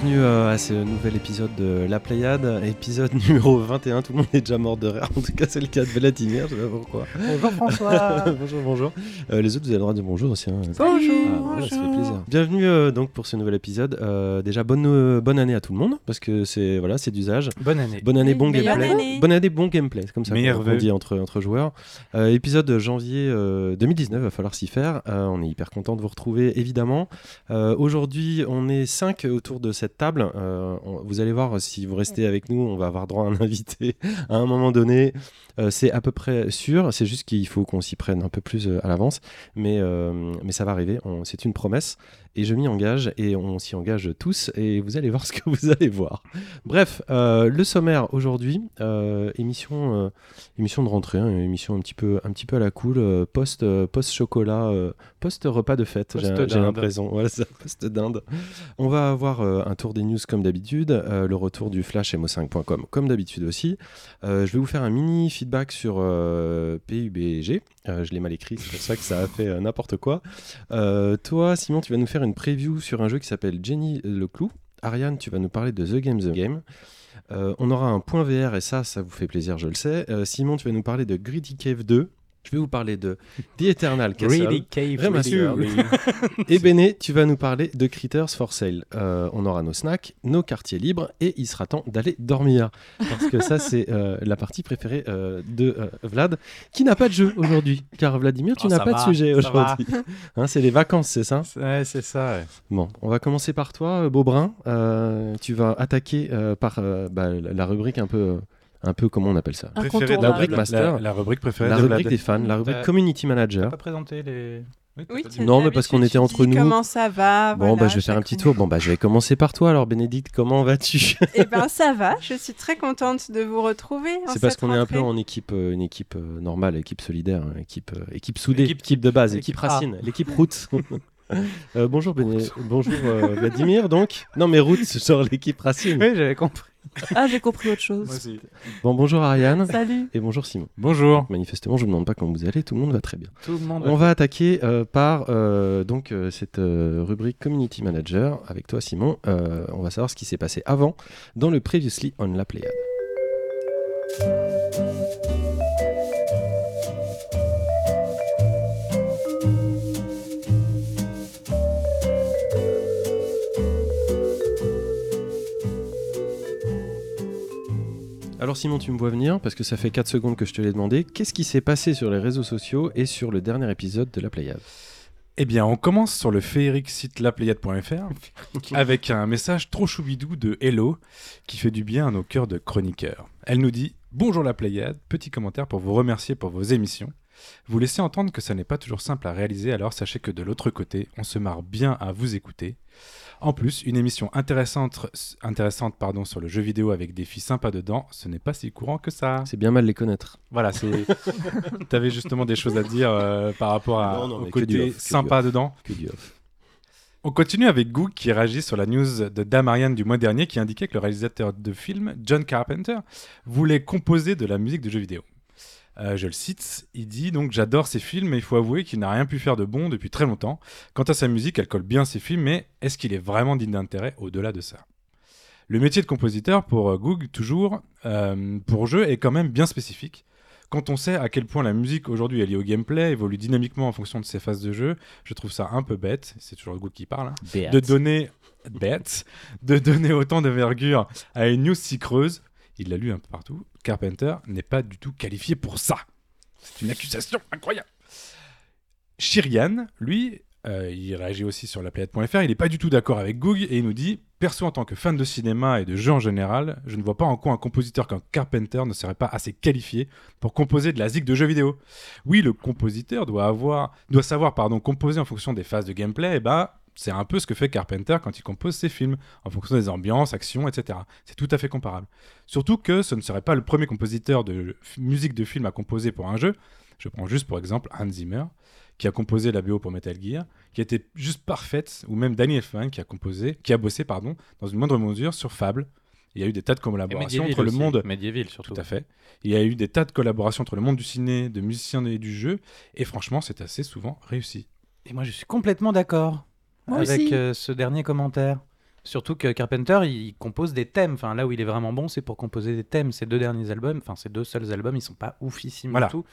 bienvenue euh, à ce nouvel épisode de La Pléiade, épisode numéro 21. Tout le monde est déjà mort de rire, en tout cas c'est le cas de Vladimir, je sais pas pourquoi. Bonjour François. bonjour, bonjour. Euh, les autres, vous avez le droit de dire bonjour aussi. hein. Bonjour. Ah, voilà, ça fait plaisir. Bienvenue euh, donc pour ce nouvel épisode. Euh, déjà bonne euh, bonne année à tout le monde parce que c'est voilà c'est d'usage. Bonne année. Bonne année, bon meilleure gameplay. année. Bonne année, bon gameplay. C'est comme ça qu'on dit entre, entre joueurs. Euh, épisode de janvier euh, 2019, va falloir s'y faire. Euh, on est hyper content de vous retrouver, évidemment. Euh, Aujourd'hui, on est cinq autour de cette table. Euh, on- vous allez voir, si vous restez avec nous, on va avoir droit à un invité à un moment donné. Euh, c'est à peu près sûr. C'est juste qu'il faut qu'on s'y prenne un peu plus euh, à l'avance. Mais, mais ça va arriver. C'est une promesse. Et je m'y engage et on s'y engage tous. Et vous allez voir ce que vous allez voir. Bref, euh, le sommaire aujourd'hui, euh, émission, euh, émission de rentrée, hein, émission un petit peu, un petit peu à la cool, post, post chocolat, post repas de fête. J'ai l'impression, voilà, ça, post dinde. On va avoir un tour des news comme d'habitude, le retour du flash mo5.com comme d'habitude aussi. Je vais vous faire un mini feedback sur PUBG. Je l'ai mal écrit, c'est pour ça que ça a fait n'importe quoi. Toi, Simon, tu vas nous faire une preview sur un jeu qui s'appelle Jenny le Clou. Ariane, tu vas nous parler de The Game The Game. Euh, on aura un point VR et ça, ça vous fait plaisir, je le sais. Euh, Simon, tu vas nous parler de Greedy Cave 2. Je vais vous parler de The Eternal Castle. Really cave. Really. Et Béné, tu vas nous parler de Critters for Sale. Euh, on aura nos snacks, nos quartiers libres et il sera temps d'aller dormir. Parce que ça, c'est euh, la partie préférée euh, de Vlad, qui n'a pas de jeu aujourd'hui. Car Vladimir, tu Oh, n'as pas va, de sujet aujourd'hui. Hein, c'est les vacances, c'est ça? Ouais, c'est ça. ouais. Bon, on va commencer par toi, Beaubrun. Tu vas attaquer par bah, la, rubrique un peu, un peu comment on appelle ça La rubrique master. la, la rubrique préférée La de rubrique Vlad. des fans, la rubrique Community Manager. pas présenté les. Oui, Non, mais parce qu'on était entre nous. Comment ça va Bon, voilà, bah, je vais faire un petit tour. Bon, bah, je vais commencer par toi. Alors, Bénédicte, comment vas-tu? Eh ben ça va, je suis très contente de vous retrouver. C'est parce qu'on est un peu en équipe, euh, une équipe euh, normale, équipe solidaire, hein, équipe, euh, équipe soudée, Équipe- équipe, de base, équipe racine, l'équipe route. Euh, bonjour Béné, bonjour euh, Vladimir donc. Non mais route, c'est genre l'équipe racine. Oui, j'avais compris. Ah, j'ai compris autre chose. Moi aussi. Bon bonjour Ariane Salut. et bonjour Simon. Bonjour. Manifestement, je ne vous demande pas comment vous allez, tout le monde va très bien. Tout le monde. On va attaquer euh, par euh, donc euh, cette euh, rubrique Community Manager avec toi Simon. Euh, on va savoir ce qui s'est passé avant dans le Previously on la Pléiade. Alors Simon, tu me vois venir parce que ça fait 4 secondes que je te l'ai demandé. Qu'est-ce qui s'est passé sur les réseaux sociaux et sur le dernier épisode de la Pléiade? Eh bien, on commence sur le féerique site lapléiade.fr avec un message trop choubidou de Hello qui fait du bien à nos cœurs de chroniqueurs. Elle nous dit Bonjour la Pléiade, petit commentaire pour vous remercier pour vos émissions. Vous laissez entendre que ça n'est pas toujours simple à réaliser, alors sachez que de l'autre côté, on se marre bien à vous écouter. En plus, une émission intéressante, intéressante pardon, sur le jeu vidéo avec des filles sympas dedans, ce n'est pas si courant que ça. C'est bien mal les connaître. Voilà, c'est. T'avais justement des choses à dire euh, par rapport à, Non, non, au côté off, que du sympa dedans. Que du off. On continue avec Goog qui réagit sur la news de Damarian du mois dernier qui indiquait que le réalisateur de film, John Carpenter, voulait composer de la musique de jeux vidéo. Euh, je le cite, il dit donc j'adore ces films mais il faut avouer qu'il n'a rien pu faire de bon depuis très longtemps. Quant à sa musique, elle colle bien ses films mais est-ce qu'il est vraiment digne d'intérêt au-delà de ça? Le métier de compositeur pour euh, Goog, toujours, euh, pour jeu, est quand même bien spécifique. Quand on sait à quel point la musique aujourd'hui est liée au gameplay, évolue dynamiquement en fonction de ses phases de jeu, je trouve ça un peu bête, c'est toujours Goog qui parle, hein, de donner bête, de donner autant de vergure à une news si creuse, il l'a lu un peu partout, Carpenter n'est pas du tout qualifié pour ça. C'est une accusation incroyable. Shirian, lui, euh, il réagit aussi sur la planète.fr, il n'est pas du tout d'accord avec Goog et il nous dit Perso, en tant que fan de cinéma et de jeux en général, je ne vois pas en quoi un compositeur comme Carpenter ne serait pas assez qualifié pour composer de la zik de jeux vidéo. Oui, le compositeur doit, avoir, doit savoir composer en fonction des phases de gameplay, et bah, c'est un peu ce que fait Carpenter quand il compose ses films, en fonction des ambiances, actions, etc. C'est tout à fait comparable. Surtout que ce ne serait pas le premier compositeur de musique de film à composer pour un jeu. Je prends juste pour exemple Hans Zimmer, qui a composé la BO pour Metal Gear, qui était juste parfaite, ou même Danny Elfman, qui a composé, qui a bossé, pardon, dans une moindre mesure sur Fable. Il y a eu des tas de collaborations entre le monde Medieval surtout. tout à fait. Il y a eu des tas de collaborations entre le monde du ciné, de musiciens et du jeu, et franchement, c'est assez souvent réussi. Et moi, je suis complètement d'accord Moi avec aussi. euh, ce dernier commentaire. Surtout que Carpenter, il compose des thèmes. Enfin, là où il est vraiment bon, c'est pour composer des thèmes. Ces deux derniers albums, enfin, ces deux seuls albums, ils sont pas oufissimes Voilà. du tout.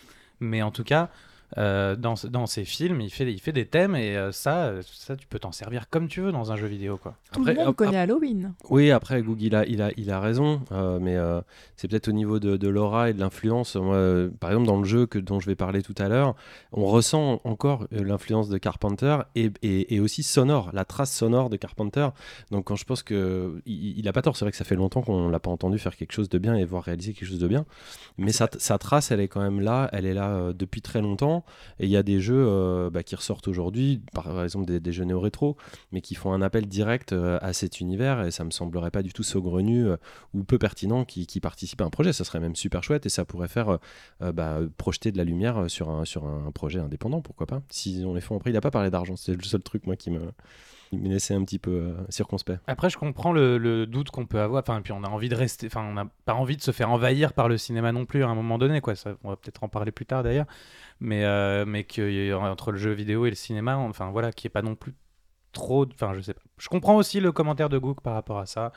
Mais en tout cas, euh, dans, dans ses films, il fait, il fait des thèmes et euh, ça, euh, ça, tu peux t'en servir comme tu veux dans un jeu vidéo, quoi. Tout Après, le monde hop, connaît Halloween. Oui, après, Google, il a, il a, il a raison, euh, mais euh, c'est peut-être au niveau de, de l'aura et de l'influence. Euh, par exemple, dans le jeu que, dont je vais parler tout à l'heure, on ressent encore l'influence de Carpenter et, et, et aussi sonore, la trace sonore de Carpenter. Donc, quand je pense que il, il a pas tort, c'est vrai que ça fait longtemps qu'on l'a pas entendu faire quelque chose de bien et voir réaliser quelque chose de bien, mais sa, sa trace, elle est quand même là, elle est là euh, depuis très longtemps. Et il y a des jeux euh, bah, qui ressortent aujourd'hui, par exemple des, des jeux néo-rétro, mais qui font un appel direct euh, à cet univers et ça me semblerait pas du tout saugrenu euh, ou peu pertinent qui, qui participe à un projet. Ça serait même super chouette et ça pourrait faire bah, projeter de la lumière sur un, sur un projet indépendant, pourquoi pas. Si on les fait après, il a pas parlé d'argent, c'est le seul truc moi qui me, qui me laissait un petit peu euh, circonspect. Après, je comprends le, le doute qu'on peut avoir. Enfin, puis on a envie de rester. Enfin, on n'a pas envie de se faire envahir par le cinéma non plus à un moment donné, quoi. Ça, on va peut-être en parler plus tard d'ailleurs. Mais, euh, mais que entre le jeu vidéo et le cinéma, enfin voilà, qu'il n'y ait pas non plus trop. Enfin, je sais pas. Je comprends aussi le commentaire de Gook par rapport à ça.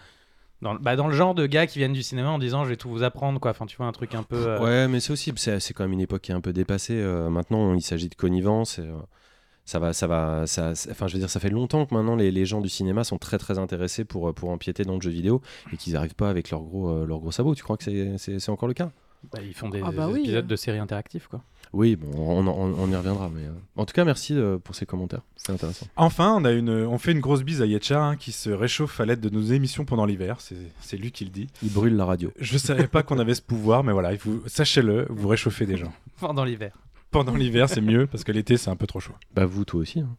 Dans, le- bah, dans le genre de gars qui viennent du cinéma en disant je vais tout vous apprendre, quoi. Enfin, tu vois, un truc un peu. euh, Ouais, mais c'est aussi, c'est c'est quand même une époque qui est un peu dépassée. euh, maintenant, il s'agit de connivence. Et, euh, ça va, ça va, ça, enfin, je veux dire, ça fait longtemps que maintenant les, les gens du cinéma sont très très intéressés pour, euh, pour empiéter dans le jeu vidéo et qu'ils n'arrivent pas avec leurs gros, euh, leurs gros sabots. Tu crois que c'est- encore le cas? Bah, ils font des, Ah bah des oui. épisodes de séries interactives, quoi. Oui, bon, on, on- on y reviendra. Mais euh, en tout cas, merci euh, pour ces commentaires. C'est intéressant. Enfin, on, a une, on fait une grosse bise à Yetcha hein, qui se réchauffe à l'aide de nos émissions pendant l'hiver. C'est c'est lui qui le dit. Il brûle la radio. Je savais pas qu'on avait ce pouvoir, mais voilà, sachez-le, vous réchauffez des gens. Pendant l'hiver. Pendant l'hiver, c'est mieux parce que l'été, c'est un peu trop chaud. Bah vous, toi aussi. hein.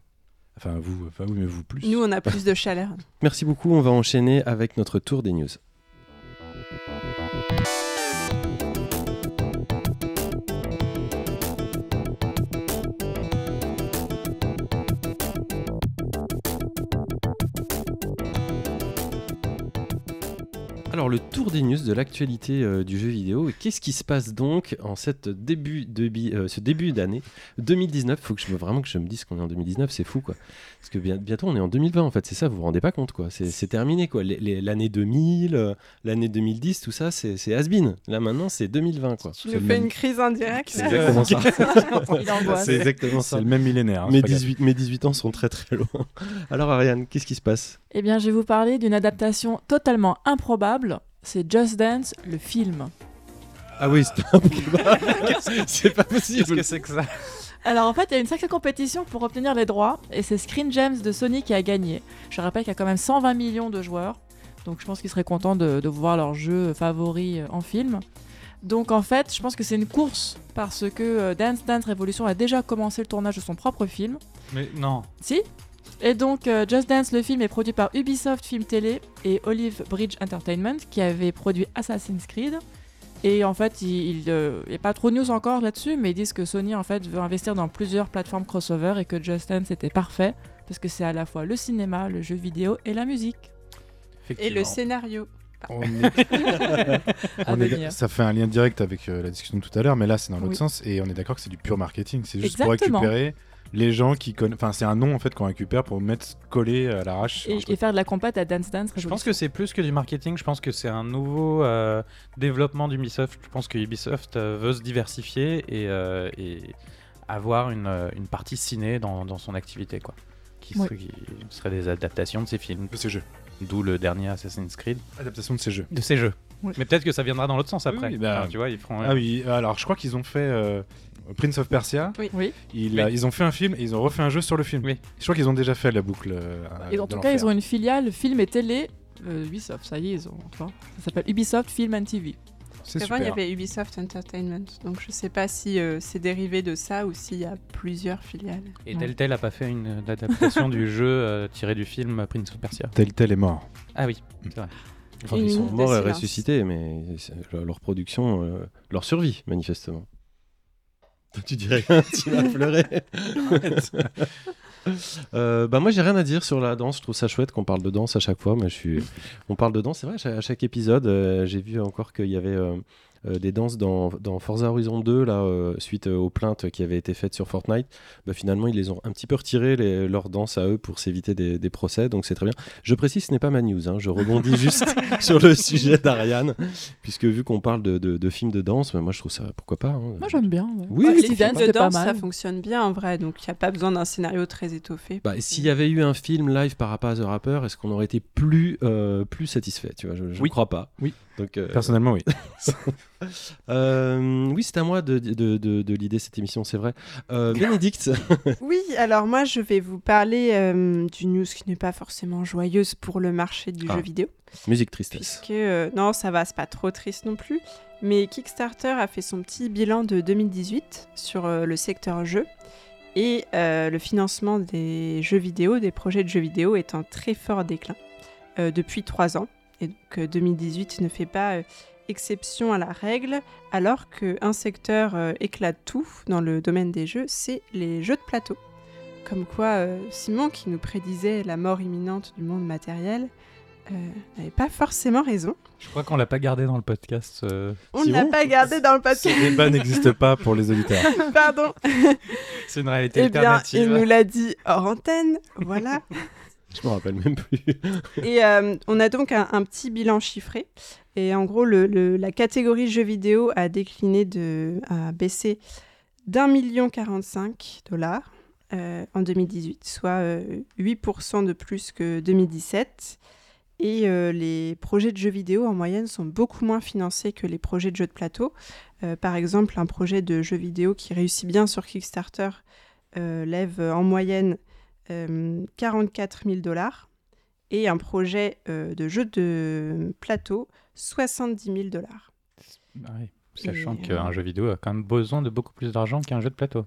Enfin, vous, enfin, oui, mais vous plus. Nous, on a plus de chaleur. Merci beaucoup. On va enchaîner avec notre tour des news. Alors le tour des news de l'actualité euh, du jeu vidéo. Et Qu'est-ce qui se passe donc en cette début de bi- euh, ce début d'année 2019 Faut que je me vraiment que je me dise qu'on est en 2019, c'est fou quoi. Parce que bien- bientôt on est en 2020 en fait, c'est ça, vous vous rendez pas compte quoi. C'est c'est terminé quoi. L'année 2000, euh, l'année 2010, tout ça, c'est c'est has-been. Là maintenant c'est 2020 quoi. Tu nous fais même- une crise indirecte. C'est exactement ça. C'est exactement ça. C'est le même millénaire. hein, Mes c'est pas grave. 18, mes 18 ans sont très très loin. Alors Ariane, qu'est-ce qui se passe? Eh bien, je vais vous parler d'une adaptation totalement improbable. C'est Just Dance, le film. Ah oui, c'est pas possible. Qu'est-ce que c'est que ça? Alors en fait, il y a une sacrée compétition pour obtenir les droits et c'est Screen Gems de Sony qui a gagné. Je rappelle qu'il y a quand même 120 millions de joueurs, donc je pense qu'ils seraient contents de, de voir leur jeu favori euh, en film. Donc en fait, je pense que c'est une course parce que euh, Dance Dance Revolution a déjà commencé le tournage de son propre film. Mais non. Si? Et donc euh, Just Dance, le film est produit par Ubisoft Film Télé et Olive Bridge Entertainment qui avait produit Assassin's Creed. Et en fait, il n'y a pas trop de news encore là-dessus, mais ils disent que Sony en fait veut investir dans plusieurs plateformes crossover et que Just Dance était parfait parce que c'est à la fois le cinéma, le jeu vidéo et la musique. Et le scénario. On est- À on est- venir. ça fait un lien direct avec euh, la discussion de tout à l'heure, mais là c'est dans l'autre Oui. sens et on est d'accord que c'est du pur marketing. C'est juste Exactement. pour récupérer les gens qui connaissent. Enfin, c'est un nom en fait qu'on récupère pour mettre collé à l'arrache. Et, faire de la compète à Dance Dance Je pense que c'est plus que du marketing. Je pense que c'est un nouveau euh, développement d'Ubisoft. Je pense que Ubisoft euh, veut se diversifier et, euh, et avoir une, une partie ciné dans, dans son activité, quoi. Qui, serait, qui serait des adaptations de ses films. de ces jeux. D'où le dernier Assassin's Creed. Adaptation de ces jeux. De ces jeux. Oui. Mais peut-être que ça viendra dans l'autre sens après. oui, bah, Enfin, tu vois, ils feront. Ah oui, alors je crois qu'ils ont fait euh, Prince of Persia. Oui. Ils, Oui. euh, ils ont fait un film et ils ont refait un jeu sur le film. Oui. Je crois qu'ils ont déjà fait la boucle. euh, Et en tout cas, ils ont une filiale film et télé. euh, Ubisoft, ça y est, ils ont. vois. Ça s'appelle Ubisoft Film and TV. C'est Avant, il y avait Ubisoft Entertainment. Donc, je sais pas si euh, c'est dérivé de ça ou s'il y a plusieurs filiales. Et Ouais. Telltale a pas fait une euh, adaptation du jeu euh, tiré du film Prince of Persia. Tel tel est mort. Ah oui, c'est vrai. Enfin, ils sont morts et ressuscités, mais leur, production, euh, leur survie, manifestement. Tu dirais rien, tu vas pleurer. Euh, bah moi j'ai rien à dire sur la danse, je trouve ça chouette qu'on parle de danse à chaque fois, mais je suis... on parle de danse, c'est vrai, à chaque, épisode, euh, j'ai vu encore qu'il y avait euh, des danses dans, dans Forza Horizon 2, là, euh, suite euh, aux plaintes qui avaient été faites sur Fortnite. Bah, finalement, ils les ont un petit peu retirées, les- leurs danses à eux, pour s'éviter des, des procès, donc c'est très bien. Je précise, ce n'est pas ma news, hein, je rebondis juste sur le sujet d'Ariane, puisque vu qu'on parle de, de- de films de danse, bah, moi je trouve ça, pourquoi pas. hein. Moi, j'aime bien. ouais. Oui, Ouais, oui, les c'est films de danse, ça fonctionne bien en vrai, donc il n'y a pas besoin d'un scénario très étoffé. Bah, et s'il y avait eu un film live par rapport à The Rapper, est-ce qu'on aurait été plus, euh, plus satisfait tu vois, Je ne Oui. crois pas. Oui. Donc, euh, Personnellement, oui. euh, oui, c'est à moi de, de, de, de l'idée cette émission, c'est vrai. Euh, Bénédicte, Oui, alors moi je vais vous parler euh, d'une news qui n'est pas forcément joyeuse pour le marché du Ah. jeu vidéo. musique tristesse. Puisque, euh, non, ça va, c'est pas trop triste non plus. Mais Kickstarter a fait son petit bilan de 2018 sur euh, le secteur jeu. Et euh, le financement des jeux vidéo, des projets de jeux vidéo, est en très fort déclin euh, depuis trois ans. Et donc euh, 2018 ne fait pas euh, exception à la règle, alors qu'un secteur euh, éclate tout dans le domaine des jeux, c'est les jeux de plateau. Comme quoi, euh, Simon, qui nous prédisait la mort imminente du monde matériel, euh, n'avait pas forcément raison. Je crois qu'on l'a pas gardé dans le podcast. euh, On ne l'a pas gardé dans le Ce podcast. débat n'existe pas pour les auditeurs. Pardon. C'est une réalité Eh bien, il alternative. nous l'a dit hors antenne. Voilà. Je me rappelle même plus. Et euh, on a donc un, petit bilan chiffré. Et en gros, la catégorie jeux vidéo a décliné de, a baissé d'un million 45 dollars euh, en 2018, soit euh, 8% de plus que 2017. Et euh, les projets de jeux vidéo en moyenne sont beaucoup moins financés que les projets de jeux de plateau. Euh, par exemple, un projet de jeu vidéo qui réussit bien sur Kickstarter euh, lève en moyenne euh, 44 000 dollars et un projet euh, de jeu de plateau 70 000 dollars. Ah oui, Sachant qu'un euh, jeu vidéo a quand même besoin de beaucoup plus d'argent qu'un jeu de plateau.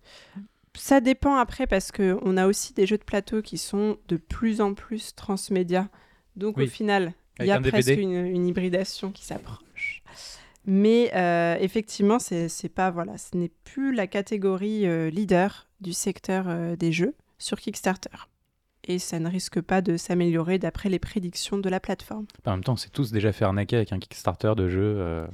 Ça dépend après parce qu'on a aussi des jeux de plateau qui sont de plus en plus transmédia. Donc Oui. au final, il y a un presque une, une hybridation qui s'approche. Mais euh, effectivement, c'est c'est pas voilà, ce n'est plus la catégorie euh, leader du secteur euh, des jeux sur Kickstarter. Et ça ne risque pas de s'améliorer d'après les prédictions de la plateforme. En même temps, on s'est tous déjà fait arnaquer avec un Kickstarter de jeu euh,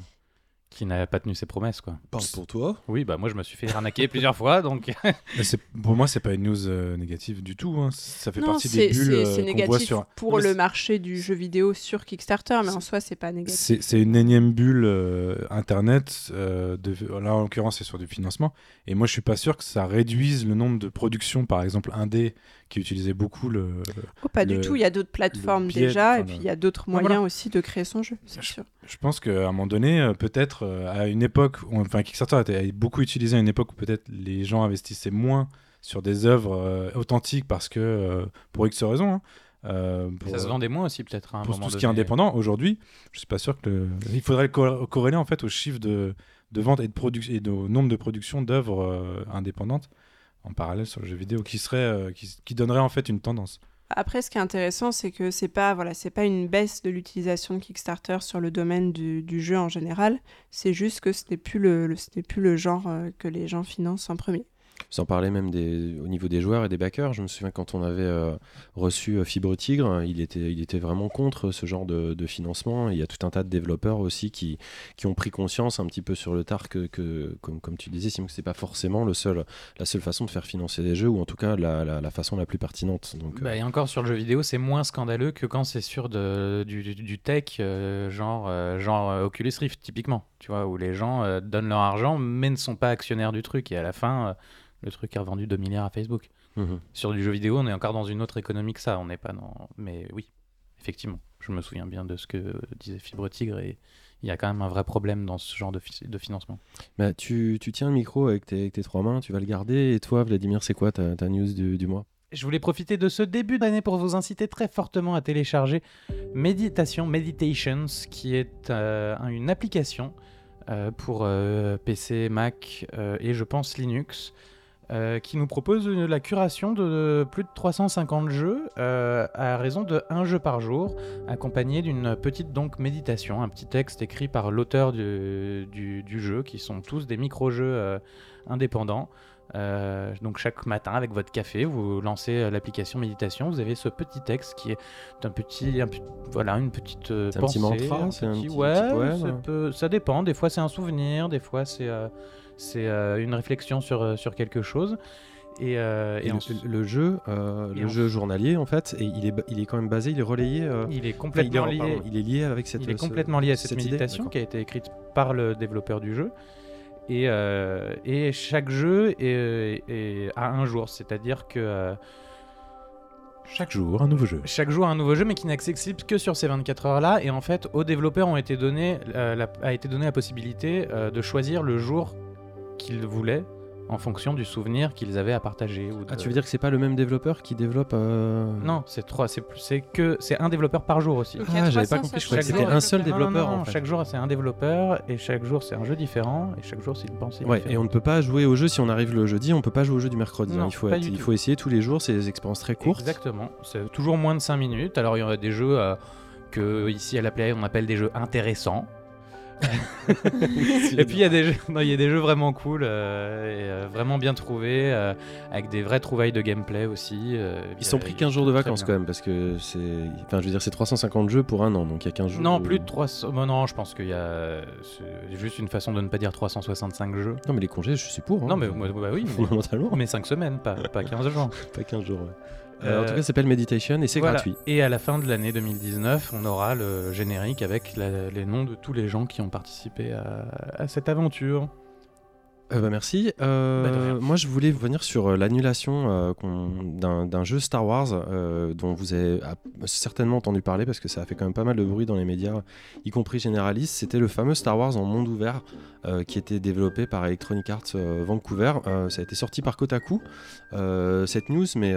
qui n'a pas tenu ses promesses. Quoi. Parle pour toi. Oui, bah moi je me suis fait arnaquer plusieurs fois, donc pour moi, c'est pas une news euh, négative du tout. hein. Ça fait Non, partie des bulles c'est- euh, c'est qu'on voit négatif sur. pour le marché du jeu vidéo sur Kickstarter, mais en soi, c'est pas négatif. C'est une énième bulle euh, internet. euh, de, là, en l'occurrence, c'est sur du financement. Et moi, je suis pas sûr que ça réduise le nombre de productions, par exemple, indé, qui utilisait beaucoup le. Oh, pas le- du tout, il y a d'autres plateformes biais, déjà, enfin, et puis il y a d'autres moyens voilà. aussi de créer son jeu, c'est sûr. Je pense qu'à un moment donné, peut-être euh, à une époque, où- enfin Kickstarter a été beaucoup utilisé à une époque où peut-être les gens investissaient moins sur des œuvres euh, authentiques parce que, euh, pour X raisons, hein, euh, pour, ça se vendait moins aussi peut-être un pour moment tout ce qui est indépendant. Aujourd'hui, je suis pas sûr que le- il faudrait le co- corréler en fait au chiffre de, de vente et de production et au nombre de productions d'œuvres euh, indépendantes en parallèle sur le jeu vidéo qui serait euh, qui, qui donnerait en fait une tendance. Après, ce qui est intéressant, c'est que c'est pas voilà, c'est pas une baisse de l'utilisation de Kickstarter sur le domaine du, jeu en général. C'est juste que ce n'est plus le, plus le genre euh, que les gens financent en premier. Sans parler même au niveau des joueurs et des backers. Je me souviens quand on avait euh, reçu euh, Fibre Tigre, il était, il était vraiment contre ce genre de, financement. Il y a tout un tas de développeurs aussi qui, qui ont pris conscience un petit peu sur le tard que, que comme, comme tu disais, Simon, que c'est pas forcément le seul, la seule façon de faire financer des jeux, ou en tout cas la, la, façon la plus pertinente. Donc, Bah, et encore sur le jeu vidéo, c'est moins scandaleux que quand c'est sur de, du, tech, euh, genre, euh, genre euh, Oculus Rift, typiquement, tu vois, où les gens euh, donnent leur argent mais ne sont pas actionnaires du truc. Et à la fin, euh, le truc a revendu 2 milliards à Facebook. mhm. Sur du jeu vidéo, on est encore dans une autre économie que ça. On n'est pas dans. Mais oui, effectivement, je me souviens bien de ce que disait Fibre Tigre et il y a quand même un vrai problème dans ce genre de, fi- de financement. Bah, tu, tu tiens le micro avec tes, avec tes trois mains, tu vas le garder. Et toi, Vladimir, c'est quoi ta, ta news du, du mois? Je voulais profiter de ce début d'année pour vous inciter très fortement à télécharger Méditation, Meditations, qui est euh, un- une application euh, pour euh, PC, Mac euh, et je pense Linux, euh, qui nous propose la curation de plus de 350 jeux euh, à raison de un jeu par jour, accompagné d'une petite donc méditation, un petit texte écrit par l'auteur du, du- du jeu, qui sont tous des micro-jeux euh, indépendants. Euh, donc chaque matin avec votre café, vous lancez l'application méditation, vous avez ce petit texte qui est un petit, un voilà, une petite euh, C'est un petit pensée, mantra, c'est un petit- petit- ouais, petit poème. ça, dépend. Des fois c'est un souvenir, des fois c'est euh, c'est euh, une réflexion sur euh, sur quelque chose. Et, euh, Et, et le, ensuite- le jeu, euh, et le en- jeu journalier en fait, et il est, il est quand même basé, il est relayé. euh, il est enfin, complètement il, est, lié. pardon, il est lié avec cette. Il est complètement lié à cette, méditation qui a été écrite par le développeur du jeu. Et, et chaque jeu est, est à un jour, c'est-à-dire que Chaque jour, un nouveau jeu. chaque jour un nouveau jeu, mais qui n'est accessible que sur ces 24 heures-là. Et en fait, aux développeurs ont été donné, la, a été donné la possibilité de choisir le jour qu'ils voulaient en fonction du souvenir qu'ils avaient à partager. Ou de- Ah, tu veux dire que c'est pas le même développeur qui développe euh, Non, c'est trois, c'est plus- c'est que c'est un développeur par jour aussi. Donc, il y a Ah, j'avais pas 360 compris, je croyais que Chaque c'était un seul Non, non, développeur non, en fait. Chaque jour c'est un développeur et chaque jour c'est un jeu différent et chaque jour c'est une pensée Ouais, différente. et on ne peut pas jouer au jeu si on arrive le jeudi, on peut pas jouer au jeu du mercredi. hein. Il, faut être- il tout. faut essayer tous les jours, c'est des expériences très courtes. Exactement. C'est toujours moins de 5 minutes. Alors il y aura des jeux euh, que ici à la Play on appelle des jeux intéressants. et puis il y a des jeux, non, il y a des jeux vraiment cool euh, et euh, vraiment bien trouvés euh, avec des vraies trouvailles de gameplay aussi. Ils sont pris 15 jours de vacances quand même, parce que c'est. Enfin, je veux dire, c'est 350 jeux pour un an, donc il y a 15 jours. Non, plus de 300. bon, non, je pense qu'il y a c'est juste une façon de ne pas dire 365 jeux. Non, mais les congés, je suis pour. hein. Non mais bah oui, mais, Fondamentalement, mais 5 semaines, pas, pas 15 jours. pas 15 jours. ouais. Euh, en tout cas, ça s'appelle Meditation et c'est Voilà. gratuit. Et à la fin de l'année 2019, on aura le générique avec la- les noms de tous les gens qui ont participé à, à cette aventure. Euh, bah, merci. Euh, Bah, moi, je voulais revenir sur euh, l'annulation euh, d'un jeu Star Wars dont vous avez ah, certainement entendu parler parce que ça a fait quand même pas mal de bruit dans les médias, y compris généralistes. C'était le fameux Star Wars en monde ouvert qui était développé par Electronic Arts Vancouver. Ça a été sorti par Kotaku, cette news, mais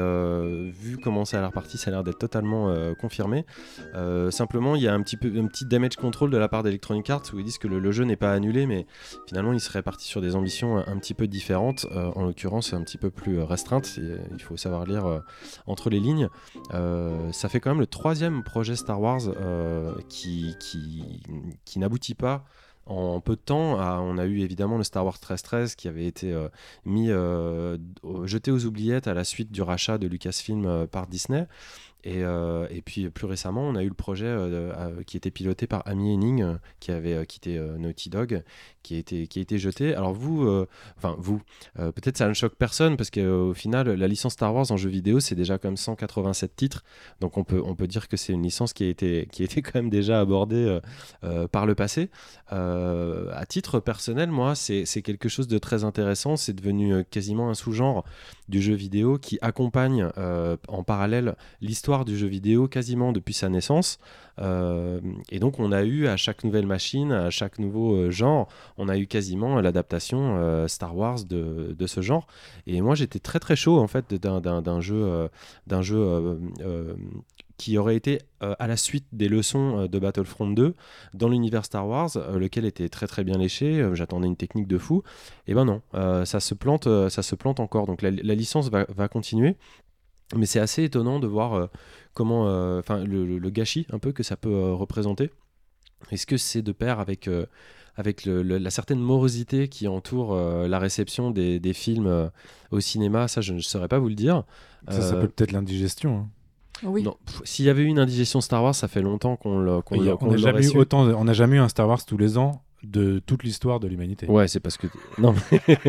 vu comment ça a l'air parti, ça a l'air d'être totalement confirmé. Simplement, il y a un petit, peu, un petit damage control de la part d'Electronic Arts où ils disent que le, le jeu n'est pas annulé, mais finalement, il serait parti sur des ambitions un, petit peu différentes, euh, en l'occurrence un petit peu plus euh, restreintes. Et, euh, il faut savoir lire entre les lignes. Ça fait quand même le troisième projet Star Wars qui, n'aboutit pas. En peu de temps, à- on a eu évidemment le Star Wars 1313 qui avait été mis jeté aux oubliettes à la suite du rachat de Lucasfilm par Disney. Et, et puis plus récemment, on a eu le projet qui était piloté par Amy Henning, qui avait quitté Naughty Dog, qui a été, qui a été jeté. Alors vous, euh, enfin vous, euh, peut-être ça ne choque personne parce qu'au final, la licence Star Wars en jeu vidéo, c'est déjà comme 187 titres. Donc on peut, on peut dire que c'est une licence qui a été, qui a été quand même déjà abordée euh, par le passé. À titre personnel, moi, c'est quelque chose de très intéressant. C'est devenu quasiment un sous-genre du jeu vidéo qui accompagne en parallèle l'histoire du jeu vidéo quasiment depuis sa naissance. Euh, et donc on a eu à chaque nouvelle machine, à chaque nouveau euh, genre, on a eu quasiment l'adaptation euh, Star Wars de, de ce genre. Et moi j'étais très très chaud en fait d'un- jeu, d'un jeu qui aurait été à la suite des leçons de Battlefront 2 dans l'univers Star Wars, lequel était très très bien léché. J'attendais une technique de fou. Et ben non, ça se plante, ça se plante encore. Donc la, la licence va, va continuer. Mais c'est assez étonnant de voir comment, euh, enfin, le, le- le gâchis un peu que ça peut euh, représenter. Est-ce que c'est de pair avec, euh, avec le- le- la certaine morosité qui entoure euh, la réception des, des films euh, au cinéma? Ça, je ne saurais pas vous le dire. Ça, ça Euh, peut peut-être l'indigestion. hein. Oui. s'il y avait eu une indigestion Star Wars, ça fait longtemps qu'on l'a- l'a- on n'a jamais eu autant, de- on n'a jamais eu un Star Wars tous les ans de toute l'histoire de l'humanité. Ouais, c'est parce que. Non mais...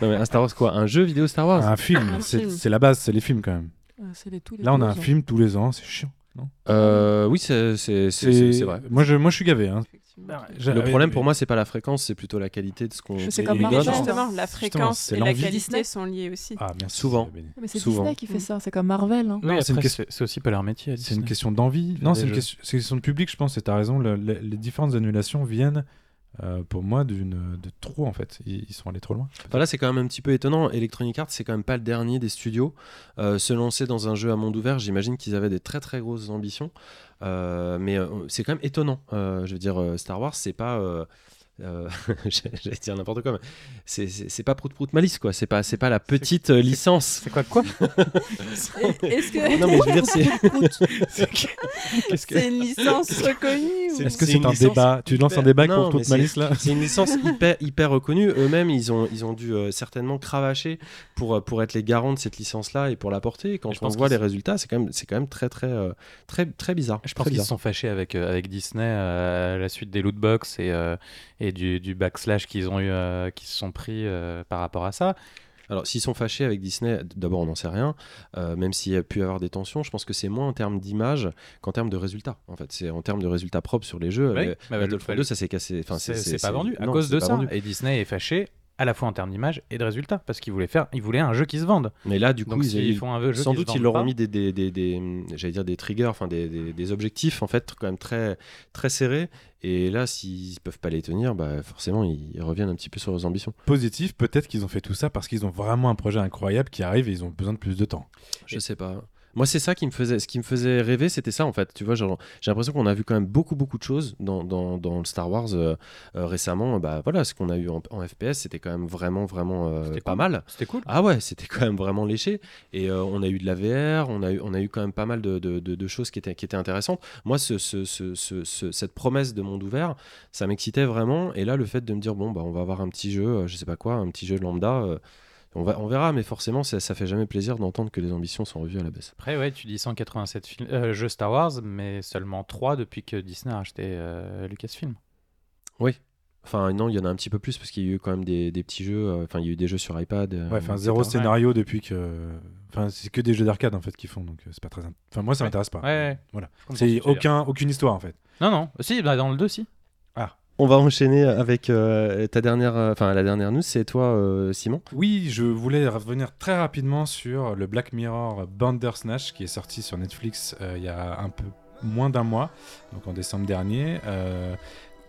non, mais un Star Wars quoi Un jeu vidéo Star Wars? Un film, Un c'est film. c'est la base, c'est les films quand même. Euh, c'est les- tous les Là, on a un ans. film tous les ans, c'est chiant. Non Euh, Oui, c'est vrai. Moi, je, moi, je suis gavé. Hein. Le problème pour moi, c'est pas la fréquence, c'est plutôt la qualité de ce qu'on. C'est comme Marvel. justement, la fréquence et la qualité Disney. sont liées aussi. Ah, merci. Souvent. Mais c'est. Disney qui fait ça, c'est comme Marvel. hein. Oui, c'est aussi pas leur métier. C'est une question d'envie. Non, c'est une, question- c'est une question de public, je pense. Et tu as raison. le- le- les différentes annulations viennent, euh, pour moi, d'une de trop, en fait. Ils, sont allés trop loin. Là, c'est quand même un petit peu étonnant. Electronic Arts, c'est quand même pas le dernier des studios. Euh, se lancer dans un jeu à monde ouvert, j'imagine qu'ils avaient des très très grosses ambitions. Euh, mais c'est quand même étonnant. Je veux dire, Star Wars, c'est pas. Euh, j'allais dire n'importe quoi, mais c'est- c'est c'est pas Prout Prout Malice, quoi. C'est pas, c'est pas la petite euh, licence. C'est quoi quoi Est-ce que Non, mais je veux dire, c'est. Qu'est-ce que c'est une licence reconnue ou- Est-ce que c'est un licence débat Tu lances un hyper- débat Non, pour c'est- malice là C'est une licence hyper, hyper reconnue. Eux-mêmes, ils ont, ils ont dû euh, certainement cravacher pour, euh, pour être les garants de cette licence-là et pour la porter. Et quand Je on pense voit les résultats, c'est quand même, c'est quand même très, très, euh, très, très bizarre. Je pense Très qu'ils se sont fâchés avec, euh, avec Disney euh, à la suite des lootbox et, euh, et du, du backslash qu'ils ont eu, euh, qui se sont pris euh, par rapport à ça. Alors, s'ils sont fâchés avec Disney, d'abord, on n'en sait rien. Euh, même s'il y a pu y avoir des tensions, je pense que c'est moins en termes d'image qu'en termes de résultats. En fait, c'est en termes de résultats propres sur les jeux. Oui, Euh, bah, Battlefront le- 2, ça s'est cassé. Enfin, c'est pas vendu à non, cause de ça. vendu. Et Disney est fâché à la fois en termes d'image et de résultats parce qu'ils voulaient faire, ils voulaient un jeu qui se vende. Mais là, du coup, Donc ils, font un jeu sans qui se doute, ils leur ont mis des, des, des, des- j'allais dire des triggers, enfin des, des, des objectifs en fait quand même très, très serrés. Et là, s'ils peuvent pas les tenir, bah, forcément, ils, ils reviennent un petit peu sur leurs ambitions. Positif, peut-être qu'ils ont fait tout ça parce qu'ils ont vraiment un projet incroyable qui arrive et ils ont besoin de plus de temps. Je sais pas. Moi, c'est ça qui me faisait, ce qui me faisait rêver, c'était ça en fait. Tu vois, j'ai l'impression qu'on a vu quand même beaucoup, beaucoup de choses dans, dans, dans le Star Wars euh, euh, récemment. Bah voilà, ce qu'on a eu en, en FPS, c'était quand même vraiment, vraiment euh, C'était pas cool. mal. C'était cool. Ah ouais, c'était quand même vraiment léché. Et euh, on a eu de la VR, on a eu, on a eu quand même pas mal de, de- de- de choses qui étaient, qui étaient intéressantes. Moi, ce, ce- ce- ce- ce- cette promesse de monde ouvert, ça m'excitait vraiment. Et là, le fait de me dire, bon, bah, on va avoir un petit jeu, je sais pas quoi, un petit jeu lambda, on, va, on verra, mais forcément, ça, ça fait jamais plaisir d'entendre que les ambitions sont revues à la baisse. Après, ouais, tu dis 187 films, euh, jeux Star Wars, mais seulement 3 depuis que Disney a acheté euh, Lucasfilm. Enfin, non, il y en a un petit peu plus parce qu'il y a eu quand même des, des petits jeux. euh, Enfin, il y a eu des jeux sur iPad. euh, Ouais, enfin etc. zéro scénario depuis que. Enfin, c'est que des jeux d'arcade en fait qu'ils font, donc c'est pas très. Enfin, moi ça Ouais. m'intéresse pas. Ouais, ouais. Voilà. C'est aucun, aucune histoire en fait. Non, non. Si, bah, dans le 2, si. On va enchaîner avec euh, ta dernière, euh, enfin la dernière news, c'est toi, euh, Simon. Oui, je voulais revenir très rapidement sur le Black Mirror Bandersnatch qui est sorti sur Netflix il y a un peu moins d'un mois, donc en décembre dernier,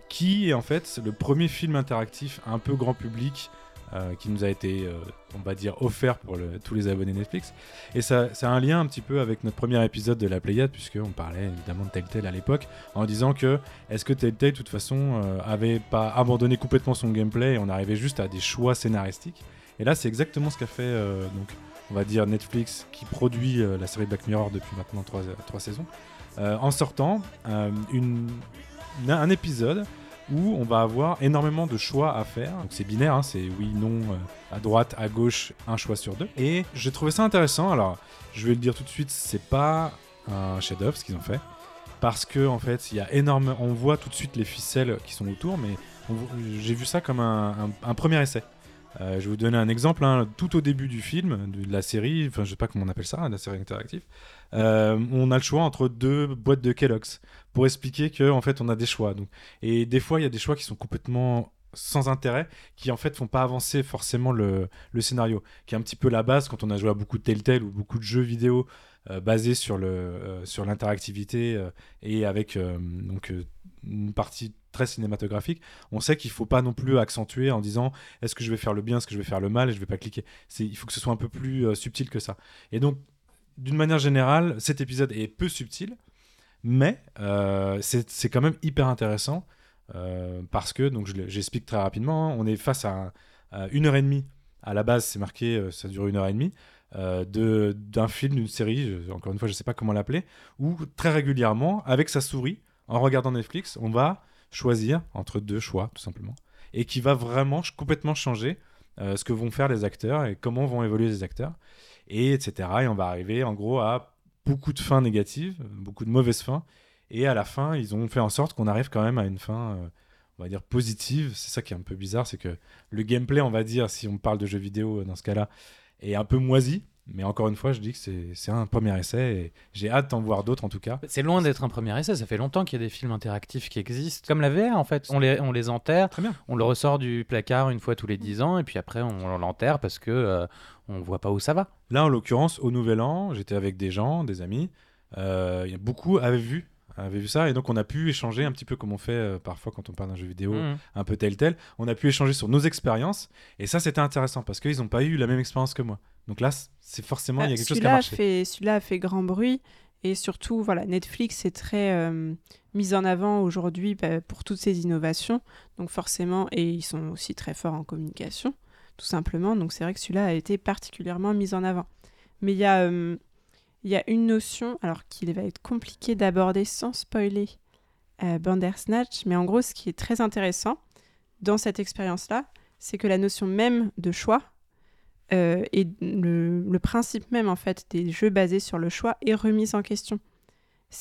qui est en fait le premier film interactif un peu grand public euh, qui nous a été, euh, on va dire, offert pour tous les abonnés Netflix. Et ça, ça a un lien un petit peu avec notre premier épisode de la Pléiade, puisqu'on parlait évidemment de Telltale à l'époque, en disant que est-ce que Telltale, de toute façon, euh, avait pas abandonné complètement son gameplay et on arrivait juste à des choix scénaristiques Et là, c'est exactement ce qu'a fait, euh, donc, on va dire, Netflix, qui produit la série Black Mirror depuis maintenant trois, trois saisons, en sortant un épisode où on va avoir énormément de choix à faire. Donc c'est binaire, hein, c'est oui, non, euh, à droite, à gauche, un choix sur deux. Et j'ai trouvé ça intéressant. Alors, je vais le dire tout de suite, c'est pas un chef-d'œuvre ce qu'ils ont fait. Parce que en fait, il y a énorme, on voit tout de suite les ficelles qui sont autour, mais j'ai vu ça comme un premier essai. Euh, je vais vous donner un exemple. hein. Tout au début du film, de la série, enfin je sais pas comment on appelle ça, la série interactive, euh, on a le choix entre deux boîtes de Kellogg's pour expliquer que en fait on a des choix. Donc, et des fois il y a des choix qui sont complètement sans intérêt, qui en fait font pas avancer forcément le, scénario, qui est un petit peu la base quand on a joué à beaucoup de Telltale ou beaucoup de jeux vidéo euh, basés sur le euh, sur l'interactivité euh, et avec donc une partie très cinématographique, on sait qu'il faut pas non plus accentuer en disant est-ce que je vais faire le bien, est-ce que je vais faire le mal et je vais pas cliquer. Il faut que ce soit un peu plus subtil que ça. Et donc d'une manière générale, cet épisode est peu subtil, mais euh, c'est quand même hyper intéressant euh, parce que, donc j'explique très rapidement, hein, on est face à, un- à une heure et demie. À la base, c'est marqué, euh, ça dure une heure et demie. euh, d'un film, d'une série, encore une fois, je sais pas comment l'appeler, où très régulièrement, avec sa souris, en regardant Netflix, on va choisir entre deux choix, tout simplement, et qui va vraiment complètement changer ce que vont faire les acteurs et comment vont évoluer les acteurs, et etc. Et on va arriver, en gros, à beaucoup de fins négatives, beaucoup de mauvaises fins, et à la fin, ils ont fait en sorte qu'on arrive quand même à une fin, euh, on va dire, positive. C'est ça qui est un peu bizarre, c'est que le gameplay, on va dire, si on parle de jeux vidéo euh, dans ce cas-là, est un peu moisi. Mais encore une fois, je dis que c'est un premier essai et j'ai hâte d'en voir d'autres en tout cas. C'est loin d'être un premier essai, ça fait longtemps qu'il y a des films interactifs qui existent. Comme la VR en fait, on les, on les enterre, Très bien. on le ressort du placard une fois tous les 10 ans et puis après on l'enterre parce que euh, on voit pas où ça va. Là, en l'occurrence, au Nouvel An, j'étais avec des gens, des amis. Euh, beaucoup avaient vu, avaient vu ça et donc on a pu échanger un petit peu comme on fait euh, parfois quand on parle d'un jeu vidéo, Mhm. un peu tel tel. On a pu échanger sur nos expériences et ça c'était intéressant parce qu'ils n'ont pas eu la même expérience que moi. Donc là, c'est forcément il y a Ah, quelque chose qui a celui-là a marché. fait, celui-là a fait grand bruit Et surtout, voilà, Netflix est très euh, mise en avant aujourd'hui bah, pour toutes ces innovations. Donc forcément, et ils sont aussi très forts en communication, tout simplement. Donc c'est vrai que celui-là a été particulièrement mis en avant. Mais il y a, euh, il y a une notion, alors qu'il va être compliqué d'aborder sans spoiler euh, Bandersnatch, mais en gros, ce qui est très intéressant dans cette expérience-là, c'est que la notion même de choix euh, et le, principe même en fait des jeux basés sur le choix est remise en question.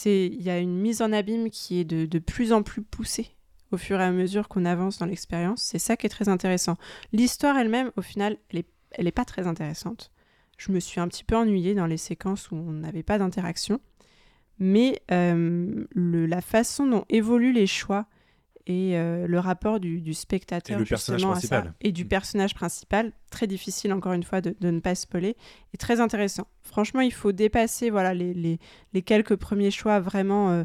Il y a une mise en abîme qui est de, de plus en plus poussée au fur et à mesure qu'on avance dans l'expérience. C'est ça qui est très intéressant. L'histoire elle-même, au final, elle est, elle pas très intéressante. Je me suis un petit peu ennuyée dans les séquences où on n'avait pas d'interaction. Mais euh, la façon dont évoluent les choix et euh, le rapport du, du spectateur Et justement à ça, et du Mm. personnage principal, très difficile encore une fois de, de ne pas spoiler, est très intéressant. Franchement, il faut dépasser voilà les, les, les quelques premiers choix vraiment euh,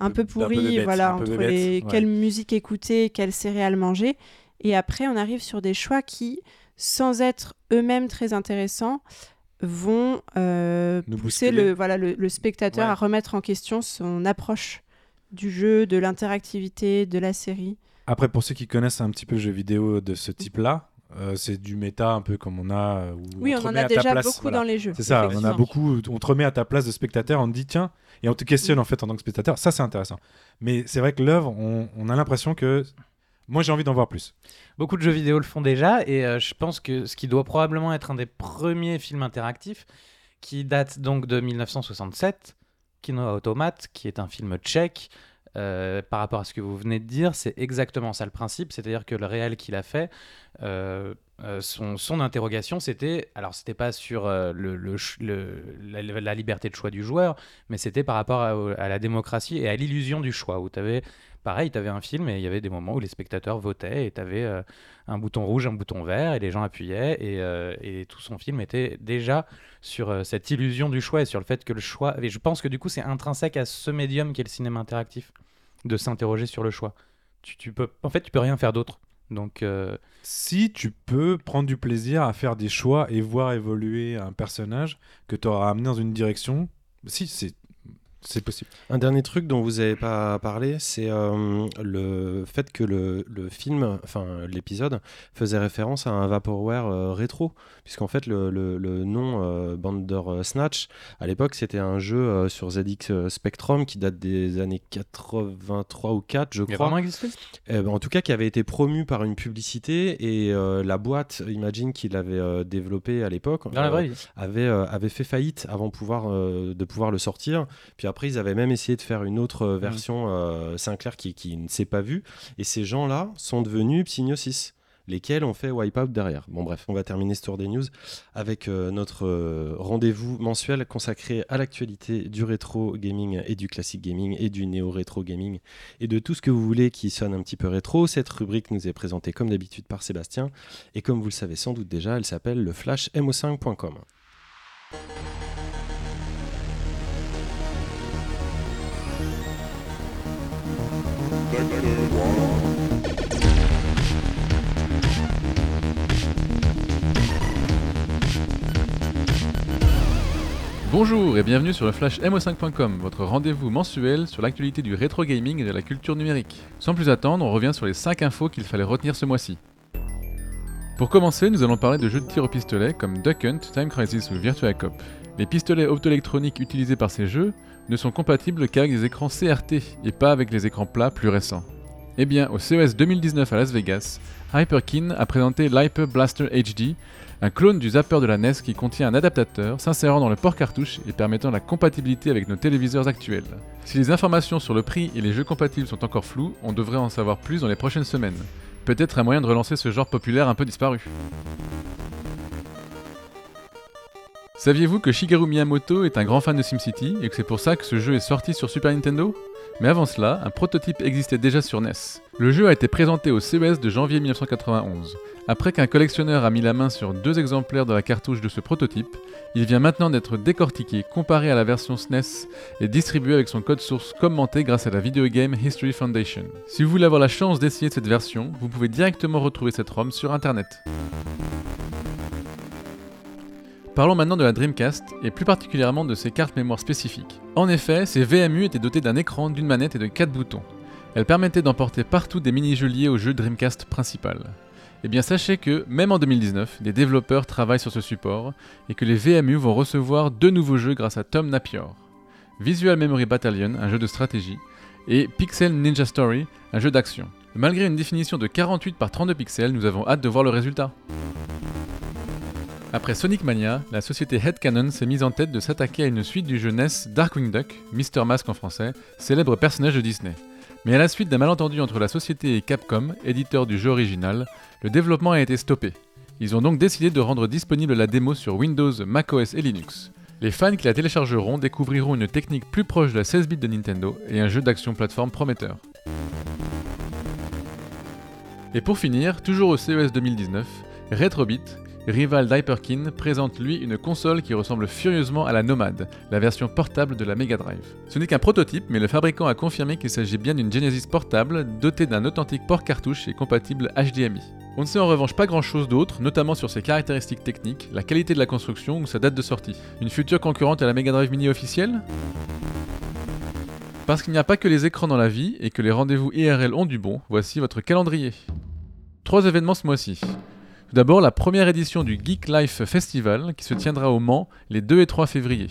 un peu pourris, bébête, voilà entre bébête, les ouais. quelle musique écouter, quelles céréales manger, et après on arrive sur des choix qui, sans être eux-mêmes très intéressants, vont euh, pousser bousculer. le voilà le, le spectateur Ouais. à remettre en question son approche du jeu, de l'interactivité, de la série. Après, pour ceux qui connaissent un petit peu le jeu vidéo de ce type-là, euh, c'est du méta un peu comme on a. euh, où Oui, on en a déjà place, beaucoup voilà. dans les jeux. C'est ça, on en a beaucoup. On te remet à ta place de spectateur, on te dit tiens, et on te questionne en fait en tant que spectateur. Ça, c'est intéressant. Mais c'est vrai que l'œuvre, on, on a l'impression que. Moi, j'ai envie d'en voir plus. Beaucoup de jeux vidéo le font déjà et euh, je pense que ce qui doit probablement être un des premiers films interactifs qui date donc de 1967, Kino Automat, qui est un film tchèque. Euh, par rapport à ce que vous venez de dire, c'est exactement ça le principe, c'est-à-dire que le réel qu'il a fait, euh, euh, son, son interrogation, c'était, alors c'était pas sur euh, le, la, liberté de choix du joueur, mais c'était par rapport à, la démocratie et à l'illusion du choix, où tu pareil, tu avais un film et il y avait des moments où les spectateurs votaient et tu avais un bouton rouge, un bouton vert, et les gens appuyaient, et, euh, et tout son film était déjà sur euh, cette illusion du choix et sur le fait que le choix. Et je pense que du coup, c'est intrinsèque à ce médium qu'est le cinéma interactif, de s'interroger sur le choix. Tu, tu peux, en fait, tu peux rien faire d'autre. Donc, euh, Si tu peux prendre du plaisir à faire des choix et voir évoluer un personnage que tu auras amené dans une direction, si, c'est. C'est possible. Un dernier truc dont vous n'avez pas parlé, c'est euh, le fait que le, le film, enfin l'épisode, faisait référence à un Vaporware euh, rétro, puisqu'en fait le, le- le nom euh, Bandersnatch, à l'époque c'était un jeu euh, sur ZX Spectrum qui date des années 83 ou 4, je il crois. vraiment existé? Euh, bah, en tout cas, qui avait été promu par une publicité et euh, la boîte, Imagine, qu'il avait euh, développé à l'époque, euh, avait, euh, avait fait faillite avant pouvoir, euh, de pouvoir le sortir. Puis après, après, ils avaient même essayé de faire une autre euh, mm. version euh, Sinclair qui, ne s'est pas vue. Et ces gens-là sont devenus Psygnosis lesquels ont fait Wipeout derrière. Bon bref, on va terminer ce tour des news avec euh, notre rendez-vous mensuel consacré à l'actualité du rétro gaming et du classique gaming et du néo-rétro gaming et de tout ce que vous voulez qui sonne un petit peu rétro. Cette rubrique nous est présentée comme d'habitude par Sébastien et comme vous le savez sans doute déjà, elle s'appelle le flashmo5.com. Bonjour et bienvenue sur le Flash MO5.com, votre rendez-vous mensuel sur l'actualité du rétro gaming et de la culture numérique. Sans plus attendre, on revient sur les 5 infos qu'il fallait retenir ce mois-ci. Pour commencer, nous allons parler de jeux de tir au pistolet comme Duck Hunt, Time Crisis ou Virtua Cop. Les pistolets optoélectroniques utilisés par ces jeux ne sont compatibles qu'avec des écrans CRT et pas avec les écrans plats plus récents. Eh bien, au CES 2019 à Las Vegas, Hyperkin a présenté l'Hyper Blaster HD, un clone du zapper de la NES qui contient un adaptateur s'insérant dans le port cartouche et permettant la compatibilité avec nos téléviseurs actuels. Si les informations sur le prix et les jeux compatibles sont encore floues, on devrait en savoir plus dans les prochaines semaines. Peut-être un moyen de relancer ce genre populaire un peu disparu. Saviez-vous que Shigeru Miyamoto est un grand fan de SimCity et que c'est pour ça que ce jeu est sorti sur Super Nintendo? Mais avant cela, un prototype existait déjà sur NES. Le jeu a été présenté au CES de janvier 1991. Après qu'un collectionneur a mis la main sur deux exemplaires de la cartouche de ce prototype, il vient maintenant d'être décortiqué, comparé à la version SNES et distribué avec son code source commenté grâce à la Video Game History Foundation. Si vous voulez avoir la chance d'essayer cette version, vous pouvez directement retrouver cette ROM sur internet. Parlons maintenant de la Dreamcast, et plus particulièrement de ses cartes mémoire spécifiques. En effet, ces VMU étaient dotés d'un écran, d'une manette et de 4 boutons. Elles permettaient d'emporter partout des mini-jeux liés au jeu Dreamcast principal. Eh bien sachez que, même en 2019, des développeurs travaillent sur ce support, et que les VMU vont recevoir deux nouveaux jeux grâce à Tom Napior. Visual Memory Battalion, un jeu de stratégie, et Pixel Ninja Story, un jeu d'action. Malgré une définition de 48 par 32 pixels, nous avons hâte de voir le résultat. Après Sonic Mania, la société Headcanon s'est mise en tête de s'attaquer à une suite du jeu NES Darkwing Duck, Mr. Mask en français, célèbre personnage de Disney. Mais à la suite d'un malentendu entre la société et Capcom, éditeur du jeu original, le développement a été stoppé. Ils ont donc décidé de rendre disponible la démo sur Windows, macOS et Linux. Les fans qui la téléchargeront découvriront une technique plus proche de la 16 bits de Nintendo et un jeu d'action plateforme prometteur. Et pour finir, toujours au CES 2019, Retrobit, rival d'Hyperkin, présente lui une console qui ressemble furieusement à la Nomad, la version portable de la Mega Drive. Ce n'est qu'un prototype, mais le fabricant a confirmé qu'il s'agit bien d'une Genesis portable dotée d'un authentique port cartouche et compatible HDMI. On ne sait en revanche pas grand chose d'autre, notamment sur ses caractéristiques techniques, la qualité de la construction ou sa date de sortie. Une future concurrente à la Mega Drive Mini officielle? Parce qu'il n'y a pas que les écrans dans la vie et que les rendez-vous IRL ont du bon, voici votre calendrier. Trois événements ce mois-ci. Tout d'abord, la première édition du Geek Life Festival qui se tiendra au Mans les 2 et 3 février.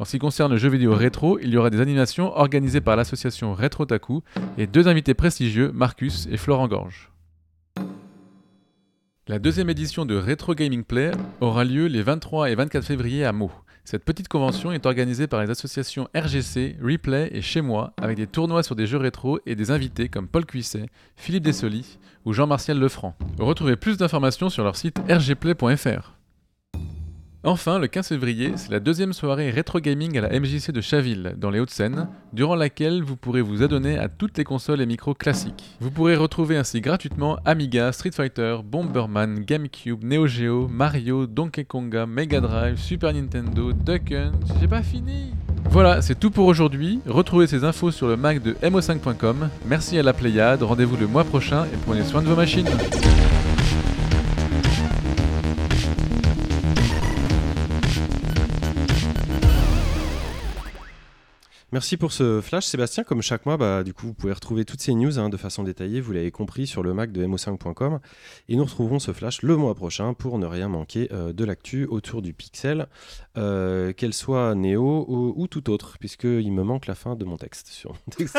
En ce qui concerne le jeu vidéo rétro, il y aura des animations organisées par l'association Retro Taku et deux invités prestigieux, Marcus et Florent Gorge. La deuxième édition de Retro Gaming Play aura lieu les 23 et 24 février à Meaux. Cette petite convention est organisée par les associations RGC, Replay et Chez Moi, avec des tournois sur des jeux rétro et des invités comme Paul Cuisset, Philippe Dessoli ou Jean-Martial Lefranc. Retrouvez plus d'informations sur leur site rgplay.fr. Enfin, le 15 février, c'est la deuxième soirée rétro gaming à la MJC de Chaville, dans les Hauts-de-Seine, durant laquelle vous pourrez vous adonner à toutes les consoles et micros classiques. Vous pourrez retrouver ainsi gratuitement Amiga, Street Fighter, Bomberman, GameCube, Neo Geo, Mario, Donkey Konga, Mega Drive, Super Nintendo, Duck Hunt. J'ai pas fini Voilà, c'est tout pour aujourd'hui. Retrouvez ces infos sur le Mac de mo5.com. Merci à la Pléiade, rendez-vous le mois prochain et prenez soin de vos machines. Merci pour ce flash, Sébastien. Comme chaque mois, bah, du coup, vous pouvez retrouver toutes ces news hein, de façon détaillée, vous l'avez compris, sur le Mac de mo5.com. Et nous retrouverons ce flash le mois prochain pour ne rien manquer euh, de l'actu autour du Pixel, euh, qu'elle soit Néo ou, ou, tout autre, puisqu'il me manque la fin de mon texte. Sur mon texte.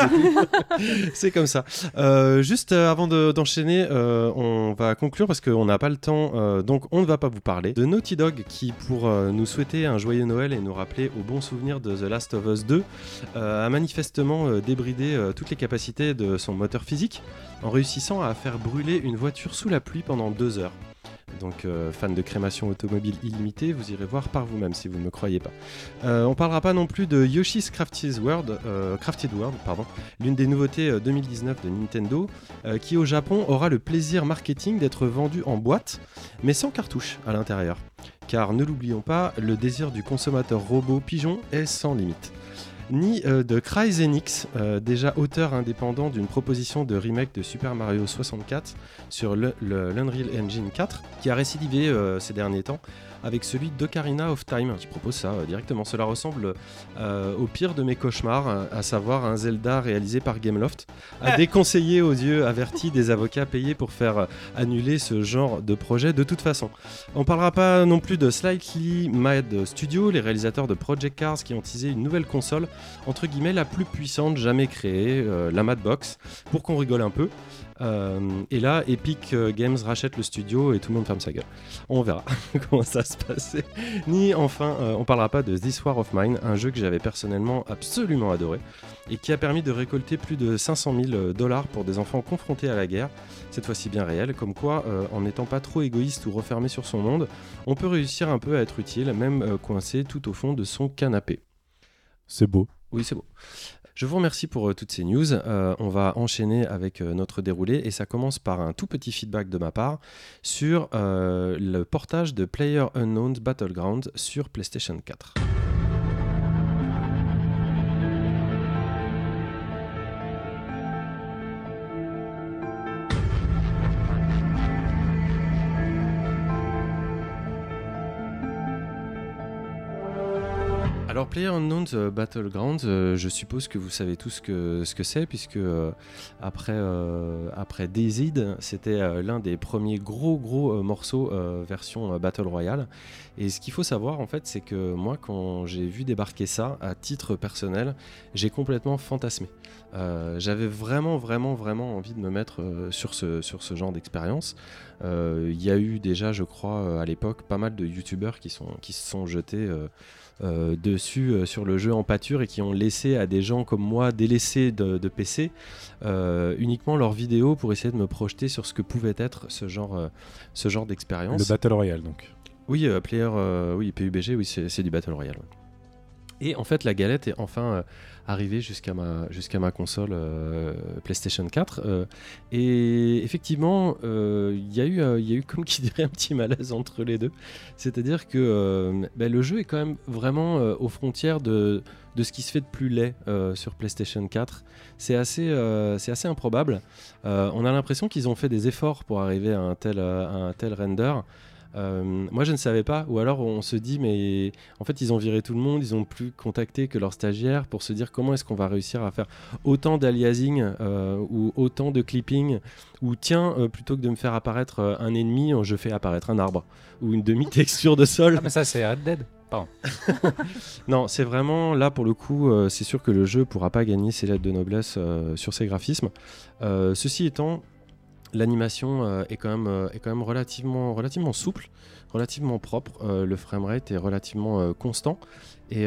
C'est comme ça. Euh, juste avant de, d'enchaîner, on va conclure parce qu'on n'a pas le temps, donc on ne va pas vous parler de Naughty Dog qui, pour nous souhaiter un joyeux Noël et nous rappeler au bon souvenir de The Last of Us 2, euh, a manifestement euh, débridé euh, toutes les capacités de son moteur physique en réussissant à faire brûler une voiture sous la pluie pendant deux heures. Donc, fan de crémation automobile illimitée, vous irez voir par vous-même si vous ne me croyez pas. Euh, on parlera pas non plus de Yoshi's Crafted World, Crafted World pardon, l'une des nouveautés 2019 de Nintendo, qui au Japon aura le plaisir marketing d'être vendu en boîte, mais sans cartouche à l'intérieur. Car ne l'oublions pas, le désir du consommateur robot pigeon est sans limite ni euh, de Cryzenix, euh, déjà auteur indépendant d'une proposition de remake de Super Mario 64 sur l'Unreal Engine 4, qui a récidivé euh, ces derniers temps avec celui d'Ocarina of Time qui propose ça euh, directement. Cela ressemble euh, au pire de mes cauchemars, euh, à savoir un Zelda réalisé par Gameloft, à déconseiller aux yeux avertis des avocats payés pour faire annuler ce genre de projet de toute façon. On parlera pas non plus de Slightly Mad Studio, les réalisateurs de Project Cars qui ont teasé une nouvelle console, entre guillemets la plus puissante jamais créée, la Madbox, pour qu'on rigole un peu. Euh, et là, Epic euh, Games rachète le studio et tout le monde ferme sa gueule. On verra comment ça se passe. Ni enfin, euh, on parlera pas de This War of Mine, un jeu que j'avais personnellement absolument adoré et qui a permis de récolter plus de 500 000 dollars pour des enfants confrontés à la guerre, cette fois-ci bien réel, comme quoi, en n'étant pas trop égoïste ou refermé sur son monde, on peut réussir un peu à être utile, même coincé tout au fond de son canapé. C'est beau. Oui, c'est beau. Je vous remercie pour euh, toutes ces news. Euh, on va enchaîner avec euh, notre déroulé et ça commence par un tout petit feedback de ma part sur le portage de Player Unknown's Battlegrounds sur PlayStation 4. Alors PlayerUnknown's euh, Battlegrounds, euh, je suppose que vous savez tous que, ce que c'est, puisque euh, après, euh, après DayZ, c'était l'un des premiers gros gros morceaux version Battle Royale. Et ce qu'il faut savoir en fait, c'est que moi quand j'ai vu débarquer ça, à titre personnel, j'ai complètement fantasmé. J'avais vraiment vraiment vraiment envie de me mettre sur, ce, sur ce genre d'expérience. Il y a eu déjà, je crois, à l'époque, pas mal de youtubeurs qui, qui se sont jetés euh, dessus euh, sur le jeu en pâture et qui ont laissé à des gens comme moi délaissés de, de PC euh, uniquement leurs vidéos pour essayer de me projeter sur ce que pouvait être ce genre, ce genre Le d'expérience. Battle Royale, donc. Oui, player, oui, PUBG, oui, c'est c'est du Battle Royale. ouais. Et en fait, la galette est enfin arrivée jusqu'à ma, console euh, PlayStation 4. euh, et effectivement, il y, a eu, euh, y a eu, comme qui dirait, un petit malaise entre les deux. C'est-à-dire que ben, le jeu est quand même vraiment aux frontières de, ce qui se fait de plus laid sur PlayStation 4. C'est assez, improbable. On a l'impression qu'ils ont fait des efforts pour arriver à un tel render. Euh, moi, je ne savais pas. Ou alors, on se dit, mais en fait, ils ont viré tout le monde. Ils ont plus contacté que leurs stagiaires pour se dire comment est-ce qu'on va réussir à faire autant d'aliasing euh, ou autant de clipping. Ou tiens, euh, plutôt que de me faire apparaître un ennemi, je fais apparaître un arbre ou une demi-texture de sol. Ah, mais ça, c'est Red Dead. Non, c'est vraiment là pour le coup, euh, c'est sûr que le jeu pourra pas gagner ses lettres de noblesse euh, sur ses graphismes. Euh, ceci étant, l'animation euh, est, quand même, euh, est quand même relativement, souple, relativement propre. Euh, le framerate est relativement constant. Et,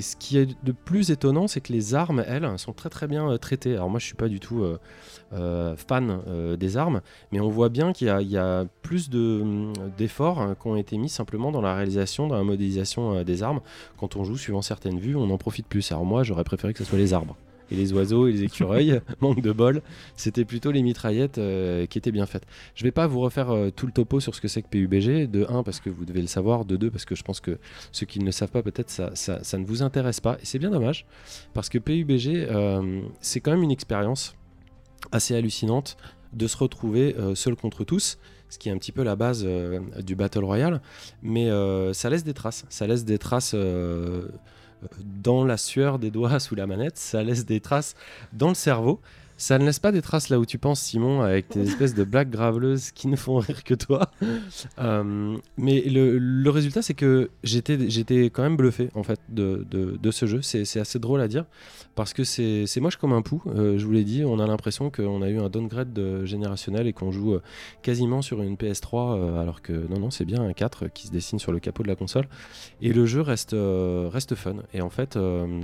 ce qui est de plus étonnant, c'est que les armes, elles, sont très très bien traitées. Alors moi, je suis pas du tout fan des armes, mais on voit bien qu'il y a, plus hum, d'efforts hein, qui ont été mis simplement dans la réalisation, dans la modélisation des armes. Quand on joue suivant certaines vues, on en profite plus. Alors moi, j'aurais préféré que ce soit les arbres. Et les oiseaux et les écureuils, manque de bol, c'était plutôt les mitraillettes euh, qui étaient bien faites. Je vais pas vous refaire euh, tout le topo sur ce que c'est que PUBG, de 1 parce que vous devez le savoir, de 2 parce que je pense que ceux qui ne savent pas, peut-être ça, ne vous intéresse pas. Et c'est bien dommage, parce que PUBG, euh, c'est quand même une expérience assez hallucinante de se retrouver seul contre tous, ce qui est un petit peu la base du Battle Royale, mais ça laisse des traces, ça laisse des traces dans la sueur des doigts sous la manette, ça laisse des traces dans le cerveau. Ça ne laisse pas des traces là où tu penses, Simon, avec tes espèces de blagues graveleuses qui ne font rire que toi. Euh, mais le, le résultat, c'est que j'étais, j'étais quand même bluffé en fait de, de, de ce jeu. C'est, assez drôle à dire parce que c'est, moche comme un pou. Euh, je vous l'ai dit, on a l'impression qu'on a eu un downgrade de générationnel et qu'on joue euh, quasiment sur une PS3, euh, alors que non, non, c'est bien un 4 qui se dessine sur le capot de la console. Et le jeu reste, reste fun. Et en fait. euh,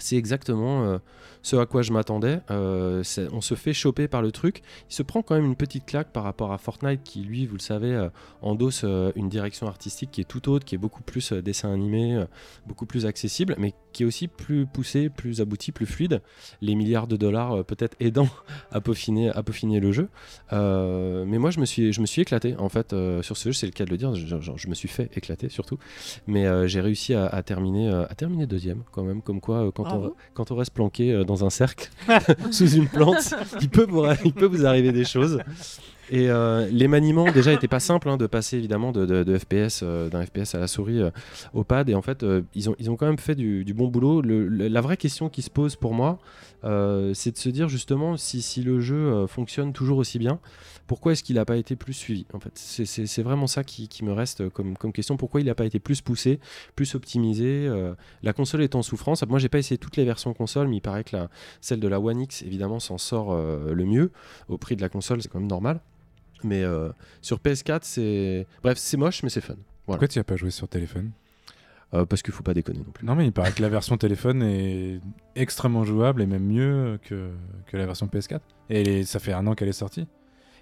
c'est exactement euh, ce à quoi je m'attendais. Euh, on se fait choper par le truc. Il se prend quand même une petite claque par rapport à Fortnite qui, lui, vous le savez, euh, endosse une direction artistique qui est tout autre, qui est beaucoup plus dessin animé, beaucoup plus accessible, mais qui est aussi plus poussé, plus abouti, plus fluide. Les milliards de dollars peut-être aidant à peaufiner, à peaufiner le jeu. Mais moi, je me suis, je me suis éclaté en fait sur ce jeu. C'est le cas de le dire. Je, me suis fait éclater surtout. Mais j'ai réussi à, terminer, à terminer deuxième quand même. Comme quoi, quand, on, quand on reste planqué euh, dans un cercle sous une plante, il peut vous, il peut vous arriver des choses. Et euh, les maniements déjà étaient pas simples hein, de passer évidemment de, de- de FPS euh, d'un FPS à la souris euh, au pad et en fait ils ont ils ont quand même fait du, du bon boulot. Le- le- la vraie question qui se pose pour moi, c'est de se dire justement si, si le jeu fonctionne toujours aussi bien, pourquoi est-ce qu'il n'a pas été plus suivi En fait, c'est- vraiment ça qui, qui me reste comme, comme question. Pourquoi il n'a pas été plus poussé, plus optimisé euh, La console est en souffrance. Moi, j'ai pas essayé toutes les versions console, mais il paraît que la, celle de la One X évidemment s'en sort euh, le mieux au prix de la console, c'est quand même normal. Mais euh, sur PS4, c'est bref, c'est moche, mais c'est fun. Voilà. Pourquoi tu as pas joué sur téléphone? Euh, parce qu'il faut pas déconner non plus. Non, mais il paraît que la version téléphone est extrêmement jouable et même mieux que, que la version PS4. Et ça fait un an qu'elle est sortie.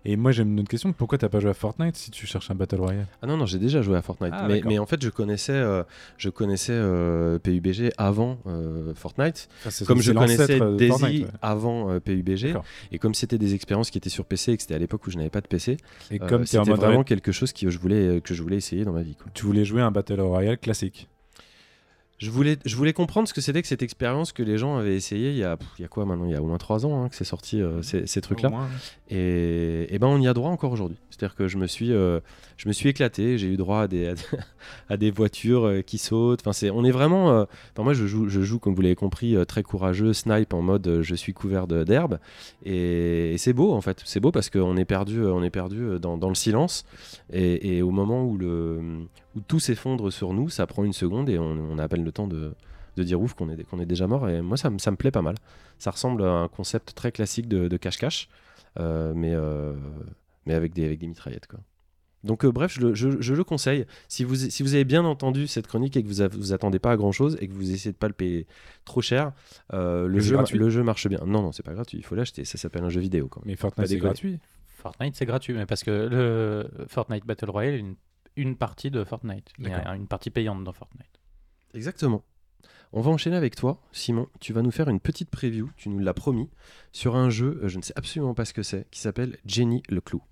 Et moi, j'ai une autre question. Pourquoi t'as pas joué à Fortnite si tu cherches un Battle Royale? Ah non, non, j'ai déjà joué à Fortnite. Ah, mais, en fait, je connaissais, euh, je connaissais euh, PUBG avant euh, Fortnite. Enfin, Comme je connaissais de Daisy Fortnite, ouais. avant PUBG. Et comme c'était des expériences qui étaient sur PC et que c'était à l'époque où je n'avais pas de PC, Et comme c'était vraiment quelque chose que je voulais, que je voulais essayer dans ma vie. quoi. tu voulais jouer un Battle Royale classique. Je voulais, je voulais comprendre ce que c'était que cette expérience que les gens avaient essayé il y a, pff, il y a quoi maintenant? Il y a au moins trois ans hein, que c'est sorti euh, ces, ces trucs-là. Et, et ben on y a droit encore aujourd'hui. C'est-à-dire que je me suis, euh, je me suis éclaté. J'ai eu droit à des, à des, à des voitures euh, qui sautent. Enfin, c'est, on est vraiment. enfin, moi, je joue, je joue comme vous l'avez compris, très courageux, snipe en mode je suis couvert de- d'herbe. Et, et c'est beau en fait. C'est beau parce qu'on est perdu, on est perdu dans, dans le silence. Et, et au moment où le, où tout s'effondre sur nous, ça prend une seconde et on, on a à peine le temps de de dire ouf qu'on est, qu'on est déjà mort et moi ça, me- ça me plaît pas mal ça ressemble à un concept très classique de cache-cache euh, mais, euh, mais avec, des, avec des mitraillettes. Quoi. Donc euh, bref, je le, je- je le conseille. Si vous, si vous avez bien entendu cette chronique et que vous, a- vous attendez pas à grand chose et que vous essayez de pas le payer trop cher, euh, le, jeu, gratuit. le jeu marche bien. Non, non, c'est pas gratuit, il faut l'acheter. Ça s'appelle un jeu vidéo. Quand même. Mais Fortnite, c'est gratuit. Fortnite, c'est gratuit, mais parce que le Fortnite Battle Royale est une, une partie de Fortnite. Il y a D'accord. une partie payante dans Fortnite. Exactement. On va enchaîner avec toi, Simon. Tu vas nous faire une petite preview, tu nous l'as promis, sur un jeu, euh, je ne sais absolument pas ce que c'est, qui s'appelle Jenny le Clou.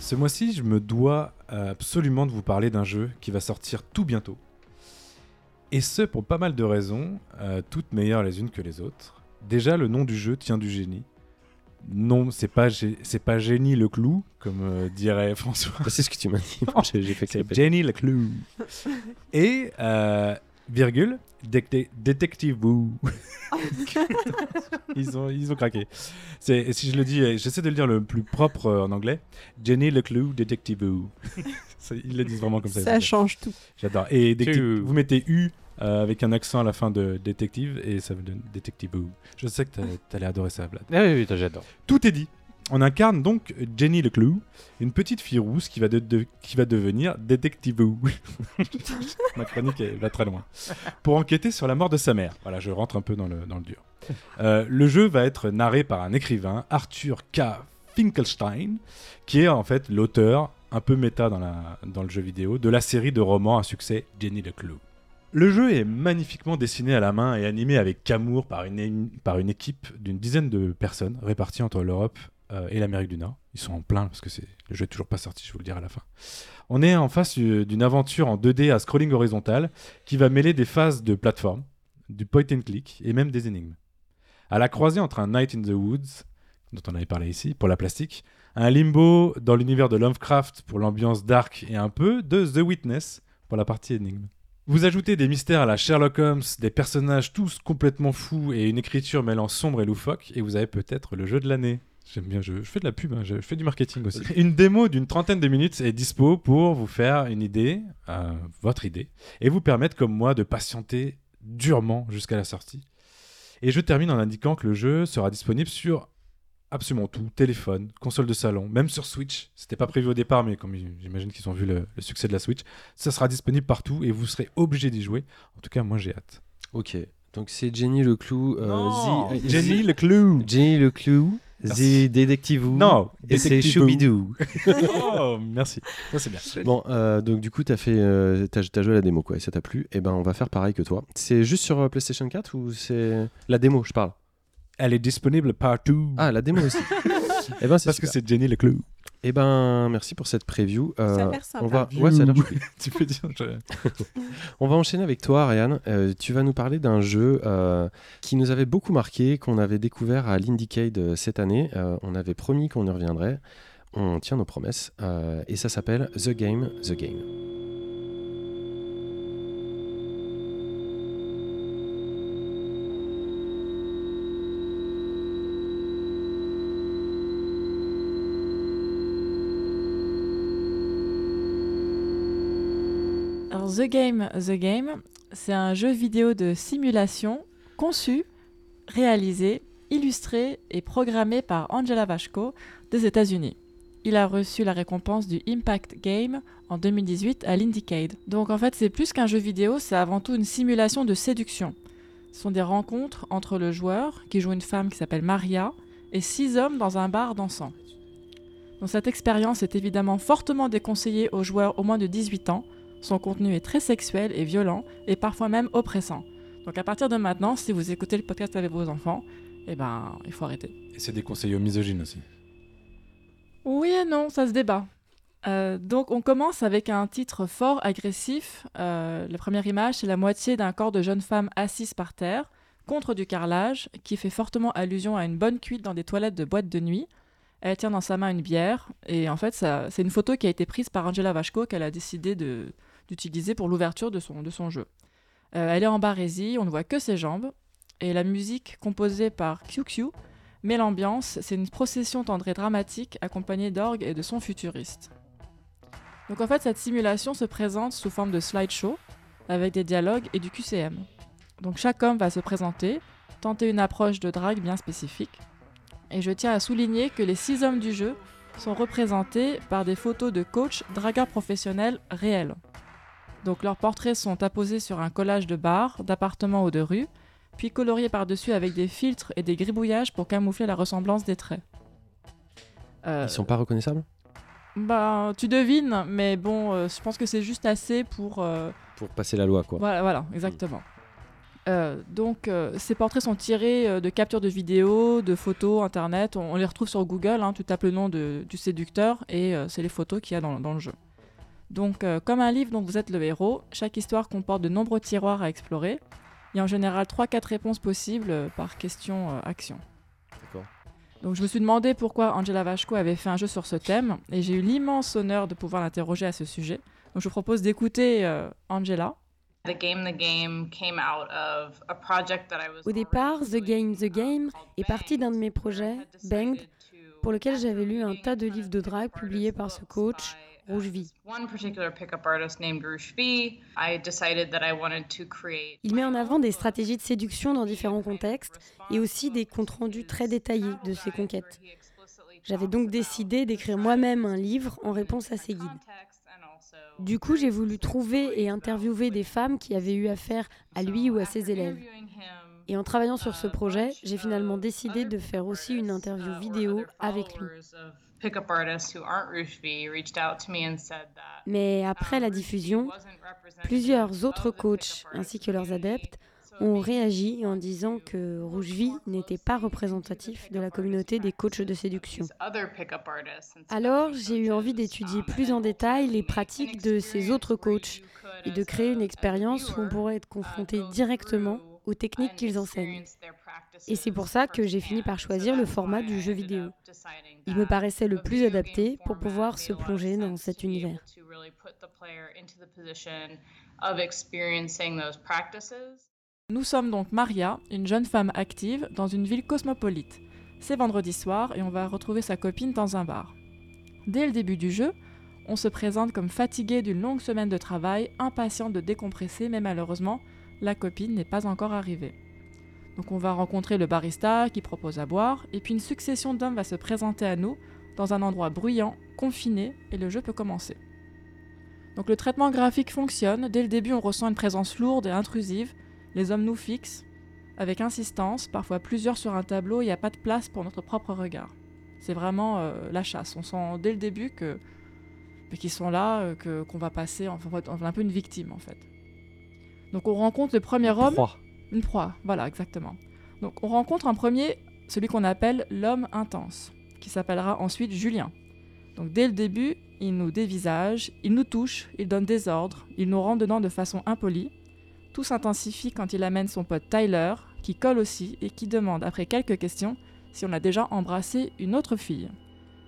Ce mois-ci, je me dois euh, absolument de vous parler d'un jeu qui va sortir tout bientôt. Et ce, pour pas mal de raisons, euh, toutes meilleures les unes que les autres. Déjà, le nom du jeu tient du génie. Non, c'est pas, c'est pas Génie le clou, comme euh, dirait François. C'est ce que tu m'as dit. J'ai fait que. Jenny le clou. Et, euh, virgule, détective Detective Boo. ils, ont, ils ont craqué. Et si je le dis, euh, j'essaie de le dire le plus propre euh, en anglais. Jenny le clou, Detective Boo. Ça, ils le disent vraiment comme ça. Ça change tout. J'adore. Et détective- vous mettez U euh, avec un accent à la fin de détective et ça vous donne Detective Boo. Je sais que t'as- t'allais adorer ça, Vlad. Ah oui, oui, j'adore. Tout est dit. On incarne donc Jenny Leclou, une petite fille rousse qui va, de- de- qui va devenir Détective. Ma chronique va très loin. Pour enquêter sur la mort de sa mère. Voilà, je rentre un peu dans le, dans le dur. Euh, le jeu va être narré par un écrivain, Arthur K. Finkelstein, qui est en fait l'auteur, un peu méta dans, la, dans le jeu vidéo, de la série de romans à succès Jenny Leclou. Le jeu est magnifiquement dessiné à la main et animé avec amour par une, par une équipe d'une dizaine de personnes réparties entre l'Europe euh, et l'Amérique du Nord. Ils sont en plein parce que le jeu est toujours pas sorti, je vous le dirai à la fin. On est en face euh, d'une aventure en 2D à scrolling horizontal qui va mêler des phases de plateforme, du point and click et même des énigmes. À la croisée entre un Night in the Woods, dont on avait parlé ici, pour la plastique, un Limbo dans l'univers de Lovecraft pour l'ambiance dark et un peu de The Witness pour la partie énigme. Vous ajoutez des mystères à la Sherlock Holmes, des personnages tous complètement fous et une écriture mêlant sombre et loufoque, et vous avez peut-être le jeu de l'année. J'aime bien, je, je fais de la pub, hein, je, je fais du marketing aussi. Une démo d'une trentaine de minutes est dispo pour vous faire une idée, euh, votre idée, et vous permettre, comme moi, de patienter durement jusqu'à la sortie. Et je termine en indiquant que le jeu sera disponible sur absolument tout, téléphone, console de salon, même sur Switch. C'était pas prévu au départ, mais comme j'imagine qu'ils ont vu le, le succès de la Switch, ça sera disponible partout et vous serez obligé d'y jouer. En tout cas, moi j'ai hâte. Ok, donc c'est Jenny le Clou. euh, Non, the- Jenny le clou. Jenny le Clou, Merci. The Detective Who, Non, et c'est Choubidou. oh, merci. Ça c'est bien. Bon, euh, donc du coup, t'as fait, euh, t'as, t'as joué à la démo quoi, et ça t'a plu. Et ben, on va faire pareil que toi. C'est juste sur euh, PlayStation 4 ou c'est la démo, je parle? Elle est disponible partout. Ah, la démo aussi. et ben, c'est parce que c'est Jenny le Et ben, merci pour cette preview. Ça a Euh, l'air sympa. on va, ouais, ça a l'air chouette. tu peux dire. je- On va enchaîner avec toi, Ariane. Euh, tu vas nous parler d'un jeu euh, qui nous avait beaucoup marqué, qu'on avait découvert à l'Indiecade euh, cette année. Euh, on avait promis qu'on y reviendrait. On tient nos promesses. Euh, et ça s'appelle The Game, The Game. The Game, The Game, c'est un jeu vidéo de simulation conçu, réalisé, illustré et programmé par Angela Vashko des États-Unis. Il a reçu la récompense du Impact Game en 2018 à l'Indiecade. Donc en fait, c'est plus qu'un jeu vidéo, c'est avant tout une simulation de séduction. Ce sont des rencontres entre le joueur, qui joue une femme qui s'appelle Maria, et six hommes dans un bar dansant. Donc cette expérience est évidemment fortement déconseillée aux joueurs au moins de 18 ans, son contenu est très sexuel et violent, et parfois même oppressant. Donc à partir de maintenant, si vous écoutez le podcast avec vos enfants, eh ben, il faut arrêter. Et c'est des conseils aux misogynes aussi. Oui et non, ça se débat. Euh, donc on commence avec un titre fort, agressif. Euh, la première image, c'est la moitié d'un corps de jeune femme assise par terre, contre du carrelage, qui fait fortement allusion à une bonne cuite dans des toilettes de boîte de nuit. Elle tient dans sa main une bière, et en fait, ça- c'est une photo qui a été prise par Angela Vachko qu'elle a décidé de- d'utiliser pour l'ouverture de son, de son jeu. Euh, elle est en barésie, on ne voit que ses jambes, et la musique composée par QQ met l'ambiance, c'est une procession tendre et dramatique accompagnée d'orgues et de sons futuristes. Donc en fait, cette simulation se présente sous forme de slideshow avec des dialogues et du QCM. Donc chaque homme va se présenter, tenter une approche de drague bien spécifique. Et je tiens à souligner que les six hommes du jeu sont représentés par des photos de coachs dragueurs professionnels réels. Donc leurs portraits sont apposés sur un collage de bars, d'appartements ou de rues, puis coloriés par-dessus avec des filtres et des gribouillages pour camoufler la ressemblance des traits. Euh, Ils sont pas reconnaissables? Bah, tu devines, mais bon, euh, je pense que c'est juste assez pour. euh, Pour passer la loi, quoi. voilà, voilà, exactement. Euh, donc, euh, ces portraits sont tirés euh, de captures de vidéos, de photos, internet. On, on les retrouve sur Google. hein, tu tapes le nom de- du séducteur et euh, c'est les photos qu'il y a dans, dans le jeu. Donc, euh, comme un livre dont vous êtes le héros, chaque histoire comporte de nombreux tiroirs à explorer. Il y a en général 3-4 réponses possibles euh, par question-action. D'accord. Donc je me suis demandé pourquoi Angela Vachko avait fait un jeu sur ce thème et j'ai eu l'immense honneur de pouvoir l'interroger à ce sujet. Donc je vous propose d'écouter euh, Angela. The Game the Game came out of a project that I was Au départ, The Game, The Game called est parti d'un de mes projets, Banged, pour lequel j'avais lu un tas de livres de drague publiés par ce coach, Rouge V. this One particular pickup artist named Rouge V. I decided that I wanted to create Il met en avant des stratégies de séduction dans différents contextes et aussi des comptes rendus très détaillés de ses conquêtes. J'avais donc décidé d'écrire moi-même un livre en réponse à ces guides. Du coup, j'ai voulu trouver et interviewer des femmes qui avaient eu affaire à lui ou à ses élèves. Et en travaillant sur ce projet, j'ai finalement décidé de faire aussi une interview vidéo avec lui. Mais après la diffusion, plusieurs autres coachs ainsi que leurs adeptes ont réagi en disant que Rougevie n'était pas représentatif de la communauté des coachs de séduction. Alors, j'ai eu envie d'étudier plus en détail les pratiques de ces autres coachs et de créer une expérience où on pourrait être confronté directement aux techniques qu'ils enseignent. Et c'est pour ça que j'ai fini par choisir le format du jeu vidéo. Il me paraissait le plus adapté pour pouvoir se plonger dans cet univers. Nous sommes donc Maria, une jeune femme active dans une ville cosmopolite. C'est vendredi soir et on va retrouver sa copine dans un bar. Dès le début du jeu, on se présente comme fatigué d'une longue semaine de travail, impatient de décompresser, mais malheureusement, la copine n'est pas encore arrivée. Donc on va rencontrer le barista qui propose à boire, et puis une succession d'hommes va se présenter à nous dans un endroit bruyant, confiné, et le jeu peut commencer. Donc le traitement graphique fonctionne, dès le début on ressent une présence lourde et intrusive, les hommes nous fixent, avec insistance, parfois plusieurs sur un tableau, il n'y a pas de place pour notre propre regard. C'est vraiment euh, la chasse, on sent dès le début que qu'ils sont là, euh, qu'on va passer, enfin, on va un peu une victime en fait. Donc on rencontre le premier homme. Proie. Une proie, voilà, exactement. Donc on rencontre un premier, celui qu'on appelle l'homme intense, qui s'appellera ensuite Julien. Donc dès le début, il nous dévisage, il nous touche, il donne des ordres, il nous rentre dedans de façon impolie. Tout s'intensifie quand il amène son pote Tyler, qui colle aussi et qui demande, après quelques questions, si on a déjà embrassé une autre fille.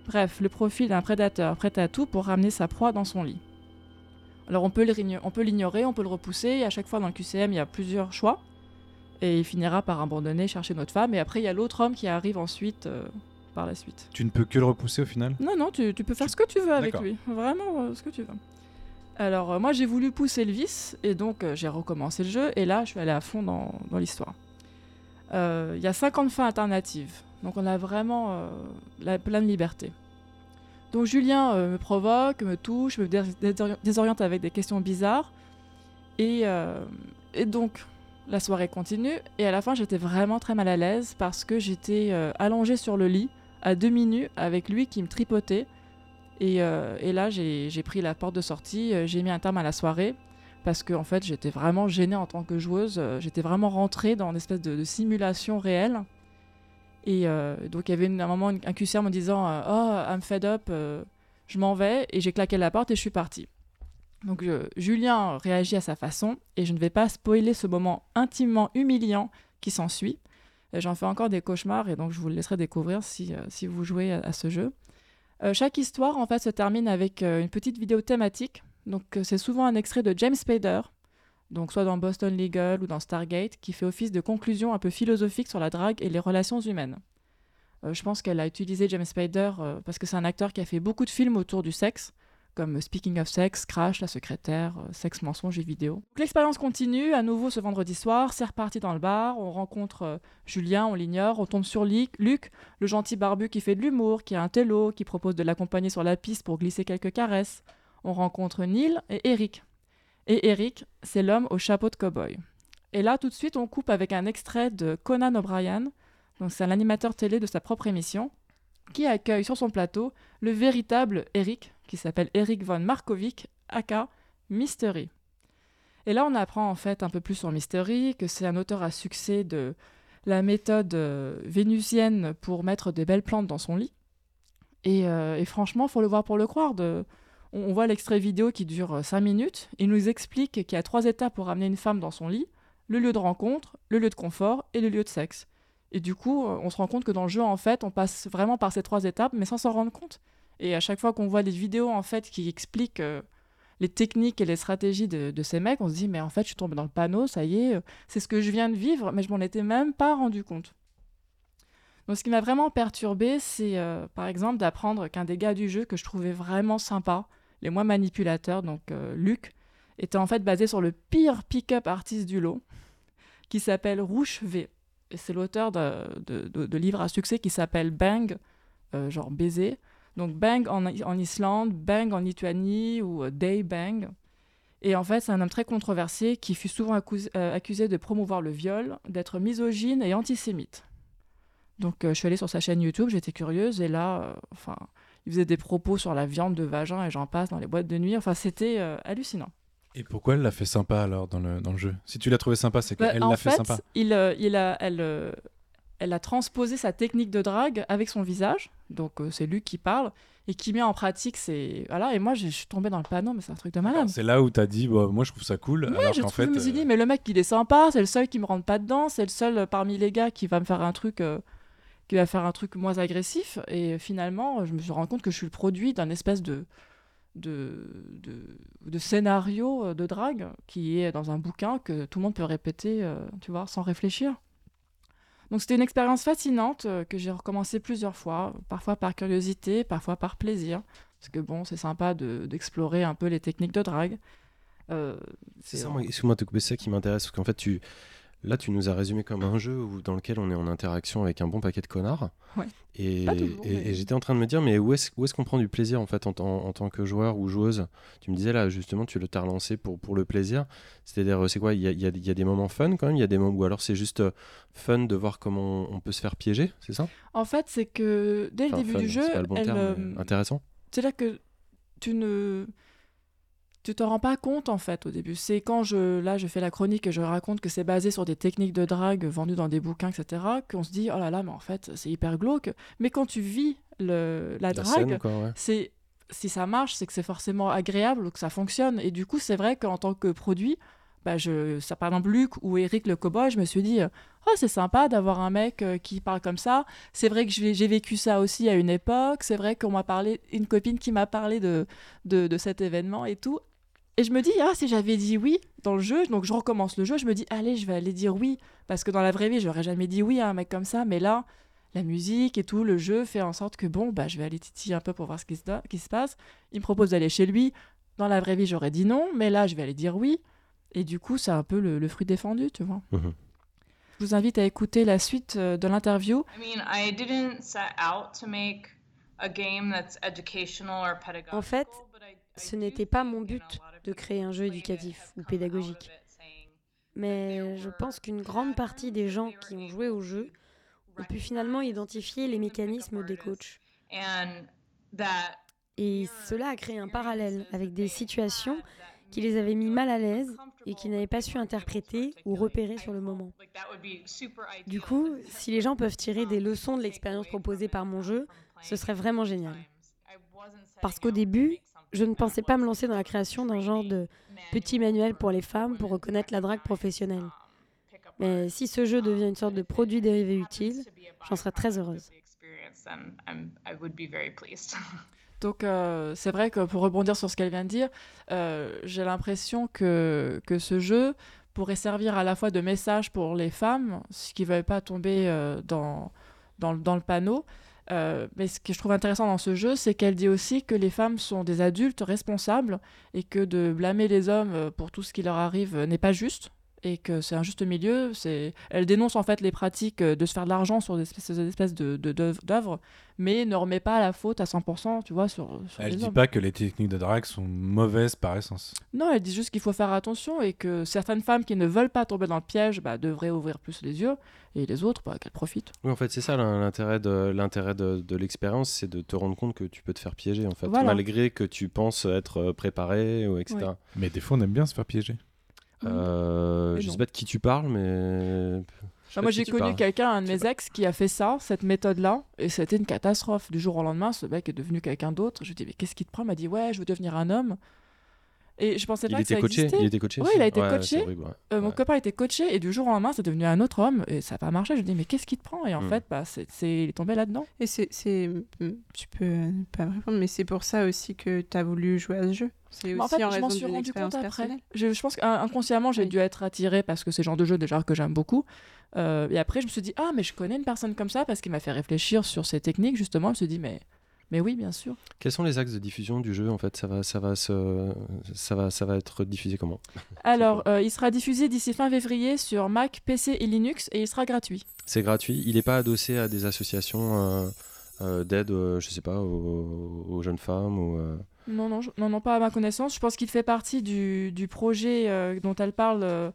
Bref, le profil d'un prédateur prêt à tout pour ramener sa proie dans son lit. Alors on peut l'ignorer, on peut le repousser, et à chaque fois dans le QCM, il y a plusieurs choix. Et il finira par abandonner, chercher notre femme, et après il y a l'autre homme qui arrive ensuite euh, par la suite. Tu ne peux que le repousser au final? Non, non, tu, tu peux faire ce que tu veux avec lui. Vraiment euh, ce que tu veux. Alors, euh, moi, j'ai voulu pousser le vice, et donc j'ai recommencé le jeu, et là, je suis allée à fond dans, dans l'histoire. Il y a 50 fins alternatives, donc on a vraiment la pleine liberté. Donc Julien euh, me provoque, me touche, me dés- désori- désoriente avec des questions bizarres, et, euh, et donc la soirée continue, et à la fin, j'étais vraiment très mal à l'aise parce que j'étais euh, allongée sur le lit, à demi nue, avec lui qui me tripotait. Et, là, j'ai pris la porte de sortie, j'ai mis un terme à la soirée, parce que en fait, j'étais vraiment gênée en tant que joueuse. J'étais vraiment rentrée dans une espèce de simulation réelle. Et donc il y avait un moment un QCR me disant Oh, I'm fed up, je m'en vais. Et j'ai claqué la porte et je suis partie. Donc Julien réagit à sa façon et je ne vais pas spoiler ce moment intimement humiliant qui s'ensuit. J'en fais encore des cauchemars et donc je vous le laisserai découvrir si, si vous jouez à, ce jeu. chaque histoire en fait se termine avec une petite vidéo thématique. Donc c'est souvent un extrait de James Spader, donc soit dans Boston Legal ou dans Stargate, qui fait office de conclusion un peu philosophique sur la drague et les relations humaines. Euh, je pense qu'elle a utilisé James Spader euh, parce que c'est un acteur qui a fait beaucoup de films autour du sexe, comme Speaking of Sex, Crash, La Secrétaire, euh, Sexe, Mensonge et Vidéo. L'expérience continue, à nouveau ce vendredi soir, c'est reparti dans le bar, on rencontre Julien, on l'ignore, on tombe sur Luc, le gentil barbu qui fait de l'humour, qui a un télo, qui propose de l'accompagner sur la piste pour glisser quelques caresses. On rencontre Neil et Eric, et Eric, c'est l'homme au chapeau de cow-boy. Et là, tout de suite, on coupe avec un extrait de Conan O'Brien, donc c'est un animateur télé de sa propre émission, qui accueille sur son plateau le véritable Eric, qui s'appelle Eric von Markovic, aka Mystery. Et là, on apprend en fait un peu plus sur Mystery, que c'est un auteur à succès de la méthode euh, vénusienne pour mettre des belles plantes dans son lit. Et, euh, et franchement, faut le voir pour le croire. De, on, voit l'extrait vidéo qui dure 5 euh, minutes. Il nous explique qu'il y a trois étapes pour amener une femme dans son lit le lieu de rencontre, le lieu de confort et le lieu de sexe. Et du coup, euh, on se rend compte que dans le jeu, en fait, on passe vraiment par ces trois étapes, mais sans s'en rendre compte. Et à chaque fois qu'on voit des vidéos, en fait, qui expliquent euh, les techniques et les stratégies de, de, ces mecs, on se dit, mais en fait, je suis tombé dans le panneau, ça y est, c'est ce que je viens de vivre, mais je m'en étais même pas rendu compte. Donc, ce qui m'a vraiment perturbé, c'est par exemple d'apprendre qu'un des gars du jeu que je trouvais vraiment sympa, les moins manipulateurs, donc euh, Luc, était en fait basé sur le pire pick-up artiste du lot, qui s'appelle Rouge V. C'est l'auteur de, livres à succès qui s'appelle Bang, euh, genre baiser. Donc Bang en, en, Islande, Bang en Lituanie ou euh, Day Bang. Et en fait, c'est un homme très controversé qui fut souvent accusé de promouvoir le viol, d'être misogyne et antisémite. Donc je suis allée sur sa chaîne YouTube, j'étais curieuse, et là, enfin, il faisait des propos sur la viande de vagin et j'en passe dans les boîtes de nuit. Enfin, c'était euh, hallucinant. Et pourquoi elle l'a fait sympa alors dans le, dans le jeu? Si tu l'as trouvé sympa, c'est qu'elle bah, l'a fait, sympa. Il, euh, il a, elle, euh, elle a transposé sa technique de drague avec son visage. Donc c'est lui qui parle et qui met en pratique c'est voilà et moi je suis tombée dans le panneau mais c'est un truc de malade c'est là où tu as dit bah, moi je trouve ça cool ouais, alors je, fait, je me suis dit mais le mec il est sympa c'est le seul qui me rentre pas dedans c'est le seul parmi les gars qui va me faire un truc qui va faire un truc moins agressif. Et finalement, je me suis rendu compte que je suis le produit d'un espèce de, de, de, scénario euh, de drague qui est dans un bouquin que tout le monde peut répéter, euh, tu vois, sans réfléchir. Donc c'était une expérience fascinante euh, que j'ai recommencé plusieurs fois, parfois par curiosité, parfois par plaisir. Parce que bon, c'est sympa d'explorer un peu les techniques de drague. c'est ça, excuse-moi de couper ça qui m'intéresse, parce qu'en fait, tu, Là, tu nous as résumé comme un jeu où, dans lequel on est en interaction avec un bon paquet de connards. Ouais. Et, et, j'étais en train de me dire, mais où est-ce est qu'on prend du plaisir en fait en, en, tant que joueur ou joueuse? Tu me disais là, justement, tu le t'as relancé pour, pour le plaisir. C'est-à-dire, c'est quoi? Il y a, y, a, y a, des moments fun quand même? Il y a des moments ou alors c'est juste euh, fun de voir comment on, peut se faire piéger, c'est ça? En fait, c'est que dès le début du jeu, pas le bon terme, euh, intéressant. C'est là que tu ne tu te rends pas compte en fait au début. C'est quand je là je fais la chronique et je raconte que c'est basé sur des techniques de drague vendues dans des bouquins, etc. Qu'on se dit oh là là mais en fait c'est hyper glauque. Mais quand tu vis le, la, drague, c'est si ça marche, c'est que c'est forcément agréable ou que ça fonctionne. Et du coup c'est vrai qu'en tant que produit, bah je, ça, par exemple Luc ou Eric le cowboy, je me suis dit oh c'est sympa d'avoir un mec euh, qui parle comme ça. C'est vrai que j'ai vécu ça aussi à une époque. C'est vrai qu'on m'a parlé, une copine qui m'a parlé de, de, de, cet événement et tout. Et je me dis, ah, si j'avais dit oui dans le jeu, donc je recommence le jeu, je me dis, allez, je vais aller dire oui. Parce que dans la vraie vie, j'aurais jamais dit oui à un mec comme ça. Mais là, la musique et tout, le jeu fait en sorte que bon, bah, je vais aller titiller un peu pour voir ce qui se, qui se passe. Il me propose d'aller chez lui. Dans la vraie vie, j'aurais dit non, mais là, je vais aller dire oui. Et du coup, c'est un peu le, fruit défendu, tu vois. Mhm. Je vous invite à écouter la suite euh, de l'interview. En fait, ce n'était pas mon but de créer un jeu éducatif ou pédagogique. Mais je pense qu'une grande partie des gens qui ont joué au jeu ont pu finalement identifier les mécanismes des coachs. Et cela a créé un parallèle avec des situations qui les avaient mis mal à l'aise et qu'ils n'avaient pas su interpréter ou repérer sur le moment. Du coup, si les gens peuvent tirer des leçons de l'expérience proposée par mon jeu, ce serait vraiment génial. Parce qu'au début, je ne pensais pas me lancer dans la création d'un genre de petit manuel pour les femmes pour reconnaître la drague professionnelle. Mais si ce jeu devient une sorte de produit dérivé utile, j'en serais très heureuse. Donc euh, c'est vrai que pour rebondir sur ce qu'elle vient de dire, euh, j'ai l'impression que, que ce jeu pourrait servir à la fois de message pour les femmes, ce qui ne veulent pas tomber euh, dans, dans, dans, le panneau. Mais ce que je trouve intéressant dans ce jeu, c'est qu'elle dit aussi que les femmes sont des adultes responsables et que de blâmer les hommes pour tout ce qui leur arrive n'est pas juste et que c'est un juste milieu. C'est, elle dénonce en fait les pratiques euh, de se faire de l'argent sur des espèces, des espèces de, d'œuvres, mais ne remet pas la faute à 100%, tu vois, sur. sur elle dit pas que les techniques de drague sont mauvaises par essence. Non, elle dit juste qu'il faut faire attention et que certaines femmes qui ne veulent pas tomber dans le piège bah, devraient ouvrir plus les yeux et les autres, bah, qu'elles profitent. Oui, en fait, c'est ça l'intérêt de l'intérêt de, de l'expérience, c'est de te rendre compte que tu peux te faire piéger en fait, malgré que tu penses être euh, préparé ou etc. Mais des fois, on aime bien se faire piéger. Euh, je sais pas de qui tu parles, mais. moi, j'ai connu quelqu'un, un de mes ex, qui a fait ça, cette méthode-là, et c'était une catastrophe. Du jour au lendemain, ce mec est devenu quelqu'un d'autre. Je lui dis, mais qu'est-ce qui te prend? Il m'a dit, ouais, je veux devenir un homme. Et je pensais pas il que ça coaché, existait. Il était coaché. Oui, il a été coaché. Euh, mon copain était coaché et du jour au lendemain, c'est devenu un autre homme et ça n'a pas marché. Je lui dis mais qu'est-ce qui te prend? Et en hmm. fait, bah, c'est, il est tombé là-dedans. Et c'est, tu peux pas répondre, mais c'est pour ça aussi que tu as voulu jouer à ce jeu. C'est aussi en fait, je m'en suis rendu compte après. Je, je pense qu'inconsciemment, j'ai dû être attirée parce que c'est le genre de jeu déjà que j'aime beaucoup. Euh, et après, je me suis dit ah mais je connais une personne comme ça parce qu'il m'a fait réfléchir sur ces techniques justement. Je me suis dit mais mais oui, bien sûr. Quels sont les axes de diffusion du jeu en fait? Ça va, ça, va se, ça, va, ça va être diffusé comment? Alors, euh, il sera diffusé d'ici fin février sur Mac, PC et Linux et il sera gratuit. C'est gratuit. Il n'est pas adossé à des associations euh, euh, d'aide, je sais pas, aux, jeunes femmes ou. Non, non, non, non, pas à ma connaissance. Je pense qu'il fait partie du, du projet dont elle parle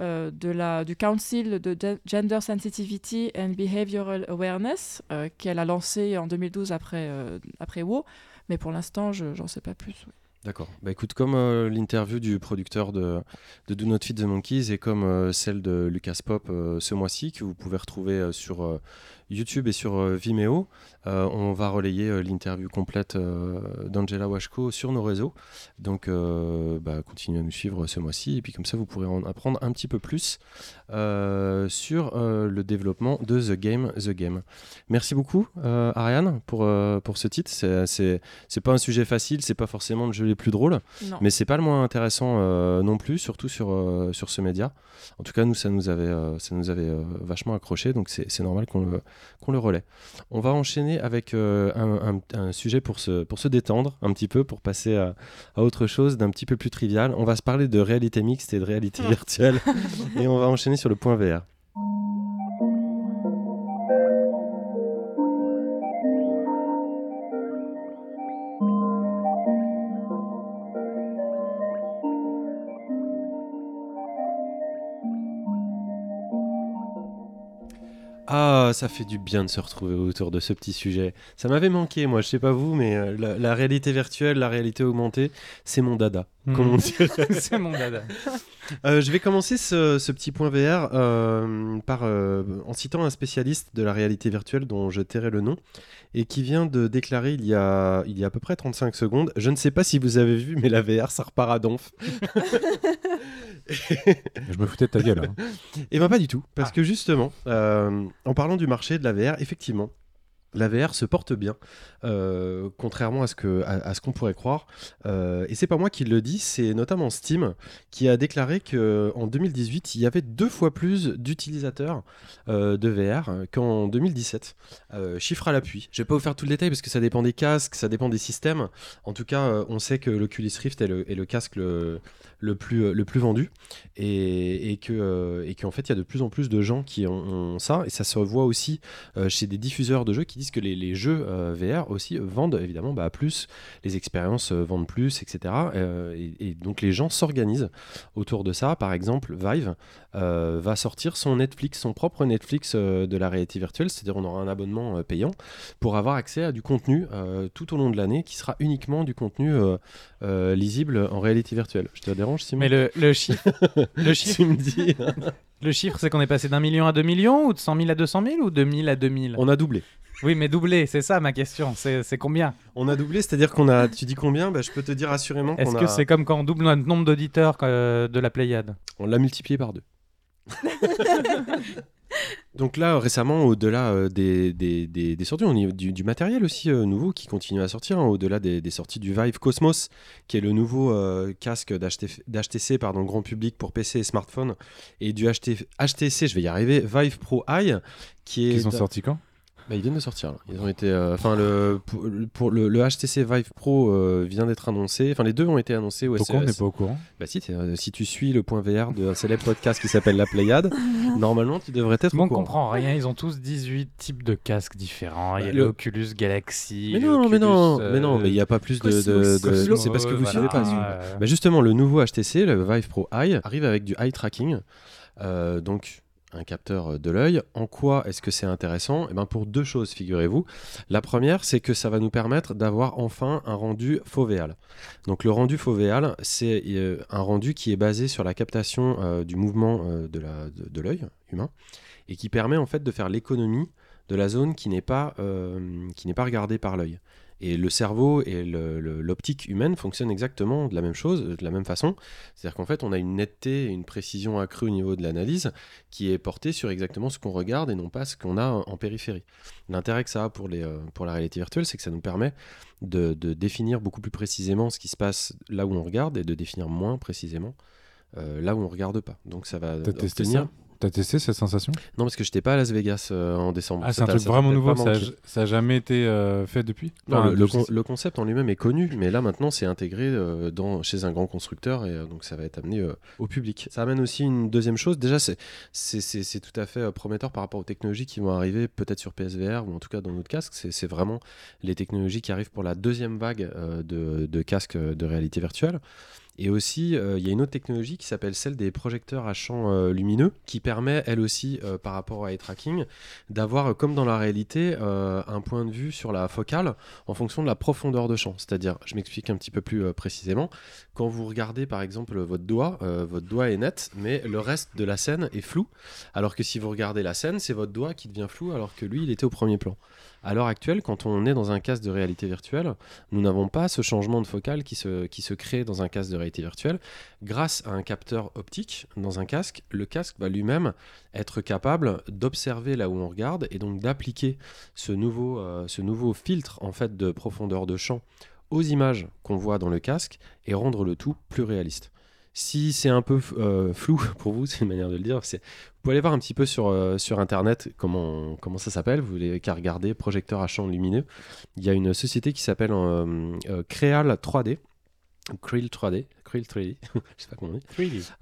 euh, de la, du Council de Gender Sensitivity and Behavioral Awareness euh, qu'elle a lancé en 2012 après, euh, après WoW. Mais pour l'instant, je n'en sais pas plus. D'accord. Bah écoute, comme l'interview du producteur de, de Do Not Feed the Monkeys et comme celle de Lucas Pop ce mois-ci, que vous pouvez retrouver sur YouTube et sur euh, Vimeo. Euh, on va relayer euh, l'interview complète d'Angela Washko sur nos réseaux. Donc, bah, continuez à nous suivre ce mois-ci. Et puis, comme ça, vous pourrez en apprendre un petit peu plus sur le développement de The Game, The Game. Merci beaucoup, Ariane, pour, pour ce titre. C'est pas un sujet facile, c'est pas forcément le jeu les plus drôles, mais c'est pas le moins intéressant non plus, surtout sur, sur ce média. En tout cas, nous, ça nous avait, ça nous avait vachement accroché, donc c'est normal qu'on le, qu'on le relaie. On va enchaîner avec euh, un, sujet pour se, pour se détendre un petit peu, pour passer à, à autre chose d'un petit peu plus trivial. On va se parler de réalité mixte et de réalité virtuelle et on va enchaîner sur le point VR. Ah, ça fait du bien de se retrouver autour de ce petit sujet. Ça m'avait manqué, moi, je sais pas vous, mais euh, la, réalité virtuelle, la réalité augmentée, c'est mon dada. Hmm. c'est mon dada. Euh, je vais commencer ce, petit point VR euh, par, en citant un spécialiste de la réalité virtuelle dont je tairai le nom et qui vient de déclarer il y, a, il y a à peu près 35 secondes Je ne sais pas si vous avez vu, mais la VR, ça repart à donf. je me foutais de ta gueule. Hein. Et eh ben pas du tout, parce ah. que justement, euh, en parlant du marché de la VR, effectivement, la VR se porte bien, euh, contrairement à ce que à, ce qu'on pourrait croire. Euh, et c'est pas moi qui le dis, c'est notamment Steam qui a déclaré que en 2018 il y avait deux fois plus d'utilisateurs euh, de VR qu'en 2017. chiffre à l'appui. Je vais pas vous faire tout le détail parce que ça dépend des casques, ça dépend des systèmes. En tout cas, on sait que l'Oculus Rift est le, est le casque le, le, plus le plus vendu et, que et qu'en fait il y a de plus en plus de gens qui ont, ça et ça se voit aussi chez des diffuseurs de jeux qui disent que les, jeux euh, VR aussi vendent évidemment bah, plus, les expériences euh, vendent plus, etc. Euh, et, donc les gens s'organisent autour de ça. Par exemple, Vive va sortir son Netflix, son propre Netflix de la réalité virtuelle, c'est-à-dire on aura un abonnement payant pour avoir accès à du contenu tout au long de l'année qui sera uniquement du contenu euh, lisible en réalité virtuelle. Je te dérange, Simon? Mais le, le chiffre, le chiffre, Tu me dis. le chiffre c'est qu'on est passé d'un million à 2 millions ou de 100 000 à 200 000 ou de 1000 à 2000 On a doublé. Oui, mais doublé, c'est ça ma question. C'est combien? On a doublé, c'est-à-dire qu'on a. Tu dis combien? Bah, Je peux te dire assurément Est-ce que a... c'est comme quand on double notre nombre d'auditeurs euh, de la Pléiade? On l'a multiplié par deux. Donc là, récemment, au-delà euh, des, des, des, des sorties, on y- du, du matériel aussi euh, nouveau qui continue à sortir, hein, au-delà des, sorties du Vive Cosmos, qui est le nouveau euh, casque d'HT d'HTC pardon, grand public pour PC et smartphone, et du HT HTC, je vais y arriver, Vive Pro Eye, qui est... Qui sont sortis quand? Bah, ils viennent de sortir. là. Ils ont été, euh, enfin le pour, pour le, le HTC Vive Pro euh, vient d'être annoncé. Enfin les deux ont été annoncés au Pourquoi on CES. n'est pas au courant? Bah si, euh, si tu suis le point VR d'un célèbre podcast qui s'appelle La Pléiade, normalement tu devrais être Bon, au on courant. comprend rien. Ils ont tous 18 types de casques différents. Il y a le- l'Oculus Galaxy. Mais non, mais non, l'Oculus, mais non, euh, mais il n'y a pas plus de. de- de- Cosmos, c'est parce que vous voilà. suivez pas. Ah. Euh, Bah, justement, le nouveau HTC, le Vive Pro Eye, arrive avec du eye tracking, euh, donc un capteur euh, de l'œil. En quoi est-ce que c'est intéressant? Eh ben Pour deux choses, figurez-vous. La première, c'est que ça va nous permettre d'avoir enfin un rendu fovéal. Donc le rendu fovéal, c'est euh, un rendu qui est basé sur la captation euh, du mouvement de l'œil humain et qui permet en fait de faire l'économie de la zone qui n'est pas, qui n'est pas regardée par l'œil. Et le cerveau et l'optique humaine fonctionnent exactement de la même chose, de la même façon. C'est-à-dire qu'en fait, on a une netteté et une précision accrue au niveau de l'analyse qui est portée sur exactement ce qu'on regarde et non pas ce qu'on a en, en périphérie. L'intérêt que ça a pour, les, euh, pour la réalité virtuelle, c'est que ça nous permet de, de définir beaucoup plus précisément ce qui se passe là où on regarde et de définir moins précisément euh, là où on regarde pas. Donc ça va obtenir... T'as testé cette sensation? Non, parce que j'étais pas à Las Vegas euh, en décembre. Ah, c'est un truc vraiment nouveau, ça ça a jamais été euh, fait depuis? Non, Enfin, le, le depuis- con- le concept en lui-même est connu, mais là maintenant c'est intégré euh, dans, chez un grand constructeur et donc ça va être amené au public. Ça amène aussi une deuxième chose. Déjà, c'est- tout à fait prometteur par rapport aux technologies qui vont arriver peut-être sur PSVR ou en tout cas dans notre casque. C'est vraiment les technologies qui arrivent pour la deuxième vague de, de casques de réalité virtuelle. Et aussi, euh, il y a une autre technologie qui s'appelle celle des projecteurs à champ euh, lumineux, qui permet, elle aussi, euh, par rapport au eye tracking, d'avoir, comme dans la réalité, un point de vue sur la focale en fonction de la profondeur de champ. C'est-à-dire, je m'explique un petit peu plus précisément, quand vous regardez par exemple votre doigt, votre doigt est net, mais le reste de la scène est flou, alors que si vous regardez la scène, c'est votre doigt qui devient flou, alors que lui, il était au premier plan. À l'heure actuelle, quand on est dans un casque de réalité virtuelle, nous n'avons pas ce changement de focale qui se, crée dans un casque de réalité virtuelle. Grâce à un capteur optique dans un casque, le casque va lui-même être capable d'observer là où on regarde et donc d'appliquer ce nouveau, euh, ce nouveau filtre en fait de profondeur de champ aux images qu'on voit dans le casque et rendre le tout plus réaliste. Si c'est un peu euh, flou pour vous, c'est une manière de le dire, vous pouvez aller voir un petit peu sur, euh, sur internet comment, comment ça s'appelle. Vous n'avez qu'à regarder projecteur à champ lumineux. Il y a une société qui s'appelle euh, Creal 3D, ou Creel 3D, Creel 3D, je sais pas comment on dit,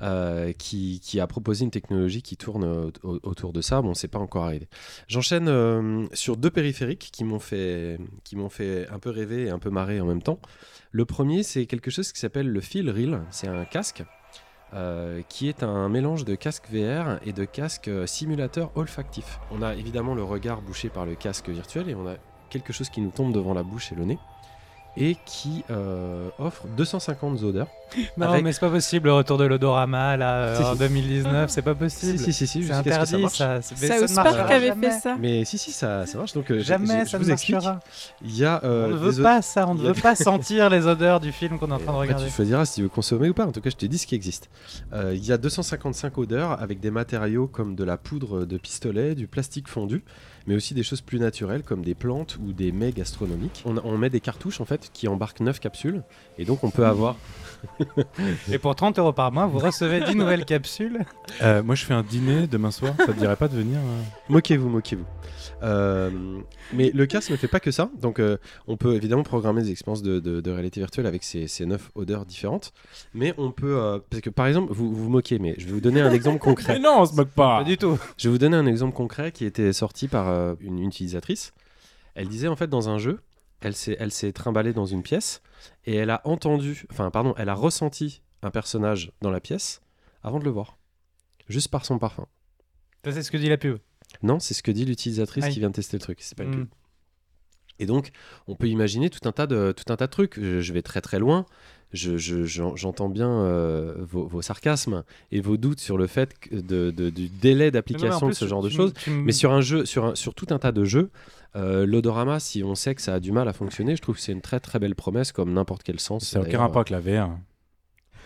euh, qui, qui a proposé une technologie qui tourne au- autour de ça. Bon, c'est pas encore arrivé. J'enchaîne euh, sur deux périphériques qui m'ont fait, qui m'ont fait un peu rêver et un peu marrer en même temps. Le premier, c'est quelque chose qui s'appelle le Feel Reel. C'est un casque euh, qui est un mélange de casque VR et de casque euh, simulateur olfactif. On a évidemment le regard bouché par le casque virtuel et on a quelque chose qui nous tombe devant la bouche et le nez et qui euh, offre 250 odeurs. Non, Avec- mais c'est pas possible le retour de l'odorama là euh, Si, en si. 2019, c'est pas Si, possible. si, si, si, c'est jusqu'à ce que ça interdit marche. ça. Ça, ne South Park avait jamais. fait ça. Mais si, si, ça, ça marche. Donc, euh, Jamais ça je ne vous explique. marchera. Il y a euh, On ne veut pas ça, on ne veut pas sentir les odeurs du film qu'on est en train de Après, regarder. tu choisiras si tu veux consommer ou pas. En tout cas, je te dis ce qui existe. Euh, il y a 255 odeurs avec des matériaux comme de la poudre de pistolet, du plastique fondu, mais aussi des choses plus naturelles comme des plantes ou des mets gastronomiques. On, on met des cartouches en fait qui embarquent 9 capsules et donc on peut avoir. Et pour 30 euros par mois, vous recevez 10 nouvelles capsules. Euh, moi, je fais un dîner demain soir. Ça te dirait pas de venir euh Moquez-vous, moquez-vous. Euh, mais le casque ne fait pas que ça. Donc, euh, on peut évidemment programmer des expériences de, de- de réalité virtuelle avec ces, ces neuf odeurs différentes. Mais on peut. euh, parce que par exemple, vous vous moquez, mais je vais vous donner un exemple concret. Mais non, on se moque pas. Pas du tout. Je vais vous donner un exemple concret qui était sorti par une utilisatrice. Elle disait en fait dans un jeu, elle s'est, elle s'est trimballée dans une pièce et elle a entendu, enfin pardon, elle a ressenti un personnage dans la pièce avant de le voir, juste par son parfum. Ça, c'est ce que dit la pub. Non, c'est ce que dit l'utilisatrice qui vient de tester le truc. C'est pas une pub. Mm. Et donc, on peut imaginer tout un tas de, tout un tas de trucs. Je, je vais très très loin. je- je- j'entends bien euh, vos, vos sarcasmes et vos doutes sur le fait que de, de- du délai d'application de ce genre de choses. Mais sur un jeu, sur, un- sur tout un tas de jeux, euh, l'odorama, si on sait que ça a du mal à fonctionner, je trouve que c'est une très très belle promesse, comme n'importe quel sens. Ça n'a aucun rapport avec la VR.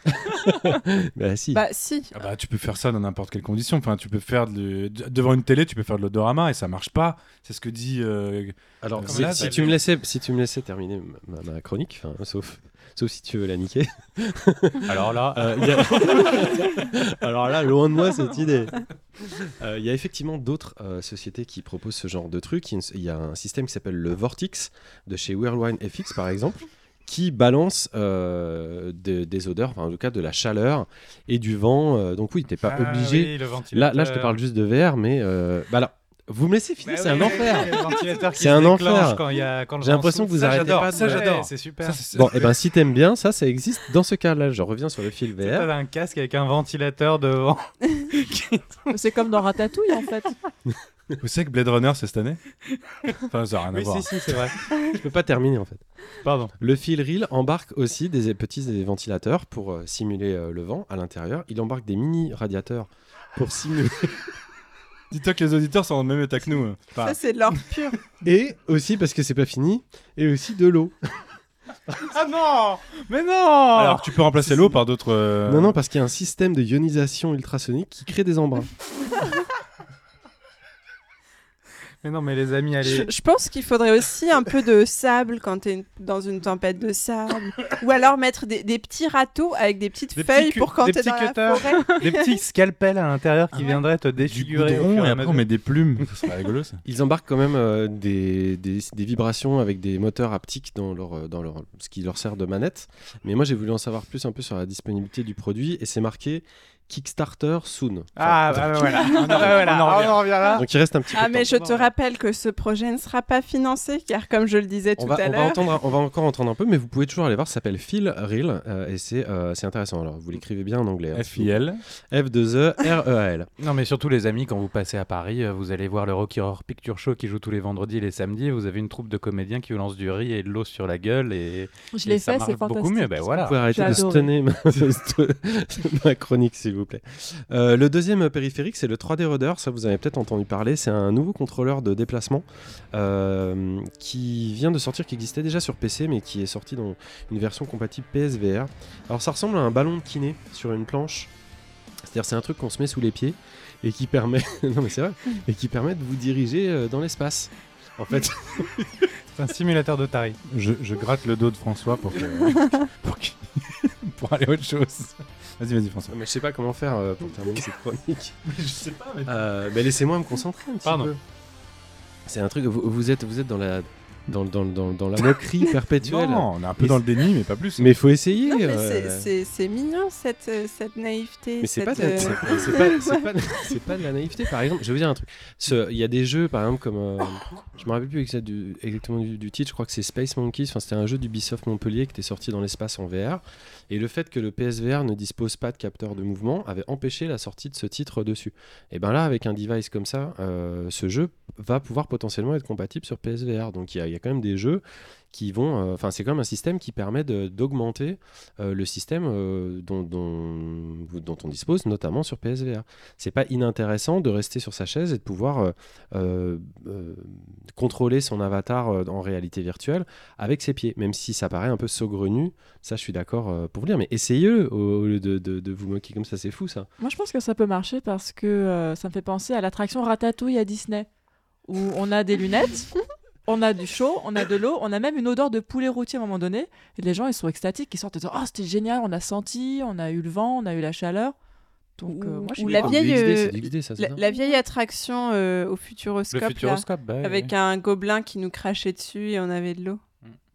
Bah si. Bah si. Ah bah, tu peux faire ça dans n'importe quelle condition. Enfin, tu peux faire de... de- devant une télé, tu peux faire de l'odorama et ça marche pas. C'est ce que dit. euh, Alors, si, là, si ça- tu me laissais, si tu me laissais terminer ma, ma chronique, enfin, sauf, sauf si tu veux la niquer. Alors là, Euh, a- Alors là, loin de moi cette idée. Euh, Il y a effectivement d'autres euh, sociétés qui proposent ce genre de truc. Il y a une- Il y a un système qui s'appelle le Vortix de chez Whirlwind FX par exemple, qui balance euh, de- des odeurs, enfin, en tout cas de la chaleur et du vent. Euh, donc oui, t'es pas Ah obligé. oui, le Là, ventilateur. là, je te parle juste de VR, mais euh, bah là, vous me laissez finir, Bah c'est oui, un enfer. C'est un enfer. Quand il y a, quand le J'ai l'impression que vous Ça, arrêtez pas de- Ça, j'adore. C'est super. ça, Bon, et ben si t'aimes bien, ça, ça existe dans ce cas-là. Je reviens sur le fil VR. T'as un casque avec un ventilateur devant. C'est comme dans Ratatouille en fait. Vous savez que Blade Runner, c'est cette année Enfin, ça n'a rien à Oui, voir. si, si, c'est vrai. Je peux pas terminer en fait. Pardon. Le fil reel embarque aussi des petits des ventilateurs pour euh, simuler euh, le vent à l'intérieur. Il embarque des mini radiateurs pour simuler. Dis-toi que les auditeurs sont dans le même état que nous. Enfin, Ça, c'est de l'or pur. et aussi parce que c'est pas fini, et aussi de l'eau. Ah non Mais non Alors, tu peux remplacer l'eau par d'autres. euh, Non, non, parce qu'il y a un système de ionisation ultrasonique qui crée des embruns. Mais non, mais les amis, Je, allez. je pense qu'il faudrait aussi un peu de sable quand tu es dans une tempête de sable. Ou alors mettre des, des petits râteaux avec des petites Des feuilles pour quand des tu es petits dans la cutters. forêt. Des petits scalpels à l'intérieur qui Ah ouais. viendraient te Du défigurer. au goudron et après on met des plumes. Ça serait rigolo ça. Ils embarquent quand même euh, des, des, des vibrations avec des moteurs haptiques dans leur, euh, dans leur, ce qui leur sert de manette. Mais moi, j'ai voulu en savoir plus un peu sur la disponibilité du produit et c'est marqué Kickstarter soon. Ah, Enfin, bah, bah, voilà. Ah, voilà. on en revient. Là. Donc il reste un petit peu Ah mais temps. je te rappelle que ce projet ne sera pas financé car comme je le disais On tout va, à on, va l'heure, entendre, on va encore entendre un peu, mais vous pouvez toujours aller voir. Ça s'appelle Phil Reel euh, et c'est euh, c'est intéressant. Alors vous l'écrivez bien en anglais. hein. FIL. F2E-R-E-A-L. Non, mais surtout les amis, quand vous passez à Paris, euh, vous allez voir le Rocky Horror Picture Show qui joue tous les vendredis et les samedis. Vous avez une troupe de comédiens qui vous lancent du riz et de l'eau sur la gueule et, Je l'ai ça fait, marche c'est fantastique. beaucoup mieux. Ben Vous voilà. pouvez arrêter de stunner ma, ma chronique, s'il vous plaît. Euh, le deuxième périphérique, c'est le 3D Rudder. Ça, vous avez peut-être entendu parler. C'est un nouveau contrôleur de déplacement euh, qui vient de sortir, qui existait déjà sur PC, mais qui est sorti dans une version compatible PSVR. Alors, ça ressemble à un ballon de kiné sur une planche. C'est-à-dire, c'est un truc qu'on se met sous les pieds et qui permet, non mais c'est vrai, et qui permet de vous diriger euh, dans l'espace. En fait, C'est un simulateur de tarif. Je, je gratte le dos de François pour que- pour, pour aller à autre chose. Vas-y, vas-y François. mais je sais pas comment faire euh, pour terminer cette chronique. je sais pas. Mais... Euh, bah, laissez-moi me concentrer un petit Pardon. peu. C'est un truc, vous, vous êtes, vous êtes dans la, dans, dans, dans, dans la moquerie perpétuelle. Non, on est un peu Mais dans le déni, mais pas plus. Mais il faut essayer. Non, mais euh, c'est- mignon cette, cette naïveté. Mais c'est cette, pas, de la- c'est- pas, c'est pas, pas de la naïveté. Par exemple, je vais vous dire un truc. Il y a des jeux, par exemple, comme. euh, je me rappelle plus exact- du- exactement du, du titre. Je crois que c'est Space Monkeys. Enfin, c'était un jeu d'Ubisoft Montpellier qui était sorti dans l'espace en VR. Et le fait que le PSVR ne dispose pas de capteur de mouvement avait empêché la sortie de ce titre dessus. Et ben là, avec un device comme ça, euh, ce jeu va pouvoir potentiellement être compatible sur PSVR. Donc il y a quand même des jeux qui vont. euh, Enfin, c'est quand même un système qui permet d'augmenter euh, le système euh, dont, dont, dont on dispose, notamment sur PSVR. C'est pas inintéressant de rester sur sa chaise et de pouvoir euh, euh, euh, contrôler son avatar euh, en réalité virtuelle avec ses pieds, même si ça paraît un peu saugrenu. Ça, je suis d'accord euh, pour vous dire, mais essayez-le au, au lieu de, de- de vous moquer comme ça, c'est fou ça. Moi, je pense que ça peut marcher parce que euh, ça me fait penser à l'attraction Ratatouille à Disney, où on a des lunettes, on a du chaud, on a de l'eau, on a même une odeur de poulet rôti à un moment donné. Et les gens, ils sont extatiques, ils sortent et disent Oh, c'était génial, on a senti, on a eu le vent, on a eu la chaleur. Donc, euh, moi, je Ou suis la vieille, euh, XD, ça, la, vieille attraction euh, au Le futuroscope, là, bah, ouais, avec ouais. un gobelin qui nous crachait dessus et on avait de l'eau.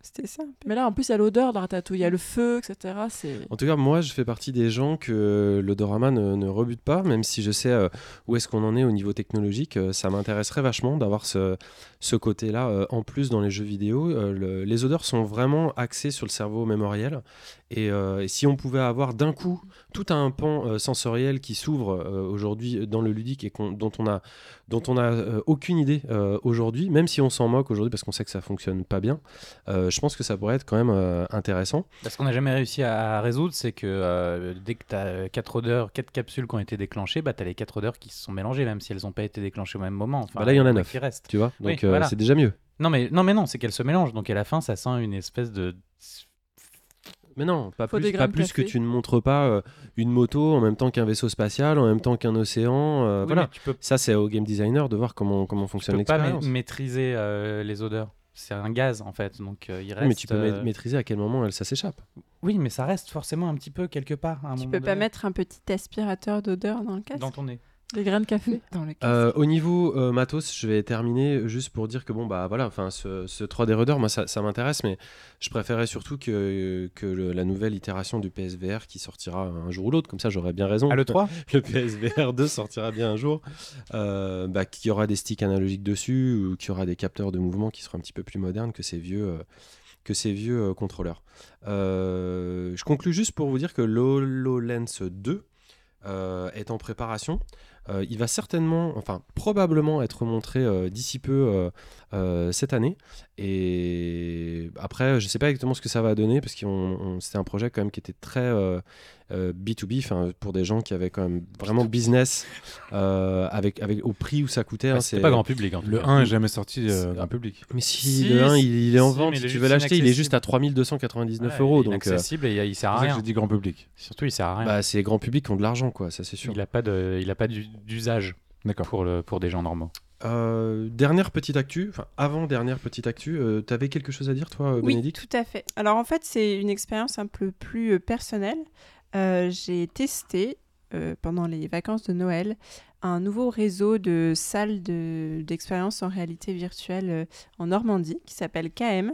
Mm. C'était ça. Mais là, en plus, il y a l'odeur de Ratatouille, il y a le feu, etc. C'est... En tout cas, moi, je fais partie des gens que l'odorama ne, ne rebute pas, même si je sais euh, où est-ce qu'on en est au niveau technologique. euh, ça m'intéresserait vachement d'avoir ce, ce côté-là euh, en plus dans les jeux vidéo. Euh, le- les odeurs sont vraiment axées sur le cerveau mémoriel. Et, euh, et si on pouvait avoir d'un coup tout un pan euh, sensoriel qui s'ouvre euh, aujourd'hui dans le ludique et dont on a, dont on a aucune idée aujourd'hui, même si on s'en moque aujourd'hui parce qu'on sait que ça fonctionne pas bien, je pense que ça pourrait être quand même intéressant. Ce qu'on n'a jamais réussi à, à résoudre, c'est que dès que tu as 4 odeurs, 4 capsules qui ont été déclenchées, bah, tu as les 4 odeurs qui se sont mélangées, même si elles n'ont pas été déclenchées au même moment. Enfin, Bah là, il y en a quoi 9. qui reste. Tu vois Donc voilà. c'est déjà mieux. Non mais, non, mais non, c'est qu'elles se mélangent. Donc à la fin, ça sent une espèce de. Mais non, pas Faut plus, pas plus que tu ne montres pas euh, une moto en même temps qu'un vaisseau spatial, en même temps qu'un océan. euh, Oui, voilà. tu peux, Ça, c'est au game designer de voir comment, comment tu fonctionne peux pas ma- l'expérience. maîtriser euh, les odeurs. C'est un gaz en fait, donc euh, il reste. Oui, mais tu peux ma- euh, maîtriser à quel moment elle, ça s'échappe. Oui, mais ça reste forcément un petit peu quelque part. À un Tu peux pas donné, mettre un petit aspirateur d'odeur dans le casque? Dans ton nez. Des grains de café. Dans le casque. Euh, au niveau euh, matos, je vais terminer juste pour dire que bon bah voilà, enfin ce, ce 3D Rudder, moi ça, ça m'intéresse, mais je préférais surtout que, que le- la nouvelle itération du PSVR qui sortira un jour ou l'autre, comme ça j'aurais bien raison. À le 3 le PSVR 2 sortira bien un jour, euh, bah, qu'il y aura des sticks analogiques dessus ou qu'il y aura des capteurs de mouvement qui seront un petit peu plus modernes que ces vieux, euh, que ces vieux euh, contrôleurs. Euh, je conclus juste pour vous dire que l'HoloLens 2 euh, est en préparation. Euh, il va certainement, enfin probablement être montré euh, d'ici peu euh, euh, cette année. Et après, je sais pas exactement ce que ça va donner parce que c'était un projet quand même qui était très euh, euh, B2B, enfin pour des gens qui avaient quand même vraiment business euh, avec, avec au prix où ça coûtait. hein, C'est pas grand public en Le cas. 1 est jamais sorti euh, grand public. Mais si, Si, le 1 si, il, il est en si, vente, mais si tu veux l'acheter, il est juste à 3299 Ouais, euros. il est Donc euh, inaccessible et il sert C'est à ça que rien. j'ai dit grand public. Surtout, il sert à rien. bah, c'est grand public qui ont de l'argent, quoi, ça c'est sûr. il a pas de, il a pas d'u- d'usage D'accord. pour le, pour des gens normaux. Euh, dernière petite actu, enfin avant dernière petite actu, euh, t'avais quelque chose à dire toi, Oui, Bénédicte? tout à fait. Alors en fait, c'est une expérience un peu plus euh, personnelle. Euh, J'ai testé pendant les vacances de Noël un nouveau réseau de salles de- d'expérience en réalité virtuelle en Normandie qui s'appelle KM.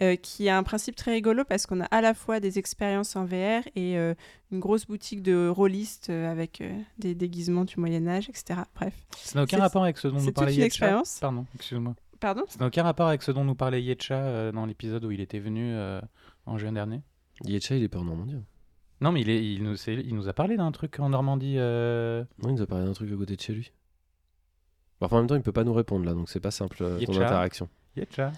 Euh, qui a un principe très rigolo parce qu'on a à la fois des expériences en VR et euh, une grosse boutique de rôlistes euh, avec euh, des déguisements du Moyen Âge, etc. Bref. Ça n'a aucun rapport avec ce dont nous parlait Yetcha. Pardon, excuse-moi. Pardon? Ça n'a aucun rapport avec ce dont nous parlait Yetcha euh, dans l'épisode où il était venu euh, en juin dernier. Yetcha, il est pas en Normandie. hein. Non, mais il, est, il, nous, c'est- il nous a parlé d'un truc en Normandie. euh, Non, il nous a parlé d'un truc à côté de chez lui. Enfin, en même temps, il peut pas nous répondre là, donc c'est pas simple euh, ton Yetcha. interaction. Yetcha.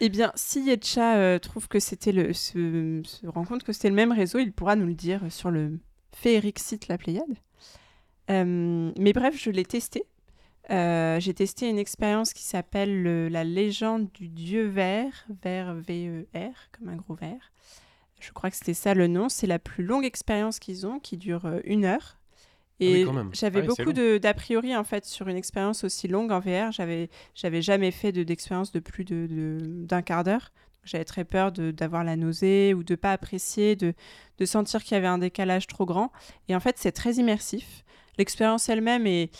Eh bien, si Yetcha euh, trouve que c'était le, se, rend compte que c'était le même réseau, il pourra nous le dire sur le féerique site La Pléiade. Euh, mais bref, je l'ai testé. Euh, J'ai testé une expérience qui s'appelle le- la légende du dieu vert, vert V-E-R, comme un gros vert. Je crois que c'était ça le nom. C'est la plus longue expérience qu'ils ont, qui dure une heure. Oui, Et j'avais Ah oui, beaucoup de- d'a priori en fait sur une expérience aussi longue en VR. J'avais j'avais jamais fait de- d'expérience de, plus de- de- d'un quart d'heure. J'avais très peur de- d'avoir la nausée ou de pas apprécier, de, de sentir qu'il y avait un décalage trop grand. Et en fait, c'est très immersif. L'expérience elle-même est,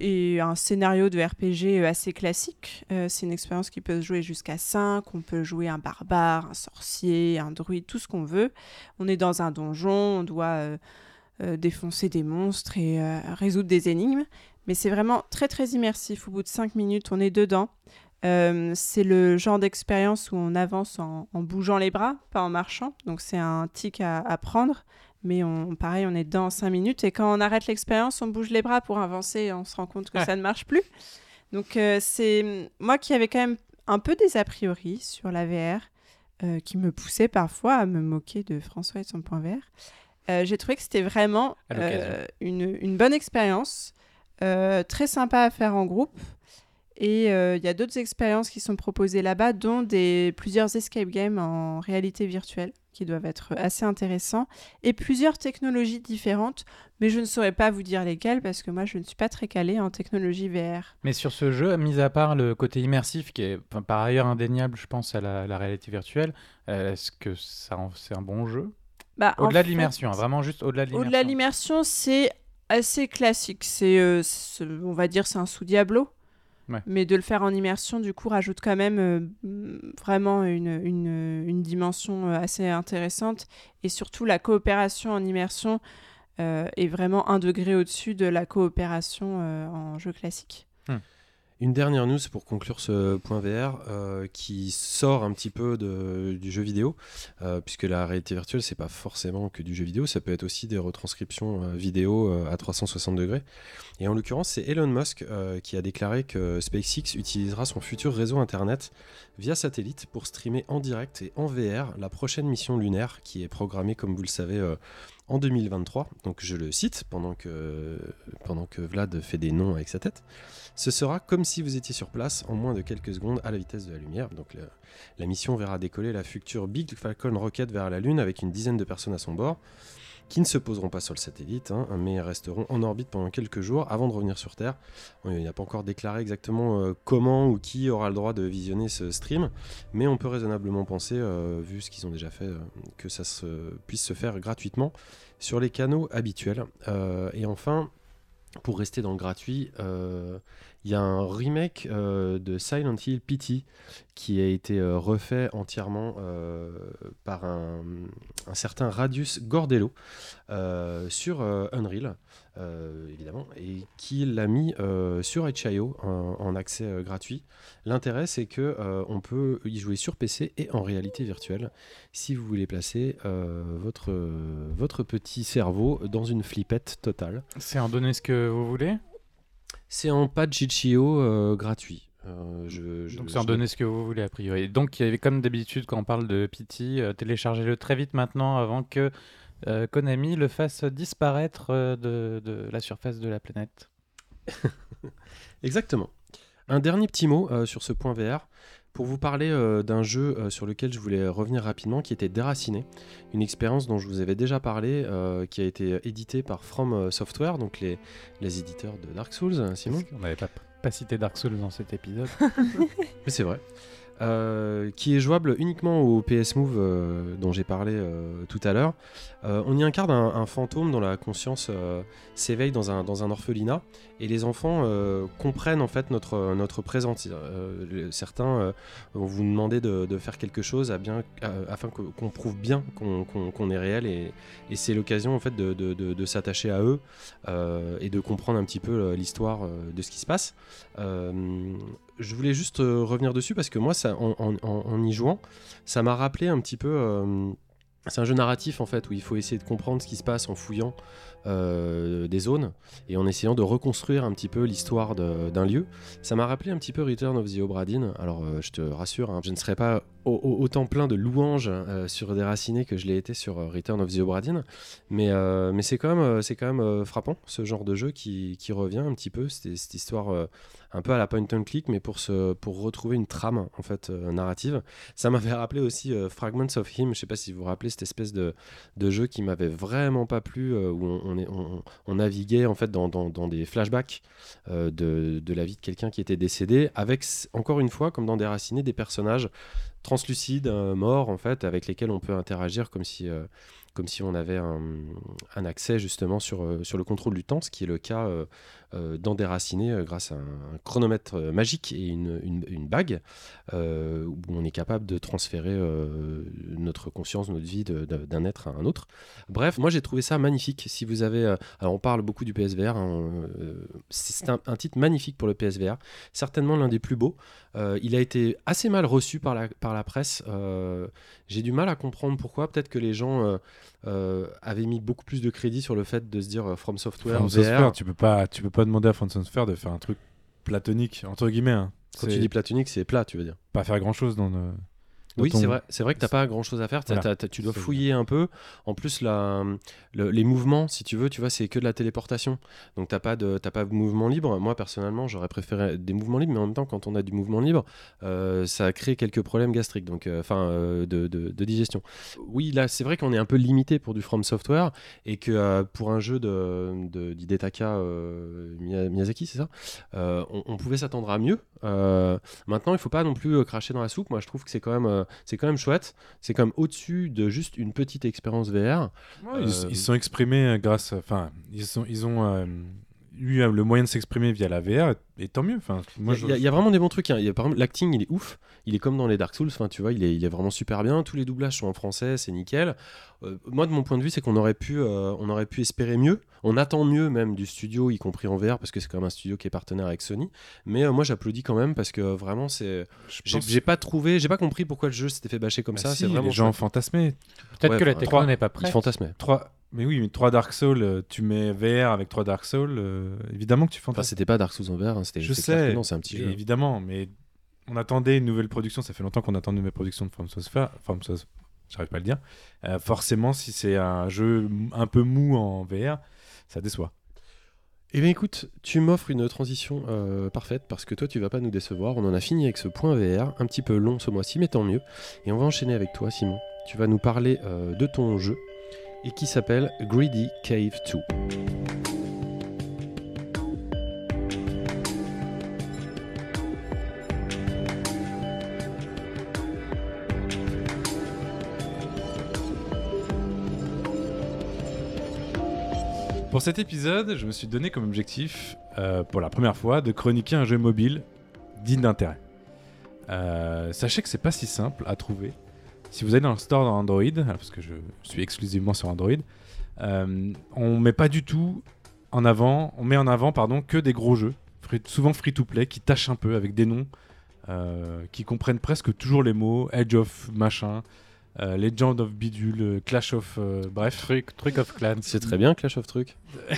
est un scénario de RPG assez classique. Euh, c'est une expérience qui peut se jouer jusqu'à 5. On peut jouer un barbare, un sorcier, un druide, tout ce qu'on veut. On est dans un donjon, on doit euh, défoncer des monstres et euh, résoudre des énigmes. Mais c'est vraiment très très immersif. Au bout de 5 minutes, on est dedans. Euh, c'est le genre d'expérience où on avance en, en bougeant les bras, pas en marchant. Donc c'est un tic à, à prendre. Mais on, pareil, on est dedans en 5 minutes. Et quand on arrête l'expérience, on bouge les bras pour avancer et on se rend compte que ça ne marche plus. Donc euh, c'est moi qui avais quand même un peu des a priori sur la VR, euh, qui me poussait parfois à me moquer de François et de son point VR. Euh, J'ai trouvé que c'était vraiment euh, une, une bonne expérience, euh, très sympa à faire en groupe. Et il y a d'autres expériences qui sont proposées là-bas, dont des, plusieurs escape games en réalité virtuelle, qui doivent être assez intéressants, et plusieurs technologies différentes, mais je ne saurais pas vous dire lesquelles, parce que moi, je ne suis pas très calée en technologie VR. Mais sur ce jeu, mis à part le côté immersif, qui est enfin, par ailleurs indéniable, je pense, à la, la réalité virtuelle, est-ce que c'est un bon jeu? Bah, Au-delà de l'immersion, hein, vraiment juste au-delà de l'immersion. Au-delà de l'immersion, c'est assez classique. C'est, euh, on va dire, c'est un sous Diablo. Ouais. Mais de le faire en immersion, du coup, rajoute quand même euh, vraiment une, une, une dimension euh, assez intéressante. Et surtout, la coopération en immersion euh, est vraiment un degré au-dessus de la coopération en jeu classique. Une dernière news pour conclure ce point VR euh, qui sort un petit peu du jeu vidéo, euh, puisque la réalité virtuelle, c'est pas forcément que du jeu vidéo, ça peut être aussi des retranscriptions euh, vidéo à 360 degrés. Et en l'occurrence, c'est Elon Musk qui a déclaré que SpaceX utilisera son futur réseau Internet via satellite pour streamer en direct et en VR la prochaine mission lunaire qui est programmée, comme vous le savez, en 2023. Donc je le cite pendant que, pendant que Vlad fait des noms avec sa tête. Ce sera comme si vous étiez sur place en moins de quelques secondes à la vitesse de la lumière. Donc la mission verra décoller la future Big Falcon Rocket vers la Lune avec une dizaine de personnes à son bord qui ne se poseront pas sur le satellite, hein, mais resteront en orbite pendant quelques jours avant de revenir sur Terre. Euh, Il n'a pas encore déclaré exactement euh, comment ou qui aura le droit de visionner ce stream, mais on peut raisonnablement penser, euh, vu ce qu'ils ont déjà fait, que ça se, puisse se faire gratuitement sur les canaux habituels. Et enfin, pour rester dans le gratuit, il y a un remake euh, de Silent Hill PT qui a été euh, refait entièrement euh, par un, un certain Radius Gordello sur Unreal, évidemment, et qui l'a mis sur itch.io en, accès gratuit. L'intérêt, c'est que on peut y jouer sur PC et en réalité virtuelle si vous voulez placer votre, votre petit cerveau dans une flippette totale. C'est en donner ce que vous voulez? C'est en patch itch.io euh, gratuit. Euh, je, je- Donc c'est en je- donner ce que vous voulez a priori. Donc il y avait comme d'habitude quand on parle de PT, euh, téléchargez-le très vite maintenant avant que euh, Konami le fasse disparaître de, de la surface de la planète. Exactement. Un dernier petit mot sur ce point VR pour vous parler euh, d'un jeu euh, sur lequel je voulais revenir rapidement qui était Déraciné, une expérience dont je vous avais déjà parlé euh, qui a été édité par From Software, donc les, les éditeurs de Dark Souls, hein, Simon. On n'avait pas, pas cité Dark Souls dans cet épisode. Mais c'est vrai. Euh, qui est jouable uniquement au PS Move euh, dont j'ai parlé euh, tout à l'heure. On y incarne un, fantôme dont la conscience s'éveille dans un, orphelinat et les enfants comprennent en fait notre, notre présence. Certains vont vous demander de, faire quelque chose afin qu'on prouve bien qu'on est réel et, c'est l'occasion en fait de, de- s'attacher à eux et de comprendre un petit peu l'histoire de ce qui se passe. Je voulais juste euh, revenir dessus parce que moi, en, y jouant, ça m'a rappelé un petit peu. euh, c'est un jeu narratif en fait où il faut essayer de comprendre ce qui se passe en fouillant euh, des zones et en essayant de reconstruire un petit peu l'histoire d'un lieu. Ça m'a rappelé un petit peu Return of the Obra Dinn. Alors je te rassure, hein, je ne serai pas au- au- autant plein de louanges euh, sur Déraciné que je l'ai été sur Return of the Obra Dinn, mais, c'est quand même, frappant ce genre de jeu qui, revient un petit peu. C'était cette histoire un peu à la point and click, mais pour, se, pour retrouver une trame en fait euh, narrative. Ça m'avait rappelé aussi euh, Fragments of Him. Je sais pas si vous vous rappelez cette espèce de, de jeu qui m'avait vraiment pas plu, euh, où on, est, on, naviguait en fait dans, dans, dans des flashbacks de, de la vie de quelqu'un qui était décédé, avec encore une fois, comme dans Déraciné, des personnages translucides, morts en fait, avec lesquels on peut interagir comme si, comme si on avait un, accès justement sur, euh, sur le contrôle du temps, ce qui est le cas euh, euh, dans Déraciné euh, grâce à un, chronomètre magique et une, une, bague où on est capable de transférer notre conscience, notre vie d'un être à un autre. Bref, moi j'ai trouvé ça magnifique. Si vous avez, alors on parle beaucoup du PSVR, hein, c'est un titre magnifique pour le PSVR, certainement l'un des plus beaux. Euh, il a été assez mal reçu par la, par la presse. Euh, j'ai du mal à comprendre pourquoi. Peut-être que les gens euh, avaient mis beaucoup plus de crédit sur le fait de se dire From Software, From VR. Software, tu peux pas, tu peux pas demander à From Software de faire un truc platonique entre guillemets. hein. Quand tu dis platonique, c'est plat, tu veux dire. pas faire grand chose dans le. Oui, ton- c'est vrai, c'est vrai que t'as pas grand chose à faire. Tu dois fouiller un peu. En plus, la, le- les mouvements, si tu veux, tu vois, c'est que de la téléportation. Donc t'as pas de, pas de mouvement libre. Moi, personnellement, j'aurais préféré des mouvements libres, mais en même temps, quand on a du mouvement libre, euh, ça crée quelques problèmes gastriques, donc euh, enfin euh, de, de- de digestion. Oui, là, c'est vrai qu'on est un peu limité pour du From Software et que pour un jeu de, de d'Hidetaka Miya- Miyazaki, c'est ça, on, on pouvait s'attendre à mieux. Maintenant, il faut pas non plus cracher dans la soupe. Moi, je trouve que c'est quand même, euh, c'est quand même chouette. C'est quand même au-dessus de juste une petite expérience VR. Ouais, ils, Euh, ils se sont exprimés euh, grâce, enfin, ils sont, ils ont, euh, eu le moyen de s'exprimer via la VR, et, tant mieux. Enfin, moi, Il y, a- il y a vraiment des bons trucs. hein. Y a, par exemple, l'acting, il est ouf. Il est comme dans les Dark Souls. Enfin, tu vois, il est, il est vraiment super bien. Tous les doublages sont en français, c'est nickel. Euh, moi, de mon point de vue, c'est qu'on aurait pu, euh, on aurait pu espérer mieux. On attend mieux même du studio, y compris en VR, parce que c'est quand même un studio qui est partenaire avec Sony. Mais euh, moi, j'applaudis quand même parce que euh, vraiment, c'est. je J'ai pense- pas trouvé, j'ai pas compris pourquoi le jeu s'était fait bâcher comme Bah ça. si, c'est vraiment les gens fantasmaient. Peut-être Ouais, que la techno n'est pas Ils prête. fantasmaient. Trois... Mais oui, mais 3 Dark Souls, euh, tu mets VR avec 3 Dark Souls, euh, évidemment que tu Enfin, fantasmes. c'était pas Dark Souls en VR. hein, c'était- je sais, Non, c'est un petit et jeu. évidemment, mais on attendait une nouvelle production, ça fait longtemps qu'on attend une nouvelle production de From Software, From Software, j'arrive pas à le dire. Euh, forcément, si c'est un jeu un peu mou en VR, ça déçoit. Eh bien écoute, tu m'offres une transition euh, parfaite parce que toi tu vas pas nous décevoir. On en a fini avec ce point VR, un petit peu long ce mois-ci, mais tant mieux. Et on va enchaîner avec toi Simon. Tu vas nous parler euh, de ton jeu et qui s'appelle Greedy Cave 2. Pour cet épisode, je me suis donné comme objectif, euh, pour la première fois, de chroniquer un jeu mobile digne d'intérêt. Euh, sachez que c'est pas si simple à trouver. Si vous allez dans le store Android, parce que je suis exclusivement sur Android, euh, on met pas du tout en avant, on met en avant pardon que des gros jeux, free- souvent free to play, qui tâchent un peu avec des noms euh, qui comprennent presque toujours les mots Edge of machin, euh, Legend of bidule, Clash of euh, bref. Truc, truc of Clans. C'est très bien Clash of Truc.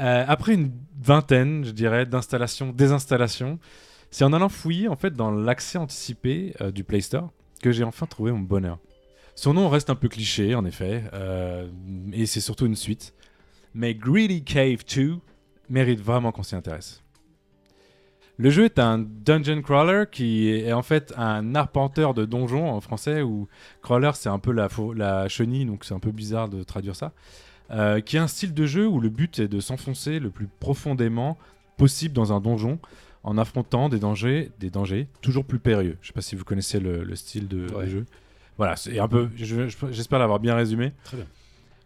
Euh, après une vingtaine, je dirais, d'installations, désinstallations, c'est en allant fouiller en fait dans l'accès anticipé euh, du Play Store que j'ai enfin trouvé mon bonheur. Son nom reste un peu cliché en effet, euh, et c'est surtout une suite. Mais Greedy Cave 2 mérite vraiment qu'on s'y intéresse. Le jeu est un dungeon crawler qui est en fait un arpenteur de donjons en français, où crawler c'est un peu la chenille, donc c'est un peu bizarre de traduire ça. Euh, qui est un style de jeu où le but est de s'enfoncer le plus profondément possible dans un donjon en affrontant des dangers, des dangers toujours plus périlleux. Je sais pas si vous connaissez le, le style de, Ouais. de jeu. Voilà, c'est un peu. je- je- J'espère l'avoir bien résumé. Très bien.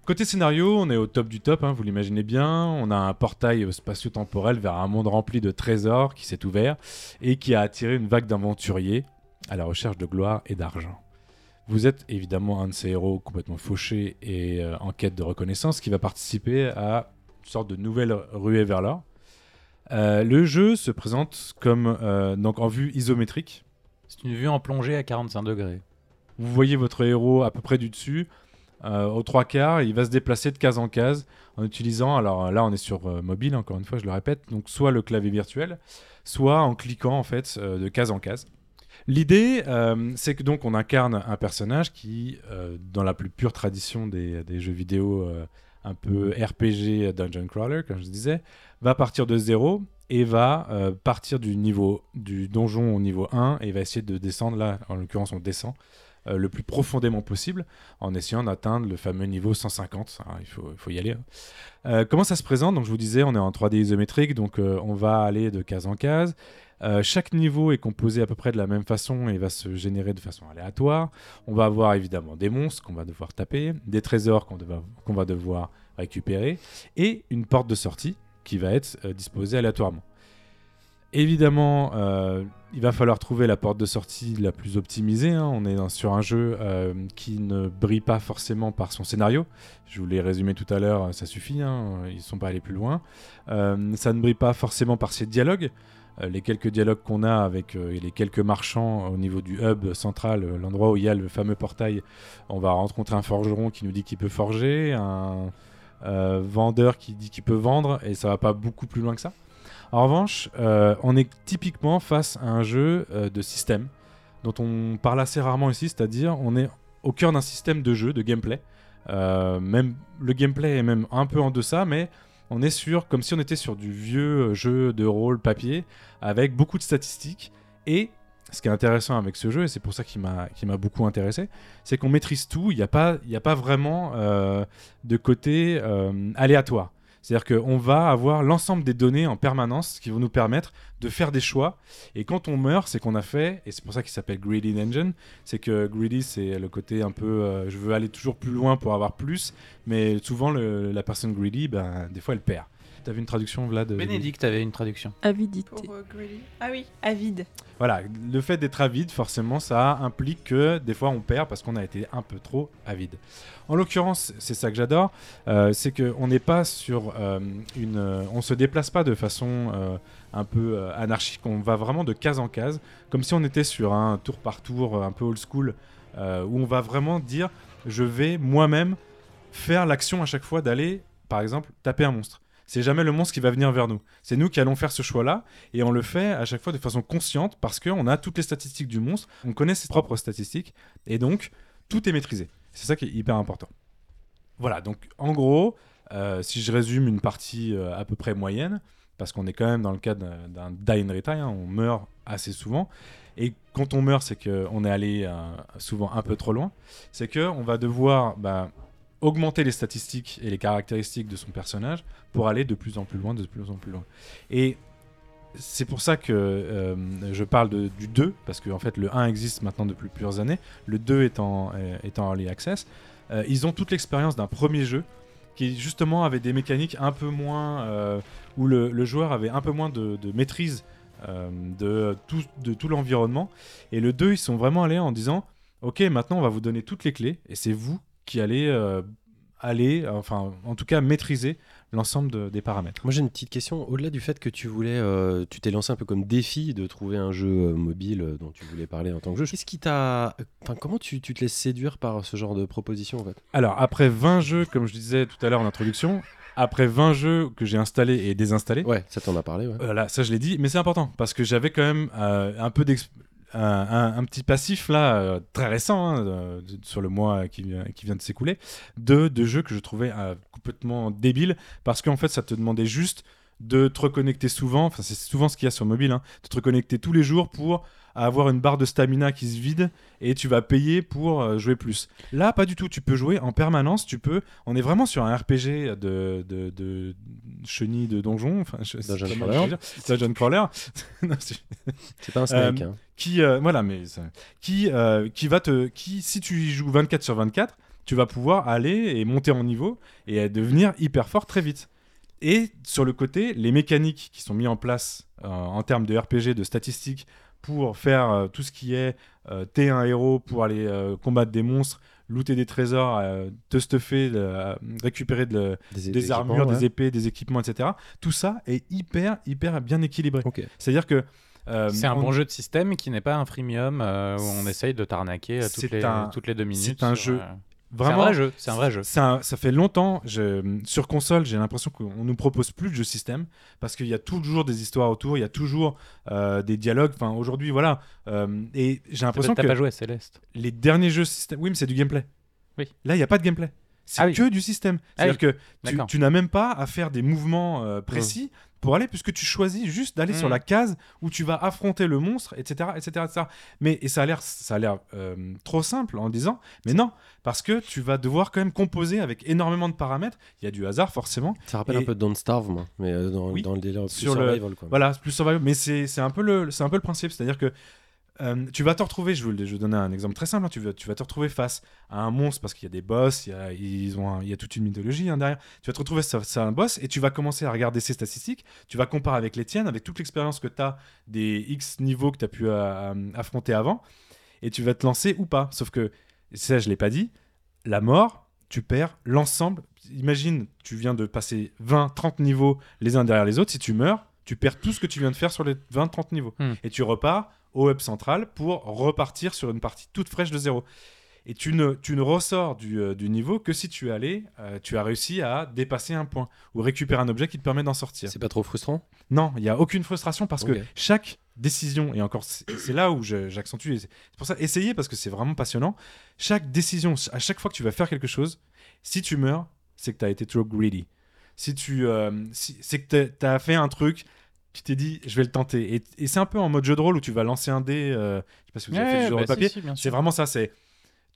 Côté scénario, on est au top du top, hein, vous l'imaginez bien. On a un portail spatio-temporel vers un monde rempli de trésors qui s'est ouvert et qui a attiré une vague d'aventuriers à la recherche de gloire et d'argent. Vous êtes évidemment un de ces héros complètement fauchés et euh, en quête de reconnaissance qui va participer à une sorte de nouvelle ruée vers l'or. Euh, le jeu se présente comme euh, donc en vue isométrique. C'est une vue en plongée à 45 degrés. Vous voyez votre héros à peu près du dessus. Euh, aux trois quarts, il va se déplacer de case en case en utilisant, alors là on est sur euh, mobile encore une fois, je le répète, donc soit le clavier virtuel, soit en cliquant en fait de case en case. L'idée, euh, c'est que donc on incarne un personnage qui, euh, dans la plus pure tradition des, des jeux vidéo un peu RPG dungeon crawler, comme je disais, va partir de zéro et va euh, partir du niveau du donjon au niveau 1 et va essayer de descendre là, en l'occurrence on descend euh, le plus profondément possible en essayant d'atteindre le fameux niveau 150. Ah, il, faut, il faut y aller. hein. Euh, comment ça se présente? Donc je vous disais, on est en 3D isométrique, donc on va aller de case en case. Euh, chaque niveau est composé à peu près de la même façon et va se générer de façon aléatoire. On va avoir évidemment des monstres qu'on va devoir taper, des trésors qu'on va devoir récupérer et une porte de sortie qui va être euh, disposée aléatoirement. Évidemment, euh, il va falloir trouver la porte de sortie la plus optimisée. hein. On est sur un jeu qui ne brille pas forcément par son scénario. Je vous l'ai résumé tout à l'heure, ça suffit, hein, ils ne sont pas allés plus loin. Ça ne brille pas forcément par ses dialogues. Euh, les quelques dialogues qu'on a avec euh, les quelques marchands au niveau du hub central, euh, l'endroit où il y a le fameux portail, on va rencontrer un forgeron qui nous dit qu'il peut forger, un euh, vendeur qui dit qu'il peut vendre, et ça va pas beaucoup plus loin que ça. En revanche, euh, on est typiquement face à un jeu euh, de système dont on parle assez rarement ici, c'est-à-dire on est au cœur d'un système de jeu, de gameplay. Euh, même le gameplay est même un peu en deçà, mais on est sur comme si on était sur du vieux jeu de rôle papier avec beaucoup de statistiques. Et ce qui est intéressant avec ce jeu, et c'est pour ça qu'il m'a beaucoup intéressé, c'est qu'on maîtrise tout. Il n'y a pas a pas vraiment euh, de côté euh, aléatoire. C'est-à-dire qu'on va avoir l'ensemble des données en permanence qui vont nous permettre de faire des choix. Et quand on meurt, c'est qu'on a fait, et c'est pour ça qu'il s'appelle Greedy Engine, c'est que Greedy, c'est le côté un peu euh, je veux aller toujours plus loin pour avoir plus, mais souvent la personne greedy, ben, des fois elle perd. T'avais une traduction, Vlad Bénédicte avait une traduction. Avidité. Pour, euh, greedy. Ah oui, avide. Voilà, le fait d'être avide, forcément, ça implique que des fois on perd parce qu'on a été un peu trop avide. En l'occurrence, c'est ça que j'adore, euh, c'est qu'on n'est pas sur euh, une, euh, on se déplace pas de façon euh, un peu euh, anarchique, on va vraiment de case en case, comme si on était sur un tour par tour euh, un peu old school, euh, où on va vraiment dire, je vais moi-même faire l'action à chaque fois d'aller, par exemple, taper un monstre. C'est jamais le monstre qui va venir vers nous. C'est nous qui allons faire ce choix-là et on le fait à chaque fois de façon consciente parce qu'on a toutes les statistiques du monstre, on connaît ses propres statistiques et donc tout est maîtrisé. C'est ça qui est hyper important. Voilà, donc en gros, euh, si je résume une partie euh, à peu près moyenne, parce qu'on est quand même dans le cadre d'un- die and retry, hein, on meurt assez souvent. Et quand on meurt, c'est qu'on est allé euh, souvent un peu trop loin. C'est qu'on va devoir bah, augmenter les statistiques et les caractéristiques de son personnage pour aller de plus en plus loin, de plus en plus loin. Et c'est pour ça que euh, je parle du 2, parce qu'en fait le 1 existe maintenant depuis plusieurs années, le 2 est en, en early access. Euh, ils ont toute l'expérience d'un premier jeu qui justement avait des mécaniques un peu moins... euh, où le, joueur avait un peu moins de, maîtrise de tout, de tout l'environnement. Et le 2, ils sont vraiment allés en disant, ok, maintenant on va vous donner toutes les clés, et c'est vous qui allez euh, aller, enfin en tout cas maîtriser l'ensemble de- des paramètres. Moi j'ai une petite question. Au-delà du fait que tu voulais, euh, tu t'es lancé un peu comme défi de trouver un jeu euh, mobile dont tu voulais parler en tant que jeu. Qu'est-ce qui t'a, enfin comment tu, tu te laisses séduire par ce genre de proposition en fait? Alors, après 20 jeux, comme je disais tout à l'heure en introduction, après 20 jeux que j'ai installés et désinstallés, Ouais, ça t'en a parlé. Ouais. voilà, ça je l'ai dit, mais c'est important parce que j'avais quand même euh, un peu d'ex- un, petit passif là, euh, très récent, hein, euh, sur le mois qui, vient- qui vient de s'écouler, de, de jeux que je trouvais euh, complètement débiles parce qu'en fait ça te demandait juste de te reconnecter souvent, enfin c'est souvent ce qu'il y a sur mobile, hein, de te reconnecter tous les jours pour avoir une barre de stamina qui se vide et tu vas payer pour euh, jouer plus. Là, pas du tout, tu peux jouer en permanence, tu peux, on est vraiment sur un RPG de, de, de chenille de donjon, enfin, Dungeon c'est crawler. Dungeon crawler. C'est- pas un snake. hein. qui euh, voilà mais qui euh, qui va te qui si tu y joues 24 sur 24 tu vas pouvoir aller et monter en niveau et euh, devenir hyper fort très vite et sur le côté les mécaniques qui sont mises en place euh, en termes de RPG de statistiques pour faire euh, tout ce qui est euh, t'es un héros pour aller euh, combattre des monstres looter des trésors euh, te stuffer euh, récupérer de Des, armures ouais. des épées des équipements etc tout ça est hyper hyper bien équilibré Ok. c'est à dire que euh, C'est un on- bon jeu de système qui n'est pas un freemium euh, où on essaye de t'arnaquer toutes les, un- toutes les deux minutes. c'est un sur, jeu euh, vraiment C'est un vrai jeu. C'est un vrai jeu. Ça, ça fait longtemps, je- sur console, j'ai l'impression qu'on nous propose plus de jeux système parce qu'il y a toujours des histoires autour, il y a toujours euh, des dialogues. Enfin, aujourd'hui, voilà. Euh, et j'ai l'impression T'as que pas joué à Céleste. les derniers jeux système, oui, mais c'est du gameplay. Oui. Là, il n'y a pas de gameplay. C'est Ah oui. que du système. Ah C'est-à-dire que tu, n'as même pas à faire des mouvements euh, précis pour aller, puisque tu choisis juste d'aller sur Mm. la case où tu vas affronter le monstre, etc., etc., etc. Mais et ça a l'air, ça a l'air euh, trop simple en disant, mais non, parce que tu vas devoir quand même composer avec énormément de paramètres. Il y a du hasard forcément. Ça rappelle Et- un peu Don't Starve, moi, mais euh, dans, Oui. dans le délire plus Sur le- survival. Quoi. Voilà, plus survival, mais c'est c'est un peu le, c'est un peu le principe, c'est-à-dire que euh, tu vas te retrouver, je vais, je vais donner un exemple très simple, hein, tu, vas, tu vas te retrouver face à un monstre parce qu'il y a des boss, il y a, ils ont un- il y a toute une mythologie hein, derrière. Tu vas te retrouver face à un boss et tu vas commencer à regarder ses statistiques, tu vas comparer avec les tiennes, avec toute l'expérience que tu as des X niveaux que tu as pu euh, euh, affronter avant, et tu vas te lancer ou pas. Sauf que, ça je l'ai pas dit, la mort, tu perds l'ensemble. Imagine, tu viens de passer 20, 30 niveaux les uns derrière les autres, si tu meurs, tu perds tout ce que tu viens de faire sur les 20, 30 niveaux. Hmm. Et tu repars au hub central pour repartir sur une partie toute fraîche de zéro. Et tu ne, tu ne ressors du, euh, du niveau que si tu es allé, euh, tu as réussi à dépasser un point ou récupérer un objet qui te permet d'en sortir. C'est pas trop frustrant? Non, il n'y a aucune frustration parce que chaque décision, et encore c'est là où j'accentue, c'est pour ça, essayez parce que c'est vraiment passionnant. Chaque décision, à chaque fois que tu vas faire quelque chose, si tu meurs, c'est que tu as été trop greedy. Si tu, euh, si- c'est que tu as fait un truc, tu t'es dit, je vais le tenter. Et, et c'est un peu en mode jeu de rôle où tu vas lancer un dé. euh, je sais pas si vous avez fait du jeu de bah, papier. si, si, C'est vraiment ça. C'est,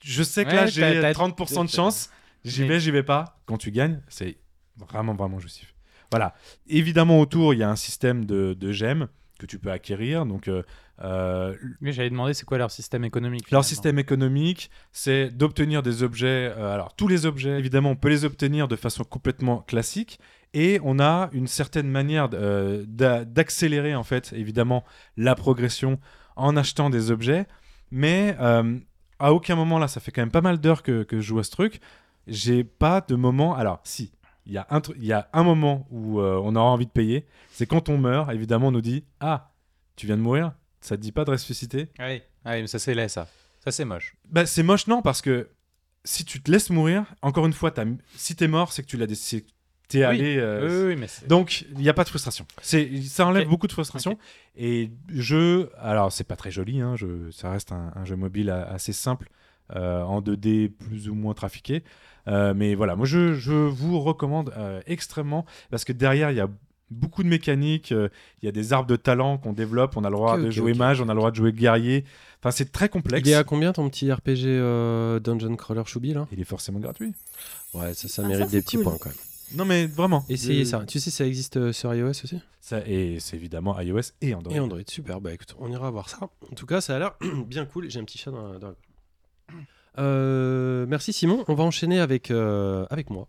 je sais que Ouais, là j'ai t'as- 30% de chance. J'y Mais- vais, j'y vais pas. Quand tu gagnes, c'est vraiment, vraiment justif. Voilà. Évidemment, autour, il y a un système de, de gemmes que tu peux acquérir. Donc, euh, euh, Oui, j'allais demander c'est quoi leur système économique. leur système économique, c'est d'obtenir des objets. euh, alors, tous les objets, évidemment, on peut les obtenir de façon complètement classique. Et on a une certaine manière euh, d'a- d'accélérer, en fait, évidemment, la progression en achetant des objets. Mais euh, à aucun moment, là, ça fait quand même pas mal d'heures que, que je joue à ce truc. J'ai pas de moment. Alors, si, il y, a un il y a un moment où euh, on aura envie de payer. C'est quand on meurt, évidemment, on nous dit Ah, tu viens de mourir Ça te dit pas de ressusciter? Ah Oui, ah oui, mais ça c'est laid ça. Ça c'est moche. bah, c'est moche, non, parce que si tu te laisses mourir, encore une fois, si t'es mort, c'est que tu l'as décidé. T'es Oui. allé. euh, oui, oui, mais c'est- Donc, il n'y a pas de frustration. Ça enlève beaucoup de frustration. Et jeu, alors c'est pas très joli, hein, je- ça reste un, un jeu mobile a- assez simple, euh, en 2D plus ou moins trafiqué. Euh, mais voilà, moi je, je vous recommande euh, extrêmement, parce que derrière il y a beaucoup de mécaniques, euh, il y a des arbres de talent qu'on développe, on a le droit de jouer mage, on a le droit de jouer guerrier. Enfin, c'est très complexe. Il est à combien ton petit RPG euh, Dungeon Crawler Choubi là? Il est forcément gratuit. Ouais, ça, ça Ah, mérite ça, des petits points quand même. Non mais vraiment. Essayez Euh, ça. Tu sais, ça existe euh, sur iOS aussi ça et c'est évidemment iOS et Android. Et Android, super. Bah écoute, on ira voir ça. En tout cas, ça a l'air bien cool. J'ai un petit chat dans la. dans Euh, merci Simon. On va enchaîner avec, euh, avec moi.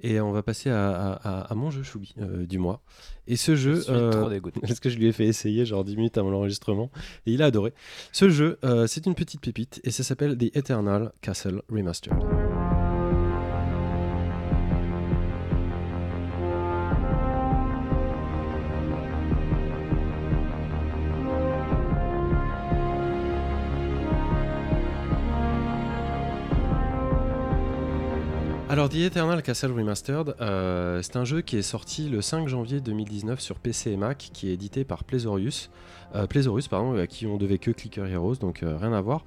Et on va passer à, à- à- à mon jeu Choubi euh, du mois. Et ce jeu. Je suis euh, trop dégoûté. Parce que je lui ai fait essayer genre 10 minutes avant l'enregistrement. Et il a adoré. Ce jeu, euh, c'est une petite pépite. Et ça s'appelle The Eternal Castle Remastered. Alors, The Eternal Castle Remastered, euh, c'est un jeu qui est sorti le 5 janvier 2019 sur PC et Mac, qui est édité par Plesaurius, euh, Plesaurus, pardon, à qui on devait que Clicker Heroes, donc euh, rien à voir.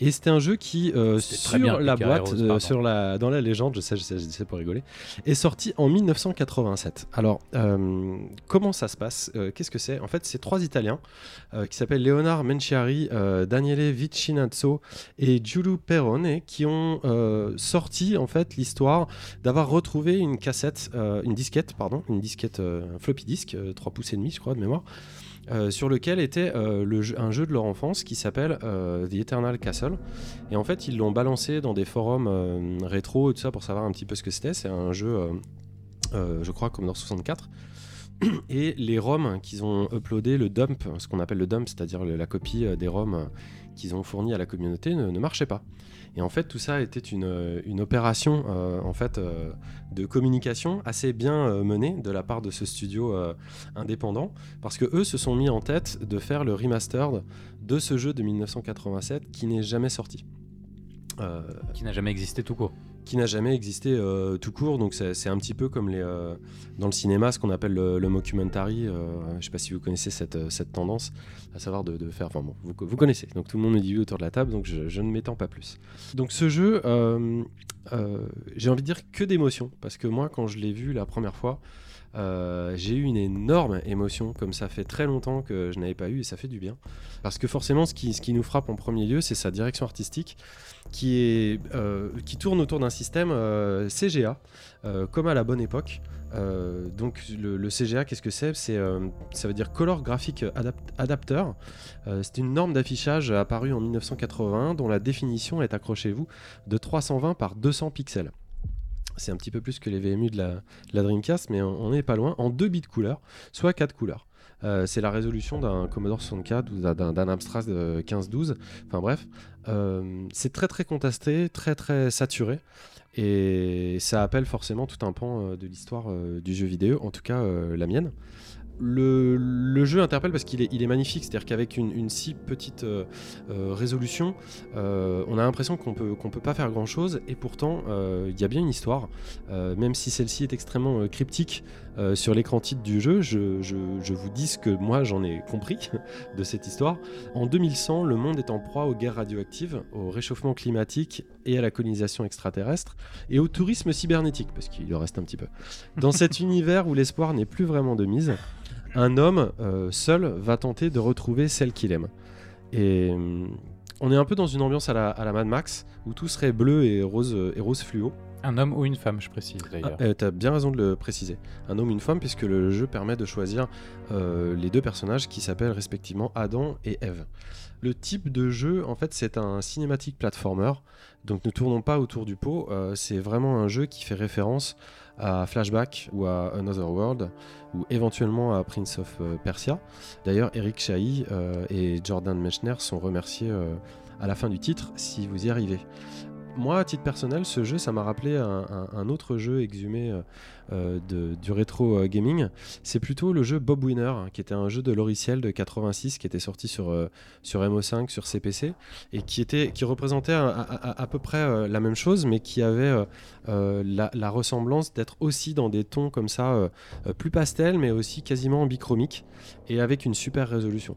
Et c'était un jeu qui, euh, sur bien, la Clicker boîte, Heroes, euh, sur la, dans la légende, je sais, je sais, je ça pour rigoler, est sorti en 1987. Alors, euh, comment ça se passe Euh, Qu'est-ce que c'est? En fait, c'est trois Italiens euh, qui s'appellent Leonard Menciari, euh, Daniele Vicinazzo et Giulio Perrone qui ont euh, sorti en fait l'histoire d'avoir retrouvé une cassette, euh, une disquette, pardon, une disquette, euh, un floppy disk, euh, 3 pouces et demi, je crois, de mémoire, euh, sur lequel était euh, le un jeu de leur enfance qui s'appelle euh, The Eternal Castle. Et en fait, ils l'ont balancé dans des forums rétro et tout ça pour savoir un petit peu ce que c'était. C'est un jeu, je crois, Commodore 64. Et les ROM qu'ils ont uploadé, le dump, ce qu'on appelle le dump, c'est-à-dire la copie des ROM qu'ils ont fourni à la communauté, ne, ne marchait pas. Et en fait, tout ça était une, euh, une opération euh, en fait, euh, de communication assez bien menée de la part de ce studio indépendant, parce que eux se sont mis en tête de faire le remastered de ce jeu de 1987 qui n'est jamais sorti. Qui n'a jamais existé tout court. Qui n'a jamais existé euh, tout court. Donc c'est un petit peu comme les, euh, dans le cinéma, ce qu'on appelle le, le mockumentary. euh, je ne sais pas si vous connaissez cette, tendance, à savoir de, faire. Enfin bon, vous, connaissez. Donc tout le monde me dit oui autour de la table, donc je, ne m'étends pas plus. Donc ce jeu, j'ai envie de dire que d'émotions, parce que moi, quand je l'ai vu la première fois, j'ai eu une énorme émotion, comme ça fait très longtemps que je n'avais pas eu, et ça fait du bien. Parce que forcément, ce qui nous frappe en premier lieu, c'est sa direction artistique, euh, qui tourne autour d'un système euh, CGA, euh, comme à la bonne époque. Donc le, CGA, qu'est-ce que c'est? C'est, Ça veut dire Color Graphic Adapt- Adapter. C'est une norme d'affichage apparue en 1981 dont la définition est, accrochez-vous, de 320 par 200 pixels. C'est un petit peu plus que les VMU de la, de la Dreamcast, mais on n'est pas loin, en 2 bits couleurs, soit 4 couleurs. Euh, c'est la résolution d'un Commodore 64 ou d'un, Amstrad euh, 1512. Enfin bref, euh, c'est très très contrasté, très très saturé. Et ça appelle forcément tout un pan euh, de l'histoire euh, du jeu vidéo, en tout cas euh, la mienne. Le, jeu interpelle parce qu'il est, magnifique, c'est-à-dire qu'avec une, si petite euh, euh, résolution, euh, on a l'impression qu'on peut, qu'on peut pas faire grand-chose, et pourtant euh, il y a bien une histoire, Euh, même si celle-ci est extrêmement euh, cryptique euh, sur l'écran titre du jeu, je, je- je vous dis ce que moi j'en ai compris de cette histoire. En 2100, le monde est en proie aux guerres radioactives, au réchauffement climatique et à la colonisation extraterrestre, et au tourisme cybernétique, parce qu'il en reste un petit peu. Dans cet univers où l'espoir n'est plus vraiment de mise, un homme euh, seul va tenter de retrouver celle qu'il aime. Et hum, on est un peu dans une ambiance à la, à la Mad Max, où tout serait bleu et rose, et rose fluo. Un homme ou une femme, je précise d'ailleurs. Ah, tu as bien raison de le préciser. Un homme ou une femme, puisque le jeu permet de choisir euh, les deux personnages qui s'appellent respectivement Adam et Eve. Le type de jeu, en fait, c'est un cinématique platformer. Donc ne tournons pas autour du pot. euh, c'est vraiment un jeu qui fait référence à Flashback ou à Another World ou éventuellement à Prince of Persia. D'ailleurs, Eric Chahi et Jordan Mechner sont remerciés à la fin du titre si vous y arrivez. Moi, à titre personnel, ce jeu, ça m'a rappelé un, autre jeu exhumé euh, de- du rétro euh, gaming. C'est plutôt le jeu Bob Winner, hein, qui était un jeu de logiciel de 86 qui était sorti sur, euh, sur MO5, sur CPC, et qui, était, qui représentait à, peu près euh, la même chose, mais qui avait euh, euh, la, la ressemblance d'être aussi dans des tons comme ça, euh, euh, plus pastel, mais aussi quasiment bichromique, et avec une super résolution.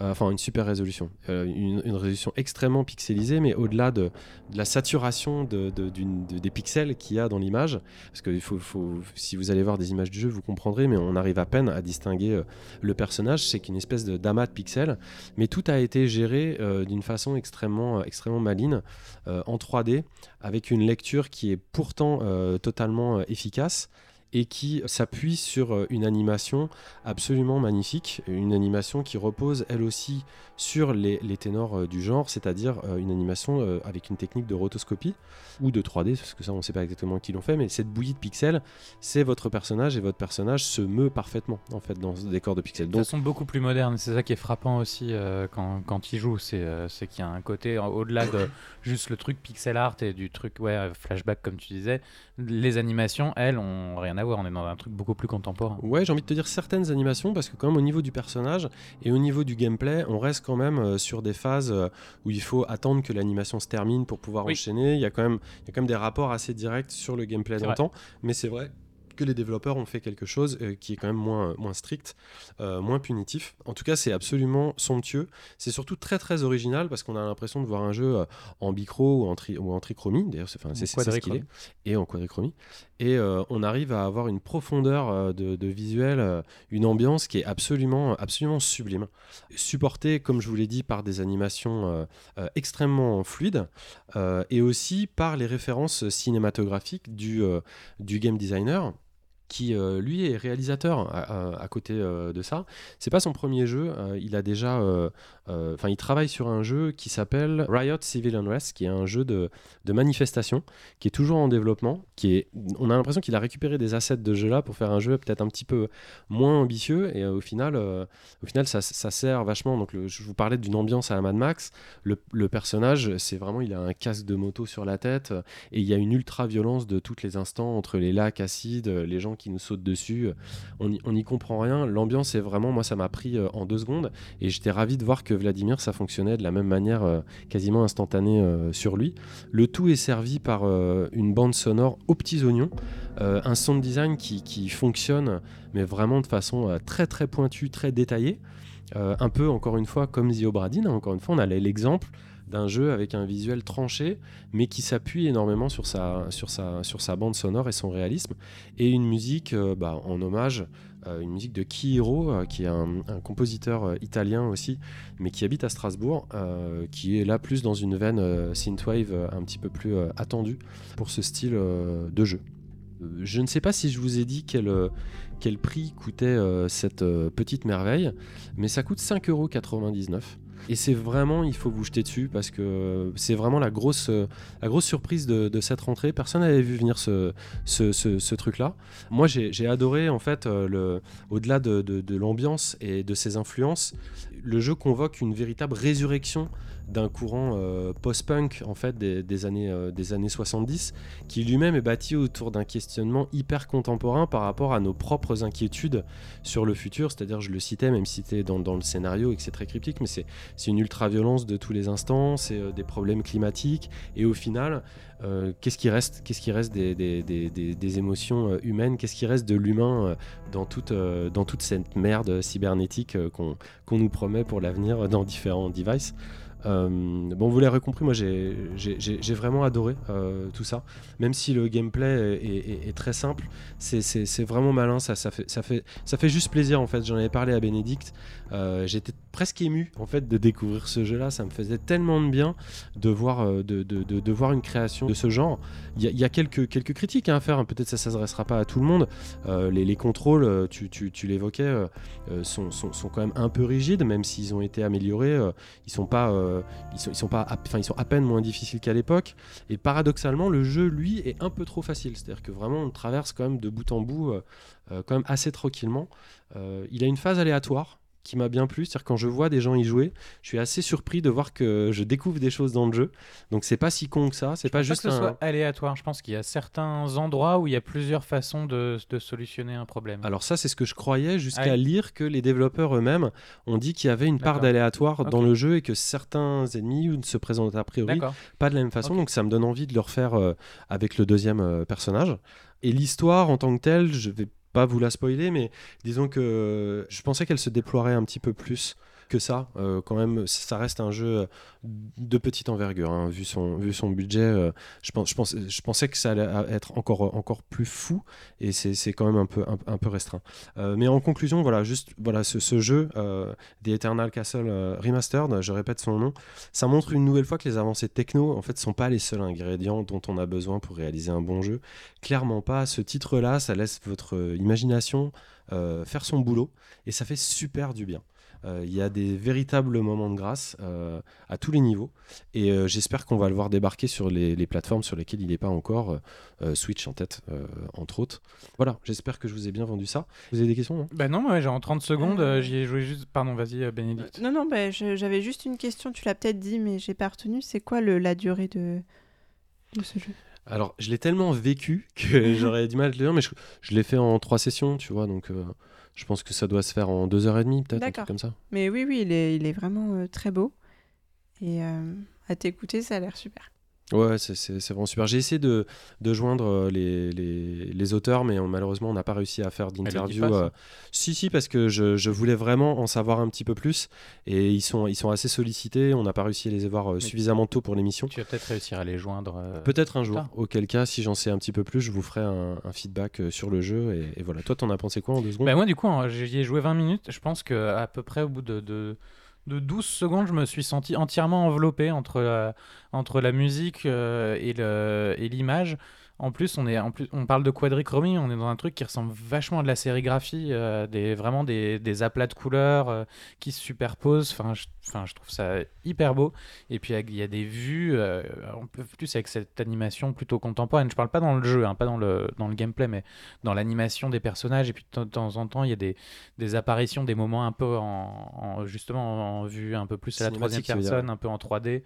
Euh, enfin, une super résolution. Euh, une, résolution extrêmement pixelisée, mais au-delà de, la saturation des pixels qu'il y a dans l'image, parce que il faut, faut- si vous allez voir des images du jeu, vous comprendrez, mais on arrive à peine à distinguer euh, le personnage. C'est qu'une espèce de d'amas de pixels, mais tout a été géré euh, d'une façon extrêmement, euh, extrêmement maligne, en 3D, avec une lecture qui est pourtant totalement efficace et qui s'appuie sur euh, une animation absolument magnifique, une animation qui repose elle aussi sur les, les ténors euh, du genre, c'est-à-dire euh, une animation avec une technique de rotoscopie ou de 3D, parce que ça on ne sait pas exactement qui l'ont fait, mais cette bouillie de pixels, c'est votre personnage et votre personnage se meut parfaitement en fait dans ce décor de pixels. De Donc façon beaucoup plus moderne, c'est ça qui est frappant aussi euh, quand, quand il joue, c'est euh, qu'il y a un côté au-delà de juste le truc pixel art et du truc ouais flashback comme tu disais, les animations elles ont rien à on est dans un truc beaucoup plus contemporain. Ouais, j'ai envie de te dire certaines animations parce que quand même au niveau du personnage et au niveau du gameplay, on reste quand même euh, sur des phases euh, où il faut attendre que l'animation se termine pour pouvoir Oui. enchaîner. Il y a quand même, il y a quand même des rapports assez directs sur le gameplay C'est dans le vrai. temps, mais c'est vrai que les développeurs ont fait quelque chose euh, qui est quand même moins, moins strict, euh, moins punitif. En tout cas, c'est absolument somptueux. C'est surtout très très original parce qu'on a l'impression de voir un jeu euh, en bicro ou en, tri- ou en trichromie. D'ailleurs, c'est enfin, c'est- ce qu'il est. Et en quadrichromie. Et euh, on arrive à avoir une profondeur euh, de, visuel, euh, une ambiance qui est absolument, absolument sublime. Supportée, comme je vous l'ai dit, par des animations extrêmement fluides et aussi par les références cinématographiques du game designer qui euh, lui est réalisateur à, à- à côté euh, de ça. C'est pas son premier jeu, euh, il a déjà, euh, euh, enfin il travaille sur un jeu qui s'appelle Riot Civil Unrest, qui est un jeu de, de manifestation, qui est toujours en développement, qui est, on a l'impression qu'il a récupéré des assets de jeu là pour faire un jeu peut-être un petit peu moins ambitieux et euh, au final, euh, au final ça, ça sert vachement. Donc je vous parlais d'une ambiance à la Mad Max. Le, le personnage, c'est vraiment, il a un casque de moto sur la tête euh, et il y a une ultra violence de tous les instants entre les lacs acides, euh, les gens qui nous sautent dessus. euh, On n'y comprend rien. L'ambiance est vraiment, moi, ça m'a pris euh, en deux secondes et j'étais ravi de voir que Vladimir, ça fonctionnait de la même manière, euh, quasiment instantanée sur lui. Le tout est servi par une bande sonore aux petits oignons, un sound design qui, fonctionne, mais vraiment de façon très très pointue, très détaillée. Un peu, encore une fois, comme The Obradin, hein, encore une fois, on a l'exemple d'un jeu avec un visuel tranché, mais qui s'appuie énormément sur sa, sur, sa, sur sa bande sonore et son réalisme, et une musique euh, bah, en hommage, euh, une musique de Kihiro, euh, qui est un, compositeur italien aussi, mais qui habite à Strasbourg, qui est là plus dans une veine euh, synthwave un petit peu plus attendue pour ce style de jeu. Je ne sais pas si je vous ai dit quel, quel prix coûtait cette petite merveille, mais ça coûte 5,99€. Et c'est vraiment, il faut vous jeter dessus parce que c'est vraiment la grosse, euh, la grosse surprise de, cette rentrée. Personne n'avait vu venir ce, ce, ce- truc-là. Moi, j'ai adoré, en fait, euh, au-delà de, de- de l'ambiance et de ses influences, le jeu convoque une véritable résurrection d'un courant euh, post-punk en fait des, années, euh, des années 70 qui lui-même est bâti autour d'un questionnement hyper contemporain par rapport à nos propres inquiétudes sur le futur. C'est-à-dire je le citais même c'était dans, dans le scénario et que c'est très cryptique mais c'est une ultra-violence de tous les instants c'est euh, des problèmes climatiques. Et au final euh, qu'est-ce qui reste qu'est-ce qui reste des, des, des- des- émotions euh, humaines? Qu'est-ce qui reste de l'humain euh, dans toute, euh, dans toute cette merde cybernétique euh, qu'on qu'on nous promet pour l'avenir dans différents devices? Euh, bon, vous l'avez compris, moi j'ai vraiment adoré euh, tout ça. Même si le gameplay est, très simple, c'est- vraiment malin. Ça fait juste plaisir en fait. J'en avais parlé à Bénédicte. Euh, J'étais presque ému en fait de découvrir ce jeu-là. Ça me faisait tellement de bien de voir, euh, de, de, de, voir une création de ce genre. Il y a, quelques, quelques critiques hein, à faire. Peut-être ça ne s'adressera pas à tout le monde. Euh, les, les contrôles, tu, tu, tu l'évoquais, sont, sont, sont quand même un peu rigides, même s'ils ont été améliorés. ils sont pas, ils sont, ils sont pas, enfin ils sont à peine moins difficiles qu'à l'époque. Et paradoxalement, le jeu lui est un peu trop facile. C'est-à-dire que vraiment on traverse quand même de bout en bout, quand même assez tranquillement. Il a une phase aléatoire qui m'a bien plu, c'est-à-dire quand je vois des gens y jouer, je suis assez surpris de voir que je découvre des choses dans le jeu. Donc c'est pas si con que ça, c'est pas Pas juste que ce un... soit aléatoire. Je pense qu'il y a certains endroits où il y a plusieurs façons de, de solutionner un problème. Alors ça, c'est ce que je croyais jusqu'à Ah oui. lire que les développeurs eux-mêmes ont dit qu'il y avait une part d'aléatoire dans le jeu et que certains ennemis ne se présentent a priori pas de la même façon. Donc ça me donne envie de le refaire euh, avec le deuxième euh, personnage. Et l'histoire en tant que telle, je vais pas vous la spoiler, mais disons que je pensais qu'elle se déploierait un petit peu plus que ça. Euh, quand même, ça reste un jeu euh, de petite envergure, hein, vu, son, budget. euh, je, pense, je, pensais que ça allait être encore, encore plus fou, et c'est quand même un peu, un, peu restreint. Mais en conclusion, voilà, juste voilà, ce, jeu, The Eternal Castle Remastered, je répète son nom, ça montre une nouvelle fois que les avancées techno, en fait, sont pas les seuls ingrédients dont on a besoin pour réaliser un bon jeu. Clairement pas. Ce titre-là, ça laisse votre imagination faire son boulot, et ça fait super du bien. Euh, Il y a des véritables moments de grâce euh, à tous les niveaux. Et euh, j'espère qu'on va le voir débarquer sur les, les plateformes sur lesquelles il n'est pas encore, Switch en tête, euh, entre autres. Voilà, j'espère que je vous ai bien vendu ça. Vous avez des questions non Bah non, ouais, j'ai en 30 secondes, Euh. euh, j'y ai joué juste. Pardon, vas-y, euh, Bénédicte. Non, non, bah, j'avais juste une question, tu l'as peut-être dit, mais j'ai pas retenu. C'est quoi le, la durée de, de ce jeu? Alors, je l'ai tellement vécu que j'aurais du mal à te le dire, mais je, je l'ai fait en trois sessions, tu vois, donc euh, je pense que ça doit se faire en deux heures et demie, peut-être, un truc comme ça. Mais oui, oui, il est, il est vraiment euh, très beau. Et euh, à t'écouter, ça a l'air super. Ouais, c'est- vraiment super. J'ai essayé de, de joindre euh, les, les, les auteurs, mais on- malheureusement, on n'a pas réussi à faire d'interview. euh, Si, si, parce que je, je voulais vraiment en savoir un petit peu plus. Et ils sont, ils sont assez sollicités. On n'a pas réussi à les avoir euh, suffisamment tôt pour l'émission. Tu vas peut-être réussir à les joindre. euh, Peut-être un jour. tard. Auquel cas, si j'en sais un petit peu plus, je vous ferai un, un feedback euh, sur le jeu. Et, et voilà. Toi, t'en as pensé quoi en deux secondes? Bah, moi, du coup, hein, j'y ai joué 20 minutes. Je pense qu'à peu près au bout de, de, de 12 secondes, je me suis senti entièrement enveloppé entre la, entre la musique euh, et l'image. En plus, on, est, en plus, on parle de quadrichromie, on est dans un truc qui ressemble vachement à de la sérigraphie, euh, des, vraiment des, des aplats de couleurs euh, qui se superposent. Enfin je, enfin, je trouve ça hyper beau. Et puis, il y a des vues, euh, en plus avec cette animation plutôt contemporaine. Je parle pas dans le jeu, hein, pas dans le, dans le gameplay, mais dans l'animation des personnages. Et puis, de temps en temps, il y a des, des apparitions, des moments un peu en, en- justement en vue un peu plus à la troisième personne, un peu en 3D.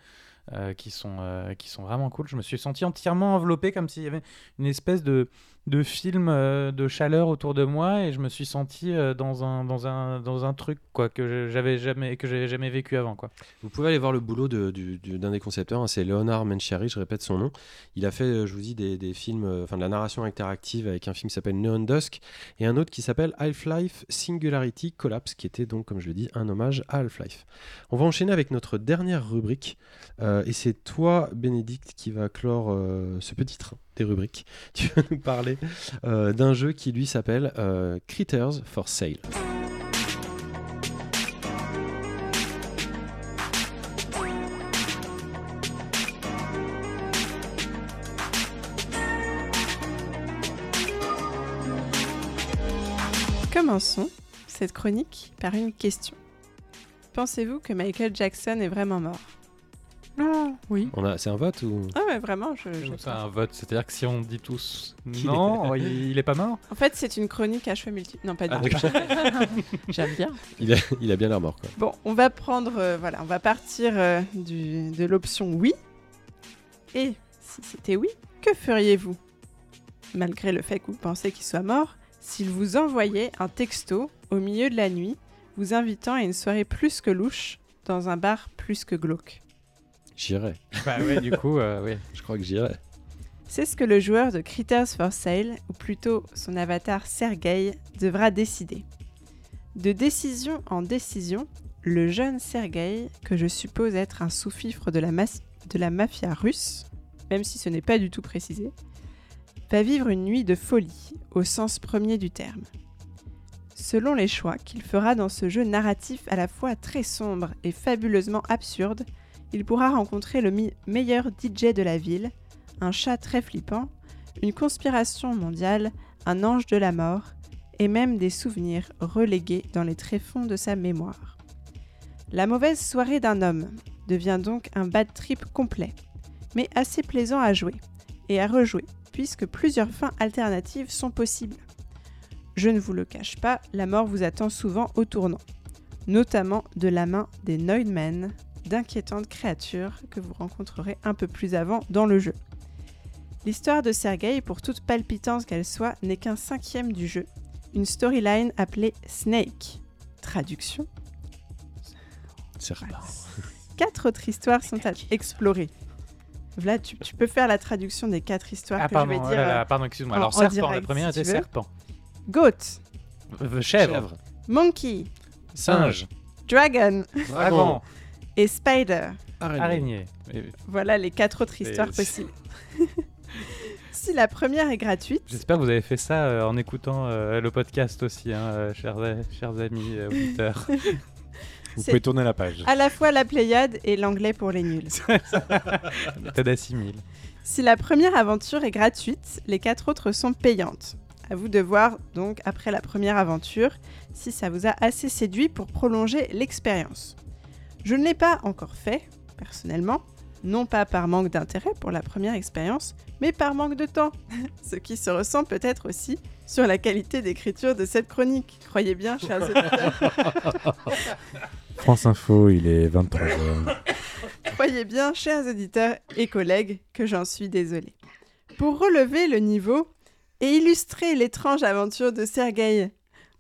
Euh, qui, sont, euh, qui sont vraiment cool. Je me suis senti entièrement enveloppé comme s'il y avait une espèce de, de film euh, de chaleur autour de moi et je me suis senti euh, dans, un, dans, un, dans un truc quoi, que j'avais jamais, jamais vécu avant. Quoi. Vous pouvez aller voir le boulot de- du- du- d'un des concepteurs, hein, c'est Leonard Mencheri, je répète son nom. Il a fait, euh, je vous dis, des, des films, enfin de la narration interactive avec un film qui s'appelle Neon Dusk et un autre qui s'appelle Half-Life Singularity Collapse, qui était donc, comme je le dis, un hommage à Half-Life. On va enchaîner avec notre dernière rubrique et c'est toi, Bénédicte, qui va clore ce petit train rubriques. Tu vas nous parler euh, d'un jeu qui lui s'appelle euh, Critters for Sale. Commençons cette chronique par une question. Pensez-vous que Michael Jackson est vraiment mort? Non, oui. On a, c'est un vote ou? Ah ouais, vraiment, je, je C'est un vote, c'est-à-dire que si on dit tous non, il, il est pas mort? En fait, c'est une chronique à cheveux multiples. Non, pas du Ah, tout. J'aime bien. il a, il a bien l'air mort quoi. Bon, on va prendre, euh, voilà, on va partir euh, du, de l'option oui. Et si c'était oui, que feriez-vous? Malgré le fait que vous pensez qu'il soit mort, s'il vous envoyait un texto au milieu de la nuit, vous invitant à une soirée plus que louche dans un bar plus que glauque. J'irai. Bah ouais, du coup, euh, oui. Je crois que j'irai. C'est ce que le joueur de Critters for Sale, ou plutôt son avatar Sergei, devra décider. De décision en décision, le jeune Sergueï, que je suppose être un sous-fifre de, la mas- de la mafia russe, même si ce n'est pas du tout précisé, va vivre une nuit de folie, au sens premier du terme. Selon les choix qu'il fera dans ce jeu narratif à la fois très sombre et fabuleusement absurde, il pourra rencontrer le meilleur DJ de la ville, un chat très flippant, une conspiration mondiale, un ange de la mort, et même des souvenirs relégués dans les tréfonds de sa mémoire. La mauvaise soirée d'un homme devient donc un bad trip complet, mais assez plaisant à jouer et à rejouer, puisque plusieurs fins alternatives sont possibles. Je ne vous le cache pas, la mort vous attend souvent au tournant, notamment de la main des Noidmen, d'inquiétantes créatures que vous rencontrerez un peu plus avant dans le jeu. L'histoire de Sergei, pour toute palpitance qu'elle soit, n'est qu'un cinquième du jeu, une storyline appelée Snake. Traduction reparti. Quatre autres histoires sont à explorer. Vlad, tu, tu peux faire la traduction des quatre histoires Ah, que pardon, je vais oh dire. là là, euh, pardon, excuse-moi. Alors, en serpent, direct, la première si était serpent. Goat, Chèvre. Chèvre. Monkey, Singe. Dragon Dragon. Et Spider. Araignée. Voilà les quatre autres histoires Et- possibles. si la première est gratuite, J'espère que vous avez fait ça euh, en écoutant euh, le podcast aussi, hein, euh, chers, chers amis euh, auditeurs. Vous pouvez tourner la page. à la fois la Pléiade et l'anglais pour les nuls. Assimile. Si la première aventure est gratuite, les quatre autres sont payantes. À vous de voir donc après la première aventure si ça vous a assez séduit pour prolonger l'expérience. Je ne l'ai pas encore fait, personnellement, non pas par manque d'intérêt pour la première expérience, mais par manque de temps, ce qui se ressent peut-être aussi sur la qualité d'écriture de cette chronique. Croyez bien, chers auditeurs. France Info, il est 23h. Croyez bien, chers auditeurs et collègues, que j'en suis désolée. Pour relever le niveau et illustrer l'étrange aventure de Sergueï,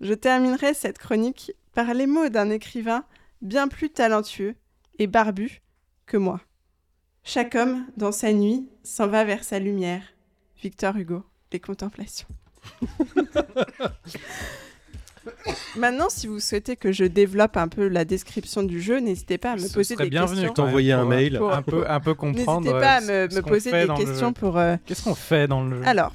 je terminerai cette chronique par les mots d'un écrivain bien plus talentueux et barbu que moi. Chaque homme, dans sa nuit, s'en va vers sa lumière. Victor Hugo, Les Contemplations. Maintenant, si vous souhaitez que je développe un peu la description du jeu, n'hésitez pas à me Ce poser des bienvenu questions. même T'envoyer un pour, mail. pour un peu, un peu comprendre. N'hésitez pas à euh, me, poser des questions pour. euh, Qu'est-ce qu'on fait dans le jeu? Alors,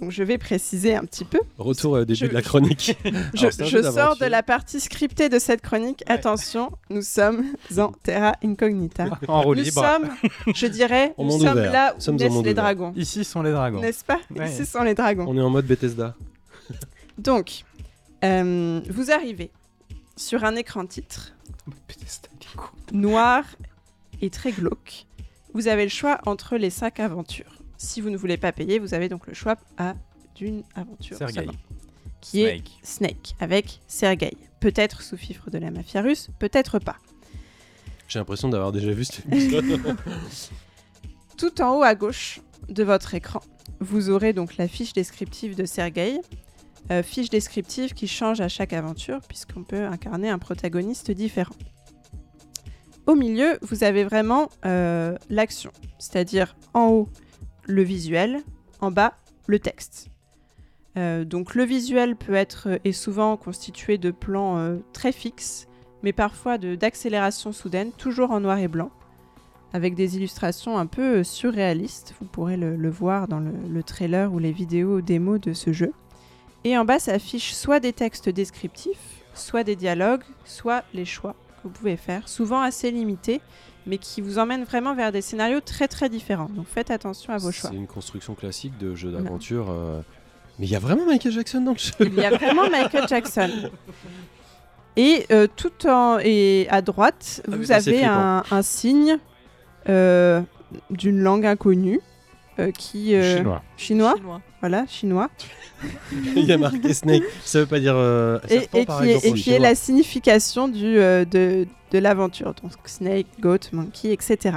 donc je vais préciser un petit peu. Retour au début Je- de la chronique. Je, sors de la partie scriptée de cette chronique. Attention, nous sommes en Terra Incognita. En roue Nous libre. sommes, je dirais, nous sommes ouvert. là où sommes naissent les ouvert. dragons. Ici sont les dragons. N'est-ce pas Ouais. Ici sont les dragons. On est en mode Bethesda. Donc, euh, vous arrivez sur un écran titre noir et très glauque. Vous avez le choix entre les cinq aventures. Si vous ne voulez pas payer, vous avez donc le choix à d'une aventure qui est Snake. Snake avec Sergei. Peut-être sous fifre de la mafia russe, peut-être pas. J'ai l'impression d'avoir déjà vu cet épisode. Tout en haut à gauche de votre écran, vous aurez donc la fiche descriptive de Sergei. Euh, fiche descriptive qui change à chaque aventure puisqu'on peut incarner un protagoniste différent. Au milieu, vous avez vraiment euh, l'action, c'est-à-dire en haut le visuel, en bas le texte. Euh, donc le visuel peut être et souvent constitué de plans euh, très fixes, mais parfois d'accélérations soudaines, toujours en noir et blanc avec des illustrations un peu euh, surréalistes. Vous pourrez le, voir dans le, le trailer ou les vidéos démos de ce jeu. Et en bas s'affichent soit des textes descriptifs, soit des dialogues, soit les choix que vous pouvez faire, souvent assez limités, mais qui vous emmènent vraiment vers des scénarios très très différents. Donc faites attention à vos choix. C'est une construction classique de jeu d'aventure. euh, Mais il y a vraiment Michael Jackson dans le jeu. Il y a vraiment Michael Jackson. Et euh, tout en et à droite, Ah, vous avez un, un signe euh, d'une langue inconnue euh, qui euh, Chinois. chinois, Chinois. Voilà, chinois, il y a marqué Snake. Ça veut pas dire euh, et, serpent, et par qui, est, exemple, et en qui est la signification du, euh, de, de l'aventure. Donc snake, goat, monkey, etc.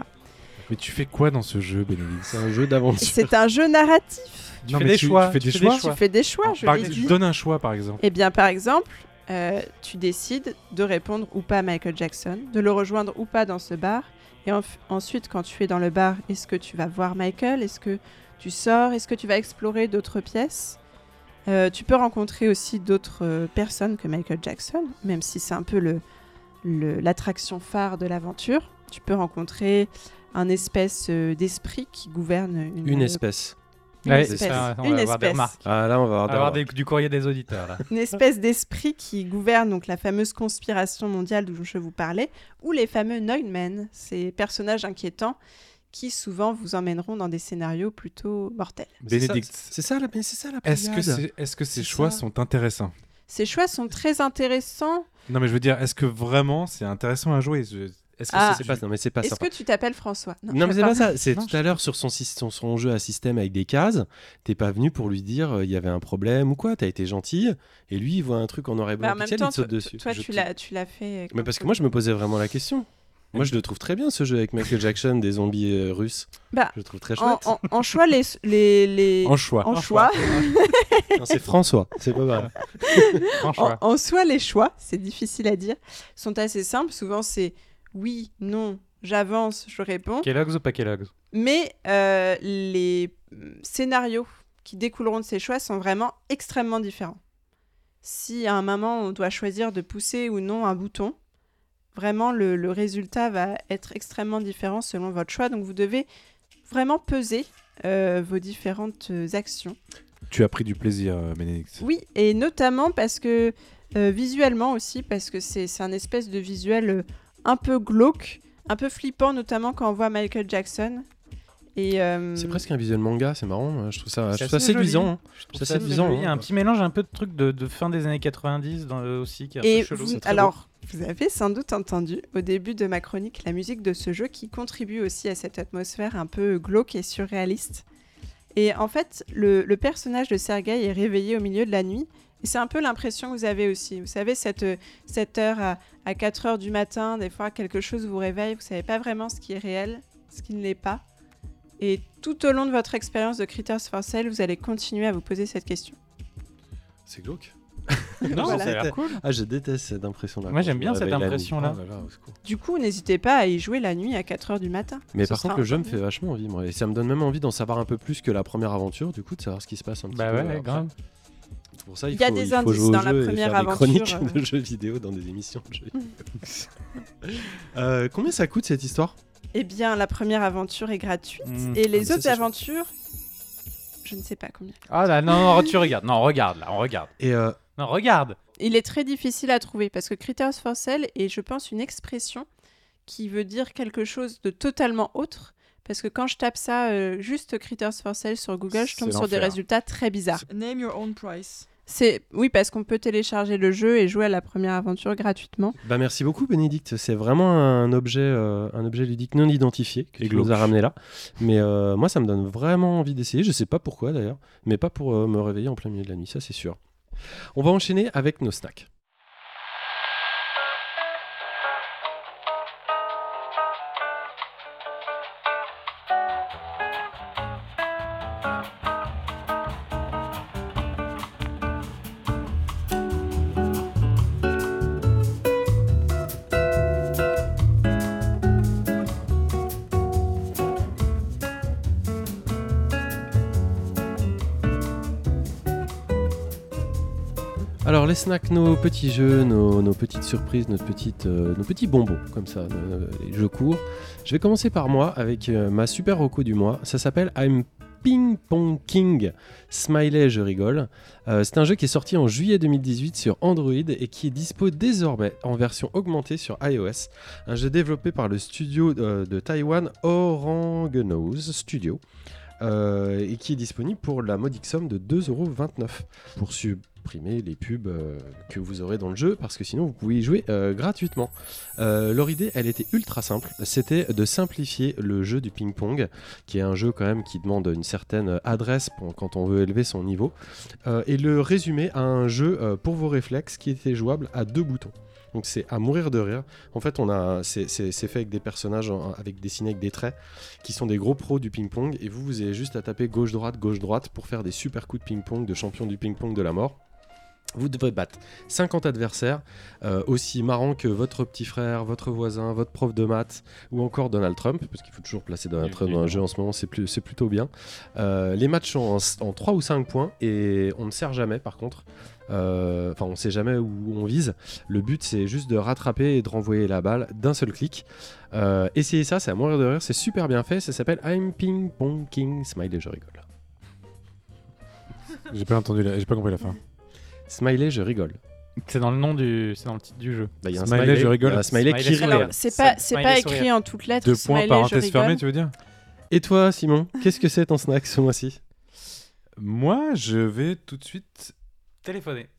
Mais tu fais quoi dans ce jeu, Bénédicte? C'est un jeu d'aventure. C'est un jeu narratif. Tu Non, fais mais des tu- choix. tu fais des tu choix Tu fais des choix, je Par l'ai exemple, dit. Donne un choix, par exemple. Eh bien, par exemple, euh, tu décides de répondre ou pas à Michael Jackson, de le rejoindre ou pas dans ce bar. Et ensuite, quand tu es dans le bar, est-ce que tu vas voir Michael? Est-ce que tu sors Est-ce que tu vas explorer d'autres pièces? Euh, Tu peux rencontrer aussi d'autres euh, personnes que Michael Jackson, même si c'est un peu le, le- l'attraction phare de l'aventure. Tu peux rencontrer un espèce euh, d'esprit qui gouverne une, Une espèce. une Ouais, espèce, c'est ça, on va avoir des. Ah là, on va On va avoir, avoir des- des- du courrier des auditeurs. Là. une espèce d'esprit qui gouverne donc la fameuse conspiration mondiale dont je vous parlais, ou les fameux Neumann, ces personnages inquiétants qui souvent vous emmèneront dans des scénarios plutôt mortels. Bénédicte, C'est ça, la, c'est ça la est-ce que, est-ce que ces choix ça. sont intéressants? Ces choix sont très intéressants. Non, mais je veux dire, est-ce que vraiment c'est intéressant à jouer? Je- Est-ce que Ah. C'est pas, non, mais c'est pas Est-ce que tu t'appelles François? Non, mais c'est pas ça. C'est tout à l'heure sur son, syst- son, son jeu à système avec des cases. T'es pas venu pour lui dire euh, il y avait un problème ou quoi. T'as été gentil. Et lui, il voit un truc en noir et blanc Bah, en même pixel, temps, il te saute toi, dessus. toi, Je tu l'as, tu l'as fait. Mais parce que moi, je me posais vraiment la question. Moi, je le trouve très bien ce jeu avec Michael Jackson, des zombies euh, russes. Bah, je le trouve très chouette. en- en choix, les, les, les- En choix. en choix, c'est François, c'est pas mal. En, en soi, les choix, c'est difficile à dire, sont assez simples. Souvent, c'est oui, non, j'avance, je réponds. Kellogg's ou pas Kellogg's? Mais euh, les scénarios qui découleront de ces choix sont vraiment extrêmement différents. Si à un moment on doit choisir de pousser ou non un bouton, vraiment le, le résultat va être extrêmement différent selon votre choix. Donc vous devez vraiment peser euh, vos différentes euh, actions. Tu as pris du plaisir, euh, Bénédicte. Oui, et notamment parce que euh, visuellement aussi, parce que c'est un espèce de visuel un peu glauque, un peu flippant, notamment quand on voit Michael Jackson. Euh, C'est presque un visuel manga, c'est marrant. euh, Je trouve ça, je C'est trouve ça assez séduisant. hein. Je trouve ça assez séduisant. Il y a hein. un petit mélange, un peu de truc de, de fin des années 90 dans, euh, aussi, qui est un Et peu chelou. vous- beau. alors, vous avez sans doute entendu au début de ma chronique la musique de ce jeu qui contribue aussi à cette atmosphère un peu glauque et surréaliste. Et en fait, le, le personnage de Sergei est réveillé au milieu de la nuit. Et c'est un peu l'impression que vous avez aussi. Vous savez, cette, cette heure à, à 4 heures du matin, des fois quelque chose vous réveille, vous savez pas vraiment ce qui est réel, ce qui ne l'est pas. Et tout au long de votre expérience de Critters for Sale, vous allez continuer à vous poser cette question. C'est glauque. Non, Voilà. ça a l'air cool. Ah, je déteste cette impression-là. Moi, j'aime bien cette impression-là. Oh là. Du coup, n'hésitez pas à y jouer la nuit à 4 heures du matin. Mais par contre, le jeu me fait vachement envie, moi. Et ça me donne même envie d'en savoir un peu plus que la première aventure, du coup, de savoir ce qui se passe un petit Bah peu. ouais, après. grave. Pour ça, il, Il y a faut, des il faut indices dans la première des chroniques aventure, de jeux vidéo dans des émissions de jeux vidéo. Euh, combien ça coûte cette histoire? Eh bien, la première aventure est gratuite. Mm. Et Ah, les ça, autres aventures, je ne sais pas combien. Ah là, non, non, tu regardes. Non, regarde, là, on regarde. Et euh, Non, regarde. Il est très difficile à trouver parce que Critters for Sale est, je pense, une expression qui veut dire quelque chose de totalement autre. Parce que quand je tape ça, euh, juste Critters for Sale sur Google, je tombe sur des résultats très bizarres. Name your own price. C'est oui parce qu'on peut télécharger le jeu et jouer à la première aventure gratuitement. bah merci beaucoup, Bénédicte. C'est vraiment un objet, euh, un objet ludique non identifié que Et tu nous as glauque. ramené là. Mais euh, moi, ça me donne vraiment envie d'essayer. Je sais pas pourquoi d'ailleurs, mais pas pour euh, me réveiller en plein milieu de la nuit, ça c'est sûr. On va enchaîner avec nos snacks. Les snacks, nos petits jeux, nos, petites surprises, euh, nos petits bonbons, comme ça, euh, les jeux courts. Je vais commencer par moi avec euh, ma super reco du mois. Ça s'appelle I'm Ping Pong King. Smiley, je rigole. C'est un jeu qui est sorti en juillet 2018 sur Android et qui est dispo désormais en version augmentée sur iOS. Un jeu développé par le studio euh, de Taïwan Orangenose Studio. Euh, et qui est disponible pour la modique somme de 2,29€ pour supprimer les pubs euh, que vous aurez dans le jeu parce que sinon vous pouvez y jouer euh, gratuitement. Leur idée, elle était ultra simple, c'était de simplifier le jeu du ping-pong, qui est un jeu quand même qui demande une certaine adresse quand on veut élever son niveau, et le résumer à un jeu pour vos réflexes qui était jouable à deux boutons. Donc c'est à mourir de rire. En fait, on a, c'est, fait avec des personnages avec dessinés avec des traits qui sont des gros pros du ping-pong. Et vous, vous avez juste à taper gauche-droite, gauche-droite pour faire des super coups de ping-pong de champion du ping-pong de la mort. Vous devrez battre 50 adversaires, euh, aussi marrants que votre petit frère, votre voisin, votre prof de maths ou encore Donald Trump, parce qu'il faut toujours placer Donald Trump dans un jeu en ce moment, c'est plutôt bien. Euh, les matchs sont en, en 3 ou 5 points et on ne sert jamais par contre. Euh, Enfin, on ne sait jamais où on vise. Le but, c'est juste de rattraper et de renvoyer la balle d'un seul clic. Euh, essayez ça, c'est à mourir de rire, c'est super bien fait. Ça s'appelle I'm Ping Pong King Smiley, je rigole. J'ai pas entendu, la- j'ai pas compris la fin. Smiley, je rigole. C'est dans le nom du, c'est dans le titre du jeu. Bah, il y a un Smiley, smiley, je rigole. un smiley, Smiley, qui je rigole. Alors, c'est pas, c'est pas sourire. écrit en toutes lettres. Deux points, parenthèse fermée, tu veux dire? Et toi, Simon, qu'est-ce que c'est ton snack ce mois-ci? Moi, je vais tout de suite. Téléphoner.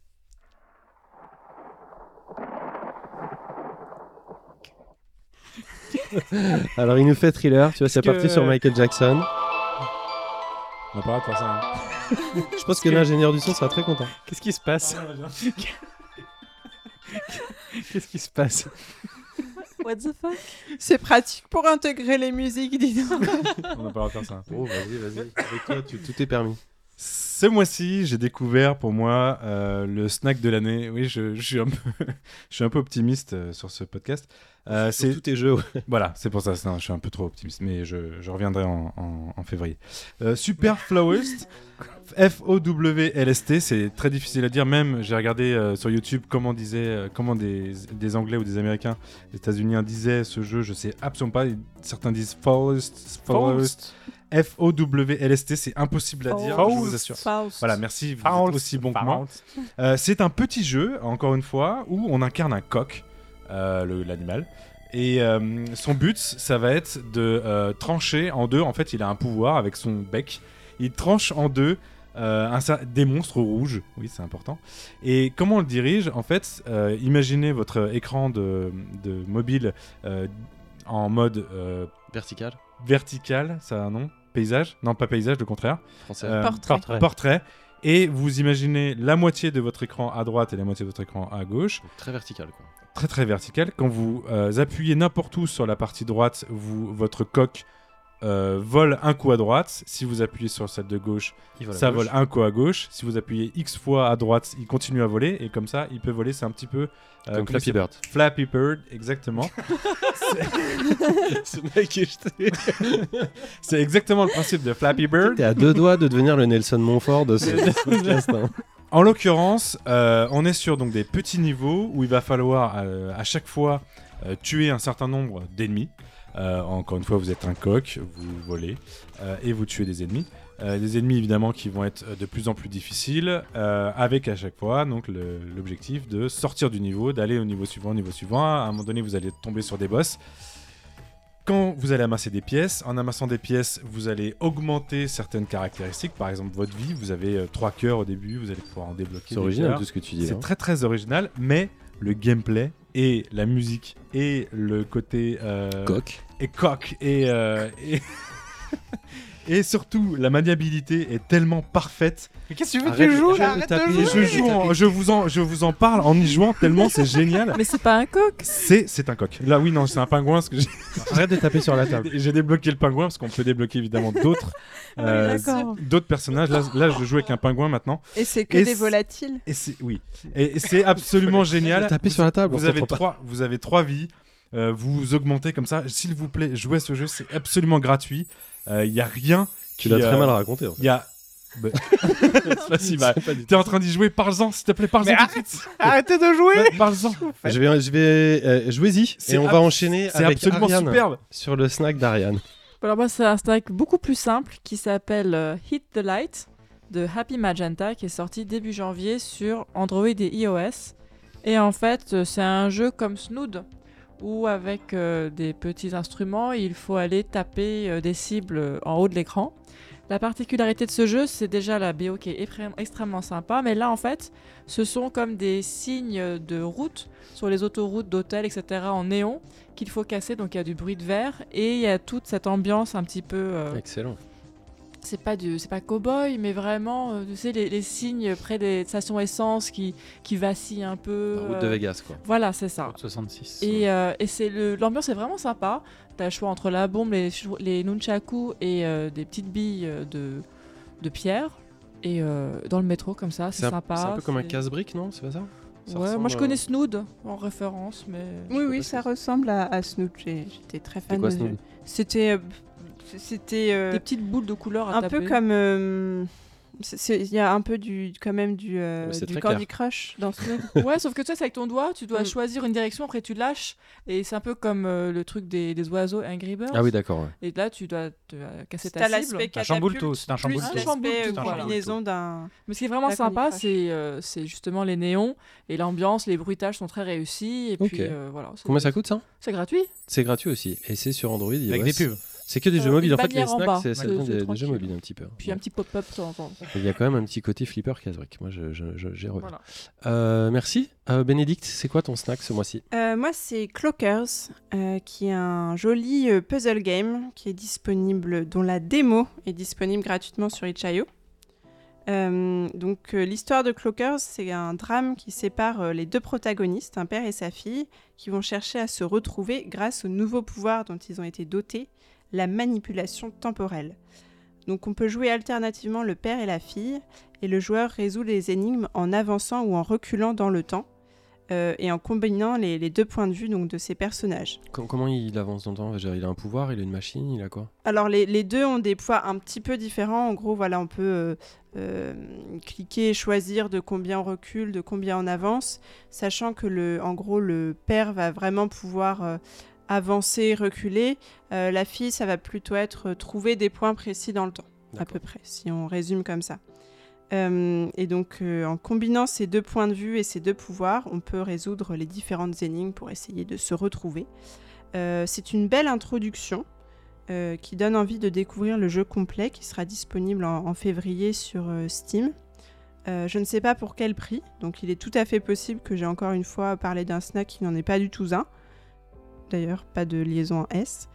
Alors, il nous fait thriller, tu vois, c'est que- parti sur Michael Jackson. On n'a pas le droit de faire ça. hein. Je pense que l'ingénieur du son sera très content. Qu'est-ce qui se passe Qu'est-ce qui se passe What the fuck? C'est pratique pour intégrer les musiques, dis donc. On n'a pas le droit de faire ça. Oh, vas-y, vas-y. Avec toi, tu- tout est permis. Ce mois-ci, j'ai découvert pour moi euh, le snack de l'année. Oui, je, je suis un peu, je suis un peu optimiste euh, sur ce podcast. Euh, C'est tous tes jeux. ouais. voilà, c'est pour ça. je suis un peu trop optimiste, mais je, je reviendrai en, en- en février. Super Flowers, F-O-W-L-S-T, c'est très difficile à dire. Même, j'ai regardé sur YouTube comment disaient, comment des, des Anglais ou des Américains, des États-Unis disaient ce jeu. Je sais absolument pas. Certains disent Faust, F-O-W-L-S-T, c'est impossible à dire. Je vous assure. Faust. Voilà, merci. Vous Faust, êtes aussi bon que moi. Euh, c'est un petit jeu, encore une fois, où on incarne un coq, euh, l'animal. Et euh, son but, ça va être de euh, trancher en deux. En fait, il a un pouvoir avec son bec. Il tranche en deux euh, un des monstres rouges. Oui, c'est important. Et comment on le dirige? En fait, euh, imaginez votre écran de, de mobile euh, en mode euh, Vertical, vertical. Ça a un nom? Paysage Non, pas paysage, le contraire. français. Euh, Portrait. Portrait. portrait. Et vous imaginez la moitié de votre écran à droite et la moitié de votre écran à gauche, Donc, très vertical, quoi. très très vertical. Quand vous euh, appuyez n'importe où sur la partie droite, vous, votre coq euh, vole un coup à droite. Si vous appuyez sur celle de gauche, Il vole à ça gauche. vole un coup à gauche. Si vous appuyez X fois à droite, il continue à voler. Et comme ça, il peut voler. C'est un petit peu... euh, Comme Flappy Bird. Flappy Bird, exactement. C'est exactement le principe de Flappy Bird. T'es à deux doigts de devenir le Nelson Montfort de ce podcast. hein. En l'occurrence, euh, on est sur donc des petits niveaux où il va falloir euh, à chaque fois euh, tuer un certain nombre d'ennemis. Euh, encore une fois, vous êtes un coq, vous volez euh, et vous tuez des ennemis. Euh, des ennemis évidemment qui vont être de plus en plus difficiles, avec à chaque fois donc l'objectif de sortir du niveau, d'aller au niveau suivant, au niveau suivant. À un moment donné, vous allez tomber sur des boss. Quand vous allez amasser des pièces, en amassant des pièces, vous allez augmenter certaines caractéristiques. Par exemple, votre vie, vous avez trois cœurs au début, vous allez pouvoir en débloquer. C'est original tout ce que tu dis. C'est hein. très très original, mais le gameplay et la musique et le côté euh, Coq. et coq et euh, et, et surtout la maniabilité est tellement parfaite. Mais qu'est-ce que tu veux que tu joues arrête là de Arrête Je, joue en- je vous en je vous en parle en y jouant tellement c'est génial. Mais c'est pas un coq C'est c'est un coq. Là oui non c'est un pingouin parce que j'ai- Arrête de taper sur la table. j'ai débloqué le pingouin parce qu'on peut débloquer évidemment d'autres euh, d'accord. d'autres personnages. Là, là je joue avec un pingouin maintenant Et c'est que Et des c'est- volatiles. et c'est oui et, c'est absolument génial. Taper sur la table. Vous on avez pas. trois, vous avez trois vies. Euh, vous augmentez comme ça. S'il vous plaît, jouez à ce jeu, c'est absolument gratuit. Il y a rien. Tu l'as très euh, mal raconté. en fait. Il y a. Bah- c'est pas si mal. T'es en train d'y jouer, parle-en, s'il te plaît, parle-en. Suite. Arrêtez de jouer Parle-en. Je vais, je vais euh, jouer-y C'est et on va enchaîner C'est avec absolument Ariane superbe. sur le snack d'Ariane. Alors moi, c'est un snack beaucoup plus simple qui s'appelle euh, Hit the Light de Happy Magenta qui est sorti début janvier sur Android et iOS. Et en fait, euh, c'est un jeu comme Snood où avec euh, des petits instruments, il faut aller taper euh, des cibles euh, en haut de l'écran. La particularité de ce jeu, c'est déjà la BO qui est extrêmement sympa, mais là en fait, ce sont comme des signes de route sur les autoroutes d'hôtels, etc. en néon qu'il faut casser, donc il y a du bruit de verre et il y a toute cette ambiance un petit peu. Excellent. C'est pas du, c'est pas cowboy, mais vraiment, euh, tu sais, les, les signes près des stations essence qui, qui vacillent un peu. La route de euh, Vegas, quoi. Voilà, c'est ça. 66. Et, euh, et c'est le, l'ambiance est vraiment sympa. T'as le choix entre la bombe, les, nunchaku et euh, des petites billes de, de pierre. Et euh, dans le métro, comme ça, c'est C'est un, sympa. c'est un peu comme un casse-brique, non? C'est pas ça? Ça Ouais, moi je connais Snood en référence, mais. Oui, oui, ça ressemble à, à Snoot. J'ai- J'étais très fan quoi, de Snoot C'était. C'était. euh, Des petites boules de couleur à un taper. peu comme. euh, c'est- c'est- Il y a un peu du, quand même du, euh, c'est du Candy clair. Crush dans Snoot. Ouais, sauf que tu sais, c'est avec ton doigt, tu dois Mm. choisir une direction, après tu lâches, et c'est un peu comme euh, le truc des, des oiseaux Angry Birds. Ah oui, d'accord. ouais. Et là, tu dois te, euh, casser ta cible. C'est un tout. l'aspect, Un voilà. combinaison d'un. Mais ce qui est vraiment sympa, c'est c'est justement les néons et l'ambiance, les bruitages sont très réussis. Et puis voilà. c'est- Combien ça coûte ça? C'est gratuit. C'est gratuit aussi. Et c'est sur Android. Avec des pubs. C'est que des Euh, jeux mobiles. En fait, les snacks, c'est des, des jeux mobiles un petit peu. Puis un petit pop-up de temps en temps. Il y a quand même un petit côté flipper casse-brique. Moi, je, je, je- j'ai revu. Voilà. Euh, merci. Euh, Bénédicte, c'est quoi ton snack ce mois-ci? Euh, moi, c'est Clockers, euh, qui est un joli euh, puzzle game qui est disponible, dont la démo est disponible gratuitement sur itch.io. Euh, donc, euh, l'histoire de Clockers, c'est un drame qui sépare euh, les deux protagonistes, un père et sa fille, qui vont chercher à se retrouver grâce au nouveau pouvoir dont ils ont été dotés, la manipulation temporelle. Donc, on peut jouer alternativement le père et la fille, et le joueur résout les énigmes en avançant ou en reculant dans le temps euh, et en combinant les, les deux points de vue donc, de ces personnages. Com- Comment il avance dans le temps? Il a un pouvoir, il a une machine, il a quoi? Alors les, les deux ont des poids un petit peu différents. En gros, voilà, on peut euh, euh, cliquer et choisir de combien on recule, de combien on avance, sachant que le, en gros le père va vraiment pouvoir avancer, reculer. Euh, la fille, ça va plutôt être euh, trouver des points précis dans le temps, à peu près, si on résume comme ça. Euh, et donc, euh, en combinant ces deux points de vue et ces deux pouvoirs, on peut résoudre les différentes énigmes pour essayer de se retrouver. C'est une belle introduction qui donne envie de découvrir le jeu complet qui sera disponible en, en février sur Steam. Euh, je ne sais pas pour quel prix, donc il est tout à fait possible que j'ai encore une fois parlé d'un snack qui n'en est pas du tout un. D'ailleurs, pas de liaison en S.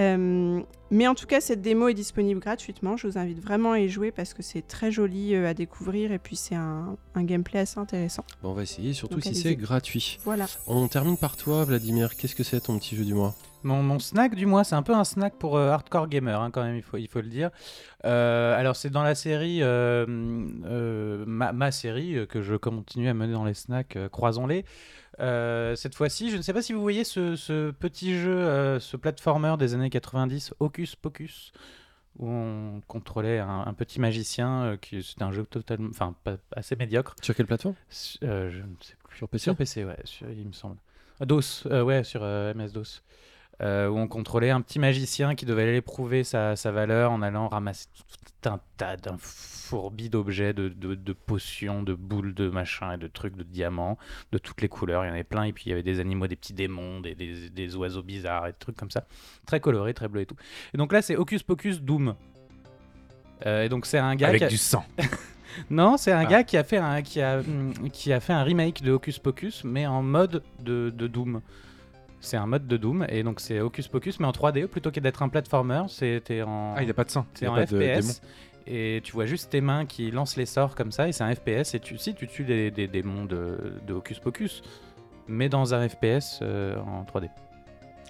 Euh, mais en tout cas, cette démo est disponible gratuitement. Je vous invite vraiment à y jouer parce que c'est très joli euh, à découvrir et puis c'est un, un gameplay assez intéressant. Bon, On va essayer, surtout Donc, si c'est gratuit. Voilà. On termine par toi, Vladimir. Qu'est-ce que c'est ton petit jeu du mois? Mon, mon snack du mois, c'est un peu un snack pour euh, hardcore gamer, hein, quand même, il faut, il faut le dire. Euh, alors, c'est dans la série, euh, euh, ma, ma série, euh, que je continue à mener dans les snacks, euh, croisons-les. Euh, cette fois-ci, je ne sais pas si vous voyez ce, ce petit jeu, euh, ce platformer des années 90, Hocus Pocus, où on contrôlait un, un petit magicien, euh, qui c'était un jeu totalement, enfin, pas- assez médiocre. Sur quelle plateforme? Euh, je ne sais plus. Sur PC Sur PC, ouais, sur- il me semble. Ah, DOS, euh, ouais, sur euh, MS-DOS. Euh, où on contrôlait un petit magicien qui devait aller prouver sa, sa valeur en allant ramasser tout un tas d'un fourbi d'objets, de, de, de potions, de boules, de machins et de trucs, de diamants, de toutes les couleurs. Il y en avait plein. Et puis il y avait des animaux, des petits démons, des, des, des oiseaux bizarres et des trucs comme ça. Très coloré, très bleu et tout. Et donc là, c'est Hocus Pocus Doom. Euh, et donc c'est un gars Avec qui a- du sang. non, c'est un Ah. gars qui a fait un qui a qui a fait un remake de Hocus Pocus, mais en mode de, de Doom. C'est un mode de Doom et donc c'est Hocus Pocus mais en 3D plutôt que d'être un platformer, c'était en Ah, il n'y a pas de sang. c'est en pas de démon. FPS et tu vois juste tes mains qui lancent les sorts comme ça et c'est un FPS et tu si tu tues des, des démons de, de Hocus Pocus mais dans un FPS euh, en 3D.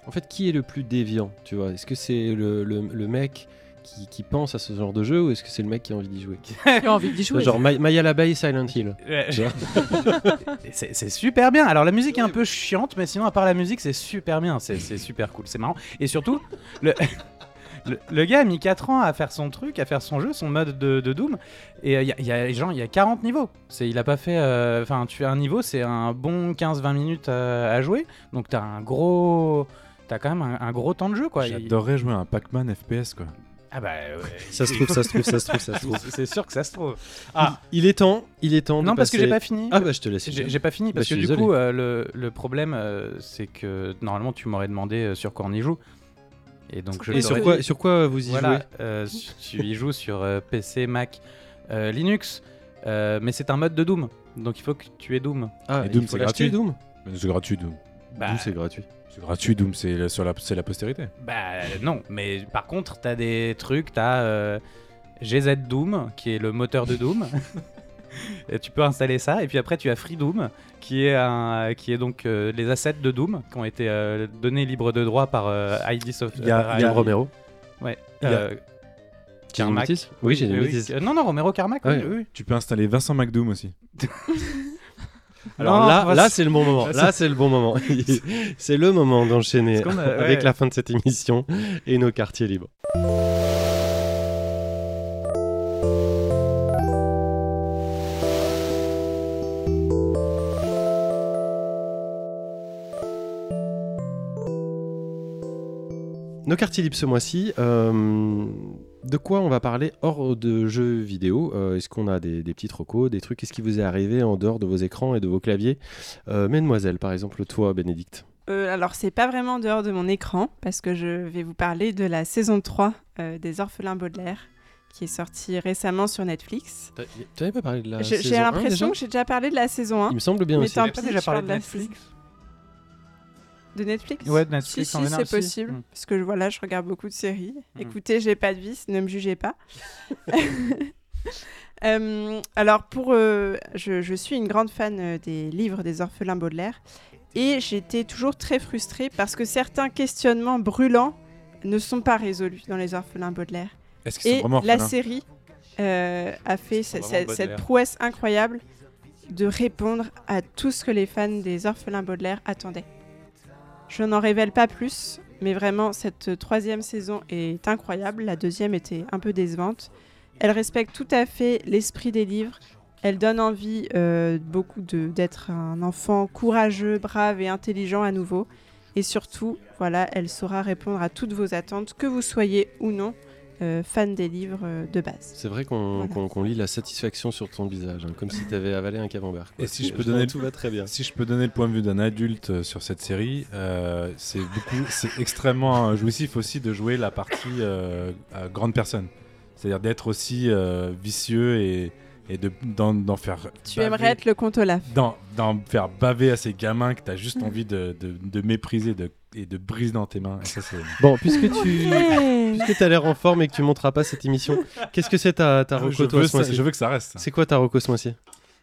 En fait, qui est le plus déviant Tu vois? Est-ce que c'est le, le- le mec qui, qui pense à ce genre de jeu ou est-ce que c'est le mec qui a envie d'y jouer J'ai envie d'y jouer. Genre Ma- Maya l'abeille, Silent Hill. Tu vois Et c'est super bien. Alors la musique est un peu chiante, mais sinon à part la musique, c'est super bien. C'est super cool, c'est marrant. Et surtout, le, le, le gars a mis 4 ans à faire son truc, à faire son jeu, son mode de, de Doom. Et il y, a- y a genre il y a 40 niveaux. C'est il a pas fait. euh, Enfin, tu fais un niveau, c'est un bon 15-20 minutes à, à jouer. Donc t'as un gros. T'as quand même un, un gros temps de jeu, quoi. Il- J'adorerais jouer à un Pac-Man FPS, quoi. Ah bah ouais. Ça se trouve, ça se trouve, ça se trouve, ça se trouve. C'est sûr que ça se trouve. Ah Il est temps, il est temps. de non parce que j'ai pas fini. Ah bah je te laisse. J'ai j'ai pas fini Bah, parce que du désolé. coup euh, le, le problème euh, c'est que normalement tu m'aurais demandé euh, sur quoi on y joue et donc je Et sur quoi, sur quoi vous y voilà jouez euh, tu y joues sur euh, PC Mac euh, Linux euh, mais c'est un mode de Doom donc il faut que tu aies Doom Ah, Et Doom, c'est gratuit Doom C'est gratuit, Doom. bah, Doom, c'est gratuit. C'est gratuit, Doom, c'est la, sur la, c'est la postérité. bah, non mais par contre t'as des trucs t'as euh, GZ Doom qui est le moteur de Doom Et tu peux installer ça et puis après tu as Free Doom qui est un qui est donc euh, les assets de Doom qui ont été euh, donnés libre de droit par euh, ID Software Il y a- y Romero. Ouais. Y a- Carmack. Oui, j'ai Oui, Non, non, Romero Carmack, Ouais. oui, oui. Tu peux installer Vincent McDoom aussi. Alors Non, là, là c'est le bon moment. Là, c'est le bon moment. c'est le moment d'enchaîner avec la fin de cette émission et nos quartiers libres. Nos quartiers libres ce mois-ci, euh, de quoi on va parler hors de jeux vidéo? Euh, Est-ce qu'on a des, des petites recos, des trucs? Qu'est-ce qui vous est arrivé en dehors de vos écrans et de vos claviers? Euh, Mesdemoiselles, par exemple, toi, Bénédicte. Euh, alors, c'est pas vraiment dehors de mon écran, parce que je vais vous parler de la saison 3 euh, des Orphelins Baudelaire, qui est sortie récemment sur Netflix. Tu n'avais pas parlé de la J'ai saison j'ai 1 l'impression que j'ai déjà parlé de la saison 1 Il me semble bien mais aussi. tant T'avais pas pis, déjà parlé de de la Netflix? De Netflix? Ouais, de Netflix Si, en si, c'est si. possible, Mm. parce que voilà, je regarde beaucoup de séries. Mm. Écoutez, j'ai pas de vice, ne me jugez pas. Euh, alors, pour, euh, je, je suis une grande fan euh, des livres des orphelins Baudelaire et j'étais toujours très frustrée parce que certains questionnements brûlants ne sont pas résolus dans les orphelins Baudelaire. Est-ce qu'ils sont Et vraiment la série euh, a fait ce- ce- cette prouesse incroyable de répondre à tout ce que les fans des orphelins Baudelaire attendaient. Je n'en révèle pas plus, mais vraiment, cette troisième saison est incroyable. La deuxième était un peu décevante. Elle respecte tout à fait l'esprit des livres. Elle donne envie euh, beaucoup d'être un enfant courageux, brave et intelligent à nouveau. Et surtout, voilà, elle saura répondre à toutes vos attentes, que vous soyez ou non euh, fan des livres euh, de base. C'est vrai qu'on Voilà. qu'on- qu'on lit la satisfaction sur ton visage, hein, comme si tu avais avalé un camembert. quoi. Et si je peux donner- tout va très bien. Si je peux donner le point de vue d'un adulte euh, sur cette série, euh, c'est beaucoup, c'est extrêmement euh, jouissif aussi de jouer la partie euh, à grande personne. C'est-à-dire d'être aussi euh, vicieux et, et de d'en d'en faire. Tu baver- aimerais être le conte Olaf. d'en d'en faire baver à ces gamins que t'as juste Mm. envie de, de, de mépriser de, et de briser dans tes mains. Et ça, c'est. Bon, puisque tu puisque as l'air en forme et que tu monteras pas cette émission, qu'est-ce que c'est ta, ta reco toi, ce mois-ci je veux que ça reste. C'est quoi ta reco ce mois-ci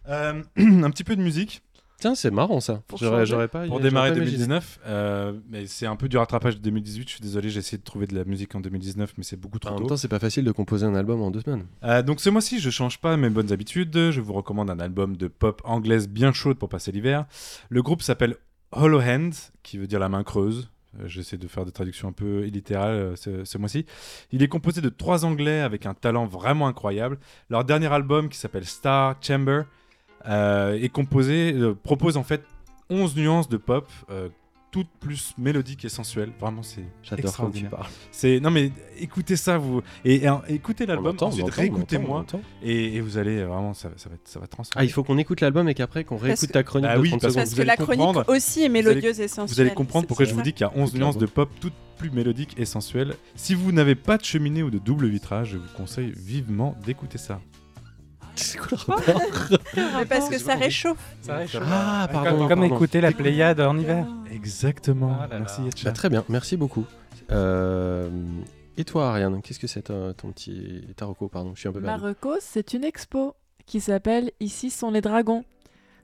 Euh, un petit peu de musique. Tiens, c'est marrant ça. Pour J'aurais pas Pour j'aurais démarrer pas imaginé. 2019, euh, mais c'est un peu du rattrapage de 2018. Je suis désolé, j'ai essayé de trouver de la musique en 2019, mais c'est beaucoup trop En tôt. même temps, c'est pas facile de composer un album en deux semaines. Euh, donc ce mois-ci, je change pas mes bonnes habitudes. Je vous recommande un album de pop anglaise bien chaude pour passer l'hiver. Le groupe s'appelle Hollow Hand, qui veut dire la main creuse. Euh, J'essaie de faire des traductions un peu illittérales euh, ce, ce mois-ci. Il est composé de trois Anglais avec un talent vraiment incroyable. Leur dernier album, qui s'appelle Star Chamber, euh, est composé, propose en fait 11 nuances de pop, toutes plus mélodiques et sensuelles. Vraiment, c'est J'adore quand tu extraordinaire. parles. C'est non mais écoutez ça vous et, et, euh, écoutez l'album ensuite réécoutez-moi et, et vous allez euh, vraiment ça, ça va être- ça va Ah, transformer. il faut qu'on écoute l'album et qu'après qu'on réécoute ta chronique de oui, 30 parce secondes. Parce que la chronique aussi est mélodieuse et sensuelle. vous allez comprendre pourquoi je vous dis qu'il y a 11 Écoute nuances de pop toutes plus mélodiques et sensuelles. Si vous n'avez pas de cheminée ou de double vitrage, je vous conseille vivement d'écouter ça. C'est quoi le rapport Mais parce que ça réchauffe. Ça réchauffe. Ah, Comme- pardon. Comme pardon. écouter la Pléiade en hiver. Exactement. Ah là Merci. Yetcha. Bah, très bien, merci beaucoup. Euh, Et toi, Ariane, qu'est-ce que c'est ta- ton petit taroko Pardon, je suis un peu perdu. Marocos, c'est une expo qui s'appelle Ici sont les dragons.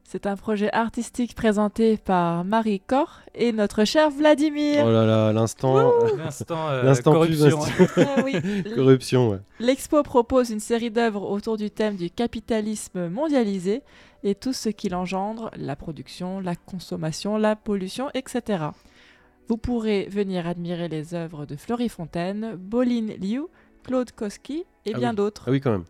C'est un projet artistique présenté par Marie Cor et notre cher Vladimir. Oh là là, l'instant, L'instant euh, l'instant corruption. pub, Ah oui. corruption. ouais. L'expo propose une série d'œuvres autour du thème du capitalisme mondialisé et tout ce qu'il engendre, la production, la consommation, la pollution, etc. Vous pourrez venir admirer les œuvres de Fleury Fontaine, Pauline Liu, Claude Koski et Ah bien oui. d'autres. Ah oui, quand même.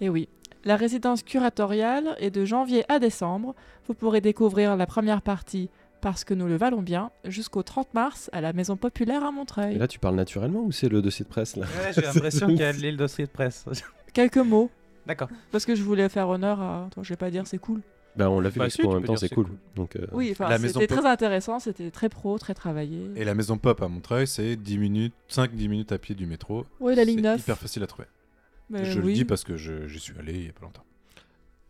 Et oui, la résidence curatoriale est de janvier à décembre. Vous pourrez découvrir la première partie parce que nous le valons bien jusqu'au 30 mars à la Maison Populaire à Et Montreuil. là, tu parles naturellement ou c'est le dossier de presse là? Ouais, J'ai l'impression qu'il y a de l'île dossier de presse. Quelques mots D'accord. parce que je voulais faire honneur à. Attends, je vais pas dire c'est cool. Bah, on l'a fait Bah, l'expo si, en tu même temps, c'est cool. cool. Donc, euh, Oui, enfin, La Maison c'était Pop- très intéressant, c'était très pro, très travaillé. Et la maison pop à Montreuil, c'est 10 minutes, 5-10 minutes à pied du métro. Oui, la ligne C'est 9. hyper facile à trouver. Mais je oui. le dis parce que je- j'y suis allé il y a pas longtemps.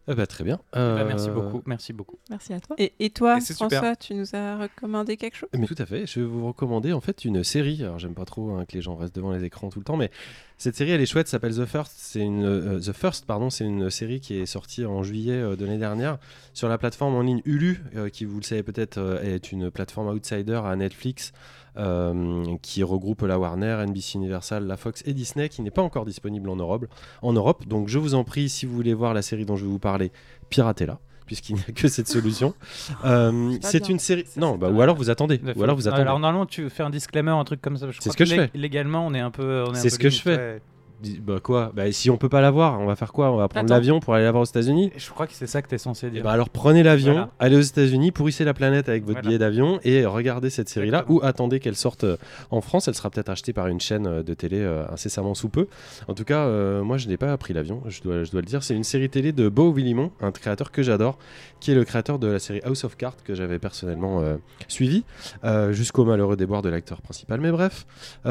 ah bah, très bien. Bah, merci Euh, beaucoup. Merci beaucoup. Merci à toi. Et, et toi, Et c'est super. François, tu nous as recommandé quelque chose? Mais tout à fait. Je vais vous recommander en fait une série. Alors j'aime pas trop hein, que les gens restent devant les écrans tout le temps, mais cette série elle est chouette. S'appelle The First. C'est une euh, The First pardon. C'est une série qui est sortie en juillet euh, de l'année dernière sur la plateforme en ligne Hulu, euh, qui vous le savez peut-être euh, est une plateforme outsider à Netflix. Euh, qui regroupe la Warner, NBC Universal, la Fox et Disney, qui n'est pas encore disponible en Europe. en Europe. Donc je vous en prie, si vous voulez voir la série dont je vais vous parler, piratez-la puisqu'il n'y a que cette solution. Euh, C'est une série. Non, bah, ou alors vous attendez. Ou alors vous attendez. Alors normalement, tu fais un disclaimer, un truc comme ça. C'est crois ce que je fais. Légalement, on est un peu. C'est ce que je fais. ouais. Bah quoi? Bah si on peut pas la voir, on va faire quoi? On va prendre l'avion pour aller la voir aux États-Unis? Je crois que c'est ça que tu es censé Eh dire. ben alors prenez l'avion, Voilà. allez aux États-Unis, pourrissez la planète avec votre Voilà. billet d'avion et regardez cette série-là ou attendez qu'elle sorte euh, en France. Elle sera peut-être achetée par une chaîne euh, de télé euh, incessamment sous peu. En tout cas, euh, moi je n'ai pas pris l'avion, je dois, je dois le dire. C'est une série télé de Beau Willimon, un créateur que j'adore, qui est le créateur de la série House of Cards que j'avais personnellement suivi jusqu'au malheureux déboire de l'acteur principal. Mais bref,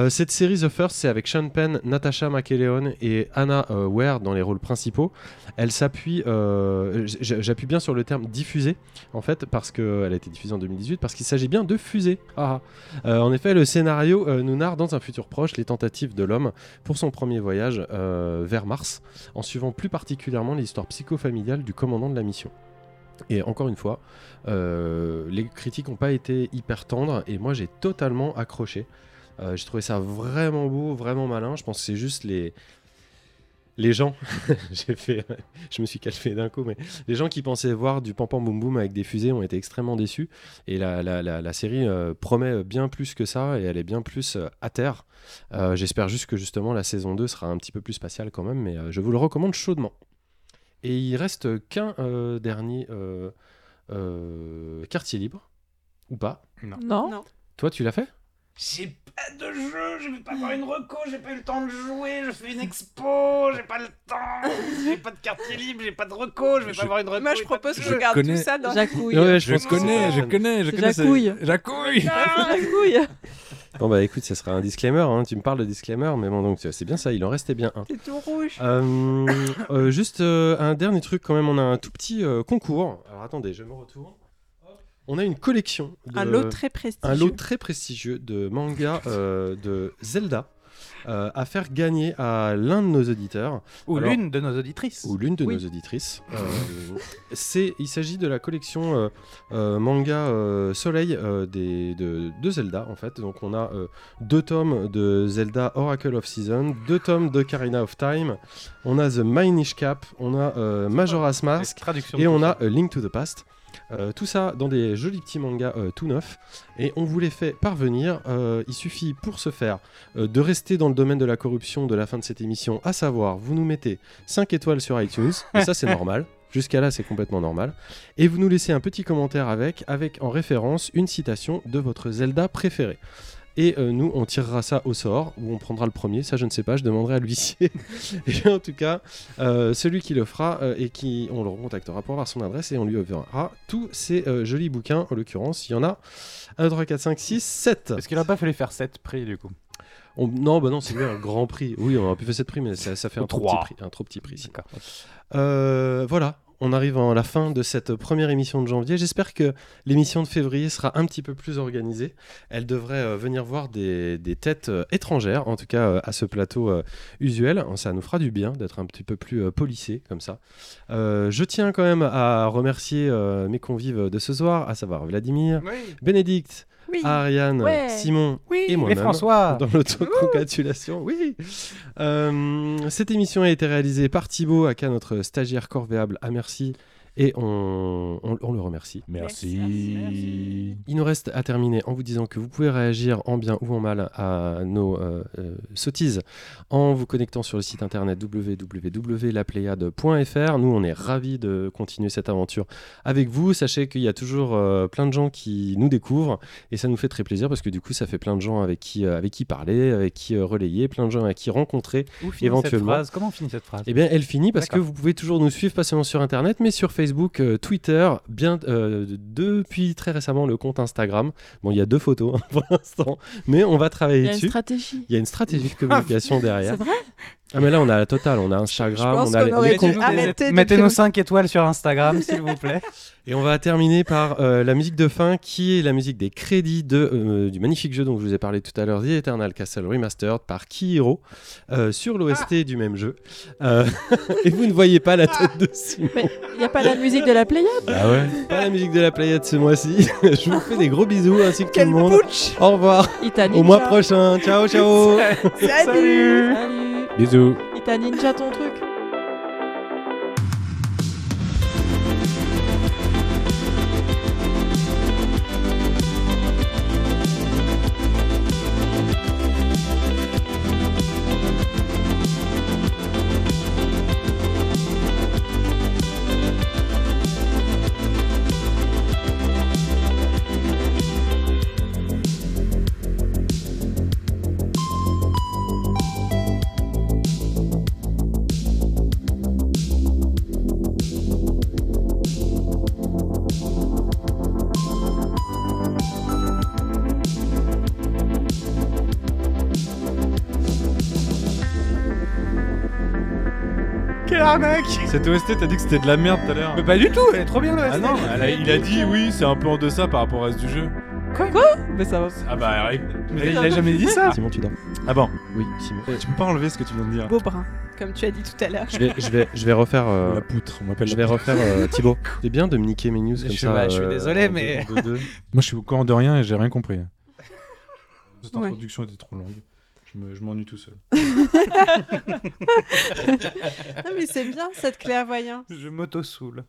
cette série The First, c'est avec Sean Penn, Natasha McElheon et Anna euh, Ware dans les rôles principaux. Elle s'appuie, euh, j'appuie bien sur le terme diffusée, en fait, parce qu'elle a été diffusée en 2018, parce qu'il s'agit bien de fusée. Ah, ah. Euh, en effet, le scénario nous narre dans un futur proche les tentatives de l'homme pour son premier voyage vers Mars, en suivant plus particulièrement l'histoire psychofamiliale du commandant de la mission. Et encore une fois, les critiques n'ont pas été hyper tendres, et moi j'ai totalement accroché. Euh, j'ai trouvé ça vraiment beau, vraiment malin. Je pense que c'est juste les, les gens, j'ai fait, je me suis calfé d'un coup, mais les gens qui pensaient voir du pam pam boum boum avec des fusées ont été extrêmement déçus. Et la, la, la, la série euh, promet bien plus que ça et elle est bien plus euh, à terre. Euh, J'espère juste que justement la saison 2 sera un petit peu plus spatiale quand même, mais euh, je vous le recommande chaudement. Et il reste qu'un euh, dernier euh, euh, quartier libre, ou pas Non. Non. Toi, tu l'as fait? J'ai pas de jeu, je vais pas avoir une reco, j'ai pas eu le temps de jouer, je fais une expo, j'ai pas le temps, j'ai pas de quartier libre, j'ai pas de reco, je vais Je- pas avoir une reco. Moi, je propose jeu. qu'on garde connais- tout ça dans Jacouille. Ouais, Je que connais, je connais, je connais. Jacouille. Jacouille Jacouille. Bon bah écoute, ça sera un disclaimer, hein. tu me parles de disclaimer, mais bon donc c'est bien ça, il en restait bien un. C'est tout rouge. Euh, euh, juste euh, un dernier truc quand même, on a un tout petit euh, concours. Alors attendez, je me retourne. On a une collection, de- Un lot très prestigieux. un lot très prestigieux de mangas euh, de Zelda euh, à faire gagner à l'un de nos auditeurs Ou Alors- l'une de nos auditrices. ou l'une de Oui. nos auditrices. Euh, c'est, il s'agit de la collection euh, euh, manga euh, Soleil euh, des, de, de Zelda en fait. Donc on a euh, deux tomes de Zelda Oracle of Season, deux tomes de Karina of Time, on a The Minish Cap, on a euh, Majora's Mask Traduction et on a. A Link to the Past. Euh, tout ça dans des jolis petits mangas euh, tout neufs et on vous les fait parvenir. Euh, il suffit pour ce faire de rester dans le domaine de la corruption de la fin de cette émission, à savoir vous nous mettez 5 étoiles sur iTunes, et ça c'est normal. Jusqu'à là, c'est complètement normal. Et vous nous laissez un petit commentaire avec, avec en référence une citation de votre Zelda préféré. Et euh, nous, on tirera ça au sort, ou on prendra le premier, ça je ne sais pas, je demanderai à l'huissier. et en tout cas, euh, celui qui le fera, euh, et qui, on le recontactera pour avoir son adresse, et on lui enverra tous ces euh, jolis bouquins. En l'occurrence, il y en a 1, 2, 3, 4, 5, 6, 7. Est-ce qu'il aurait pas fallu faire 7 prix du coup? On- Non, bah non, c'est un grand prix. Oui, on aurait pu faire 7 prix, mais ça, ça fait un trop, petit prix, un trop petit prix. Euh, voilà, on arrive à la fin de cette première émission de janvier. J'espère que l'émission de février sera un petit peu plus organisée. Elle devrait euh, venir voir des, des têtes euh, étrangères, en tout cas euh, à ce plateau usuel. Ça nous fera du bien d'être un petit peu plus polissé comme ça. Je tiens quand même à remercier mes convives de ce soir, à savoir Vladimir, Bénédicte, Oui. Ariane, Ouais. Simon Oui, et moi-même François dans l'autocongratulation. Oui. Euh, cette émission a été réalisée par Thibaut, aka notre stagiaire corvéable à merci, et on, on- on le remercie. Merci. Il nous reste à terminer en vous disant que vous pouvez réagir en bien ou en mal à nos euh, euh, sottises en vous connectant sur le site internet www.lapléiade.fr. Nous, on est ravis de continuer cette aventure avec vous. Sachez qu'il y a toujours euh, plein de gens qui nous découvrent et ça nous fait très plaisir parce que du coup, ça fait plein de gens avec qui, euh, avec qui parler, avec qui euh, relayer, plein de gens avec qui rencontrer. Éventuellement. cette phrase? Comment finit cette phrase? Eh bien, elle finit parce que vous pouvez toujours nous suivre, pas seulement sur Internet, mais sur Facebook, euh, Twitter, bien euh, depuis très récemment le compte Instagram. Bon, il y a deux photos hein, pour l'instant, mais on va Il travailler y a une dessus. stratégie. Il y a une stratégie de communication derrière. C'est vrai? Ah mais là on a la totale, on a Instagram, on a les- Mettez-nous faire- 5 étoiles sur Instagram, s'il vous plaît. Et on va terminer par euh, la musique de fin qui est la musique des crédits de, euh, du magnifique jeu dont je vous ai parlé tout à l'heure, The Eternal Castle Remastered par Kihiro euh, sur l'OST Ah. du même jeu. Euh, et vous ne voyez pas la tête de Simon. Il n'y a pas la musique de la Pléiade? Ah ouais Pas la musique de la Pléiade ce mois-ci. je vous fais des gros bisous ainsi que tout Quel le monde. Au revoir. Au mois prochain. Ciao ciao. Salut Salut Bisous. OST, t'as dit que c'était de la merde tout à l'heure. Mais pas du tout, elle est trop bien Ah non, elle a- il a dit oui, c'est un peu en deçà par rapport au reste du jeu. Mais ça va. Ah bah, ouais. Mais il a jamais dit ça Simon tu dors. Ah bon, Oui Simon. tu peux pas enlever ce que tu viens de dire. Beau brun, comme tu as dit tout à l'heure. Je vais, je vais, je vais refaire. euh, La poutre, on m'appelle je la vais poutre. refaire euh, Thibaut. C'est bien de me niquer mes news Je comme suis- ça. je suis euh, désolé, en mais- deux- en deux- deux. Moi, je suis au courant de rien et j'ai rien compris. Cette Ouais. introduction était trop longue. Je me- je m'ennuie tout seul. Ah, mais c'est bien cette clairvoyance. Je m'auto-soule.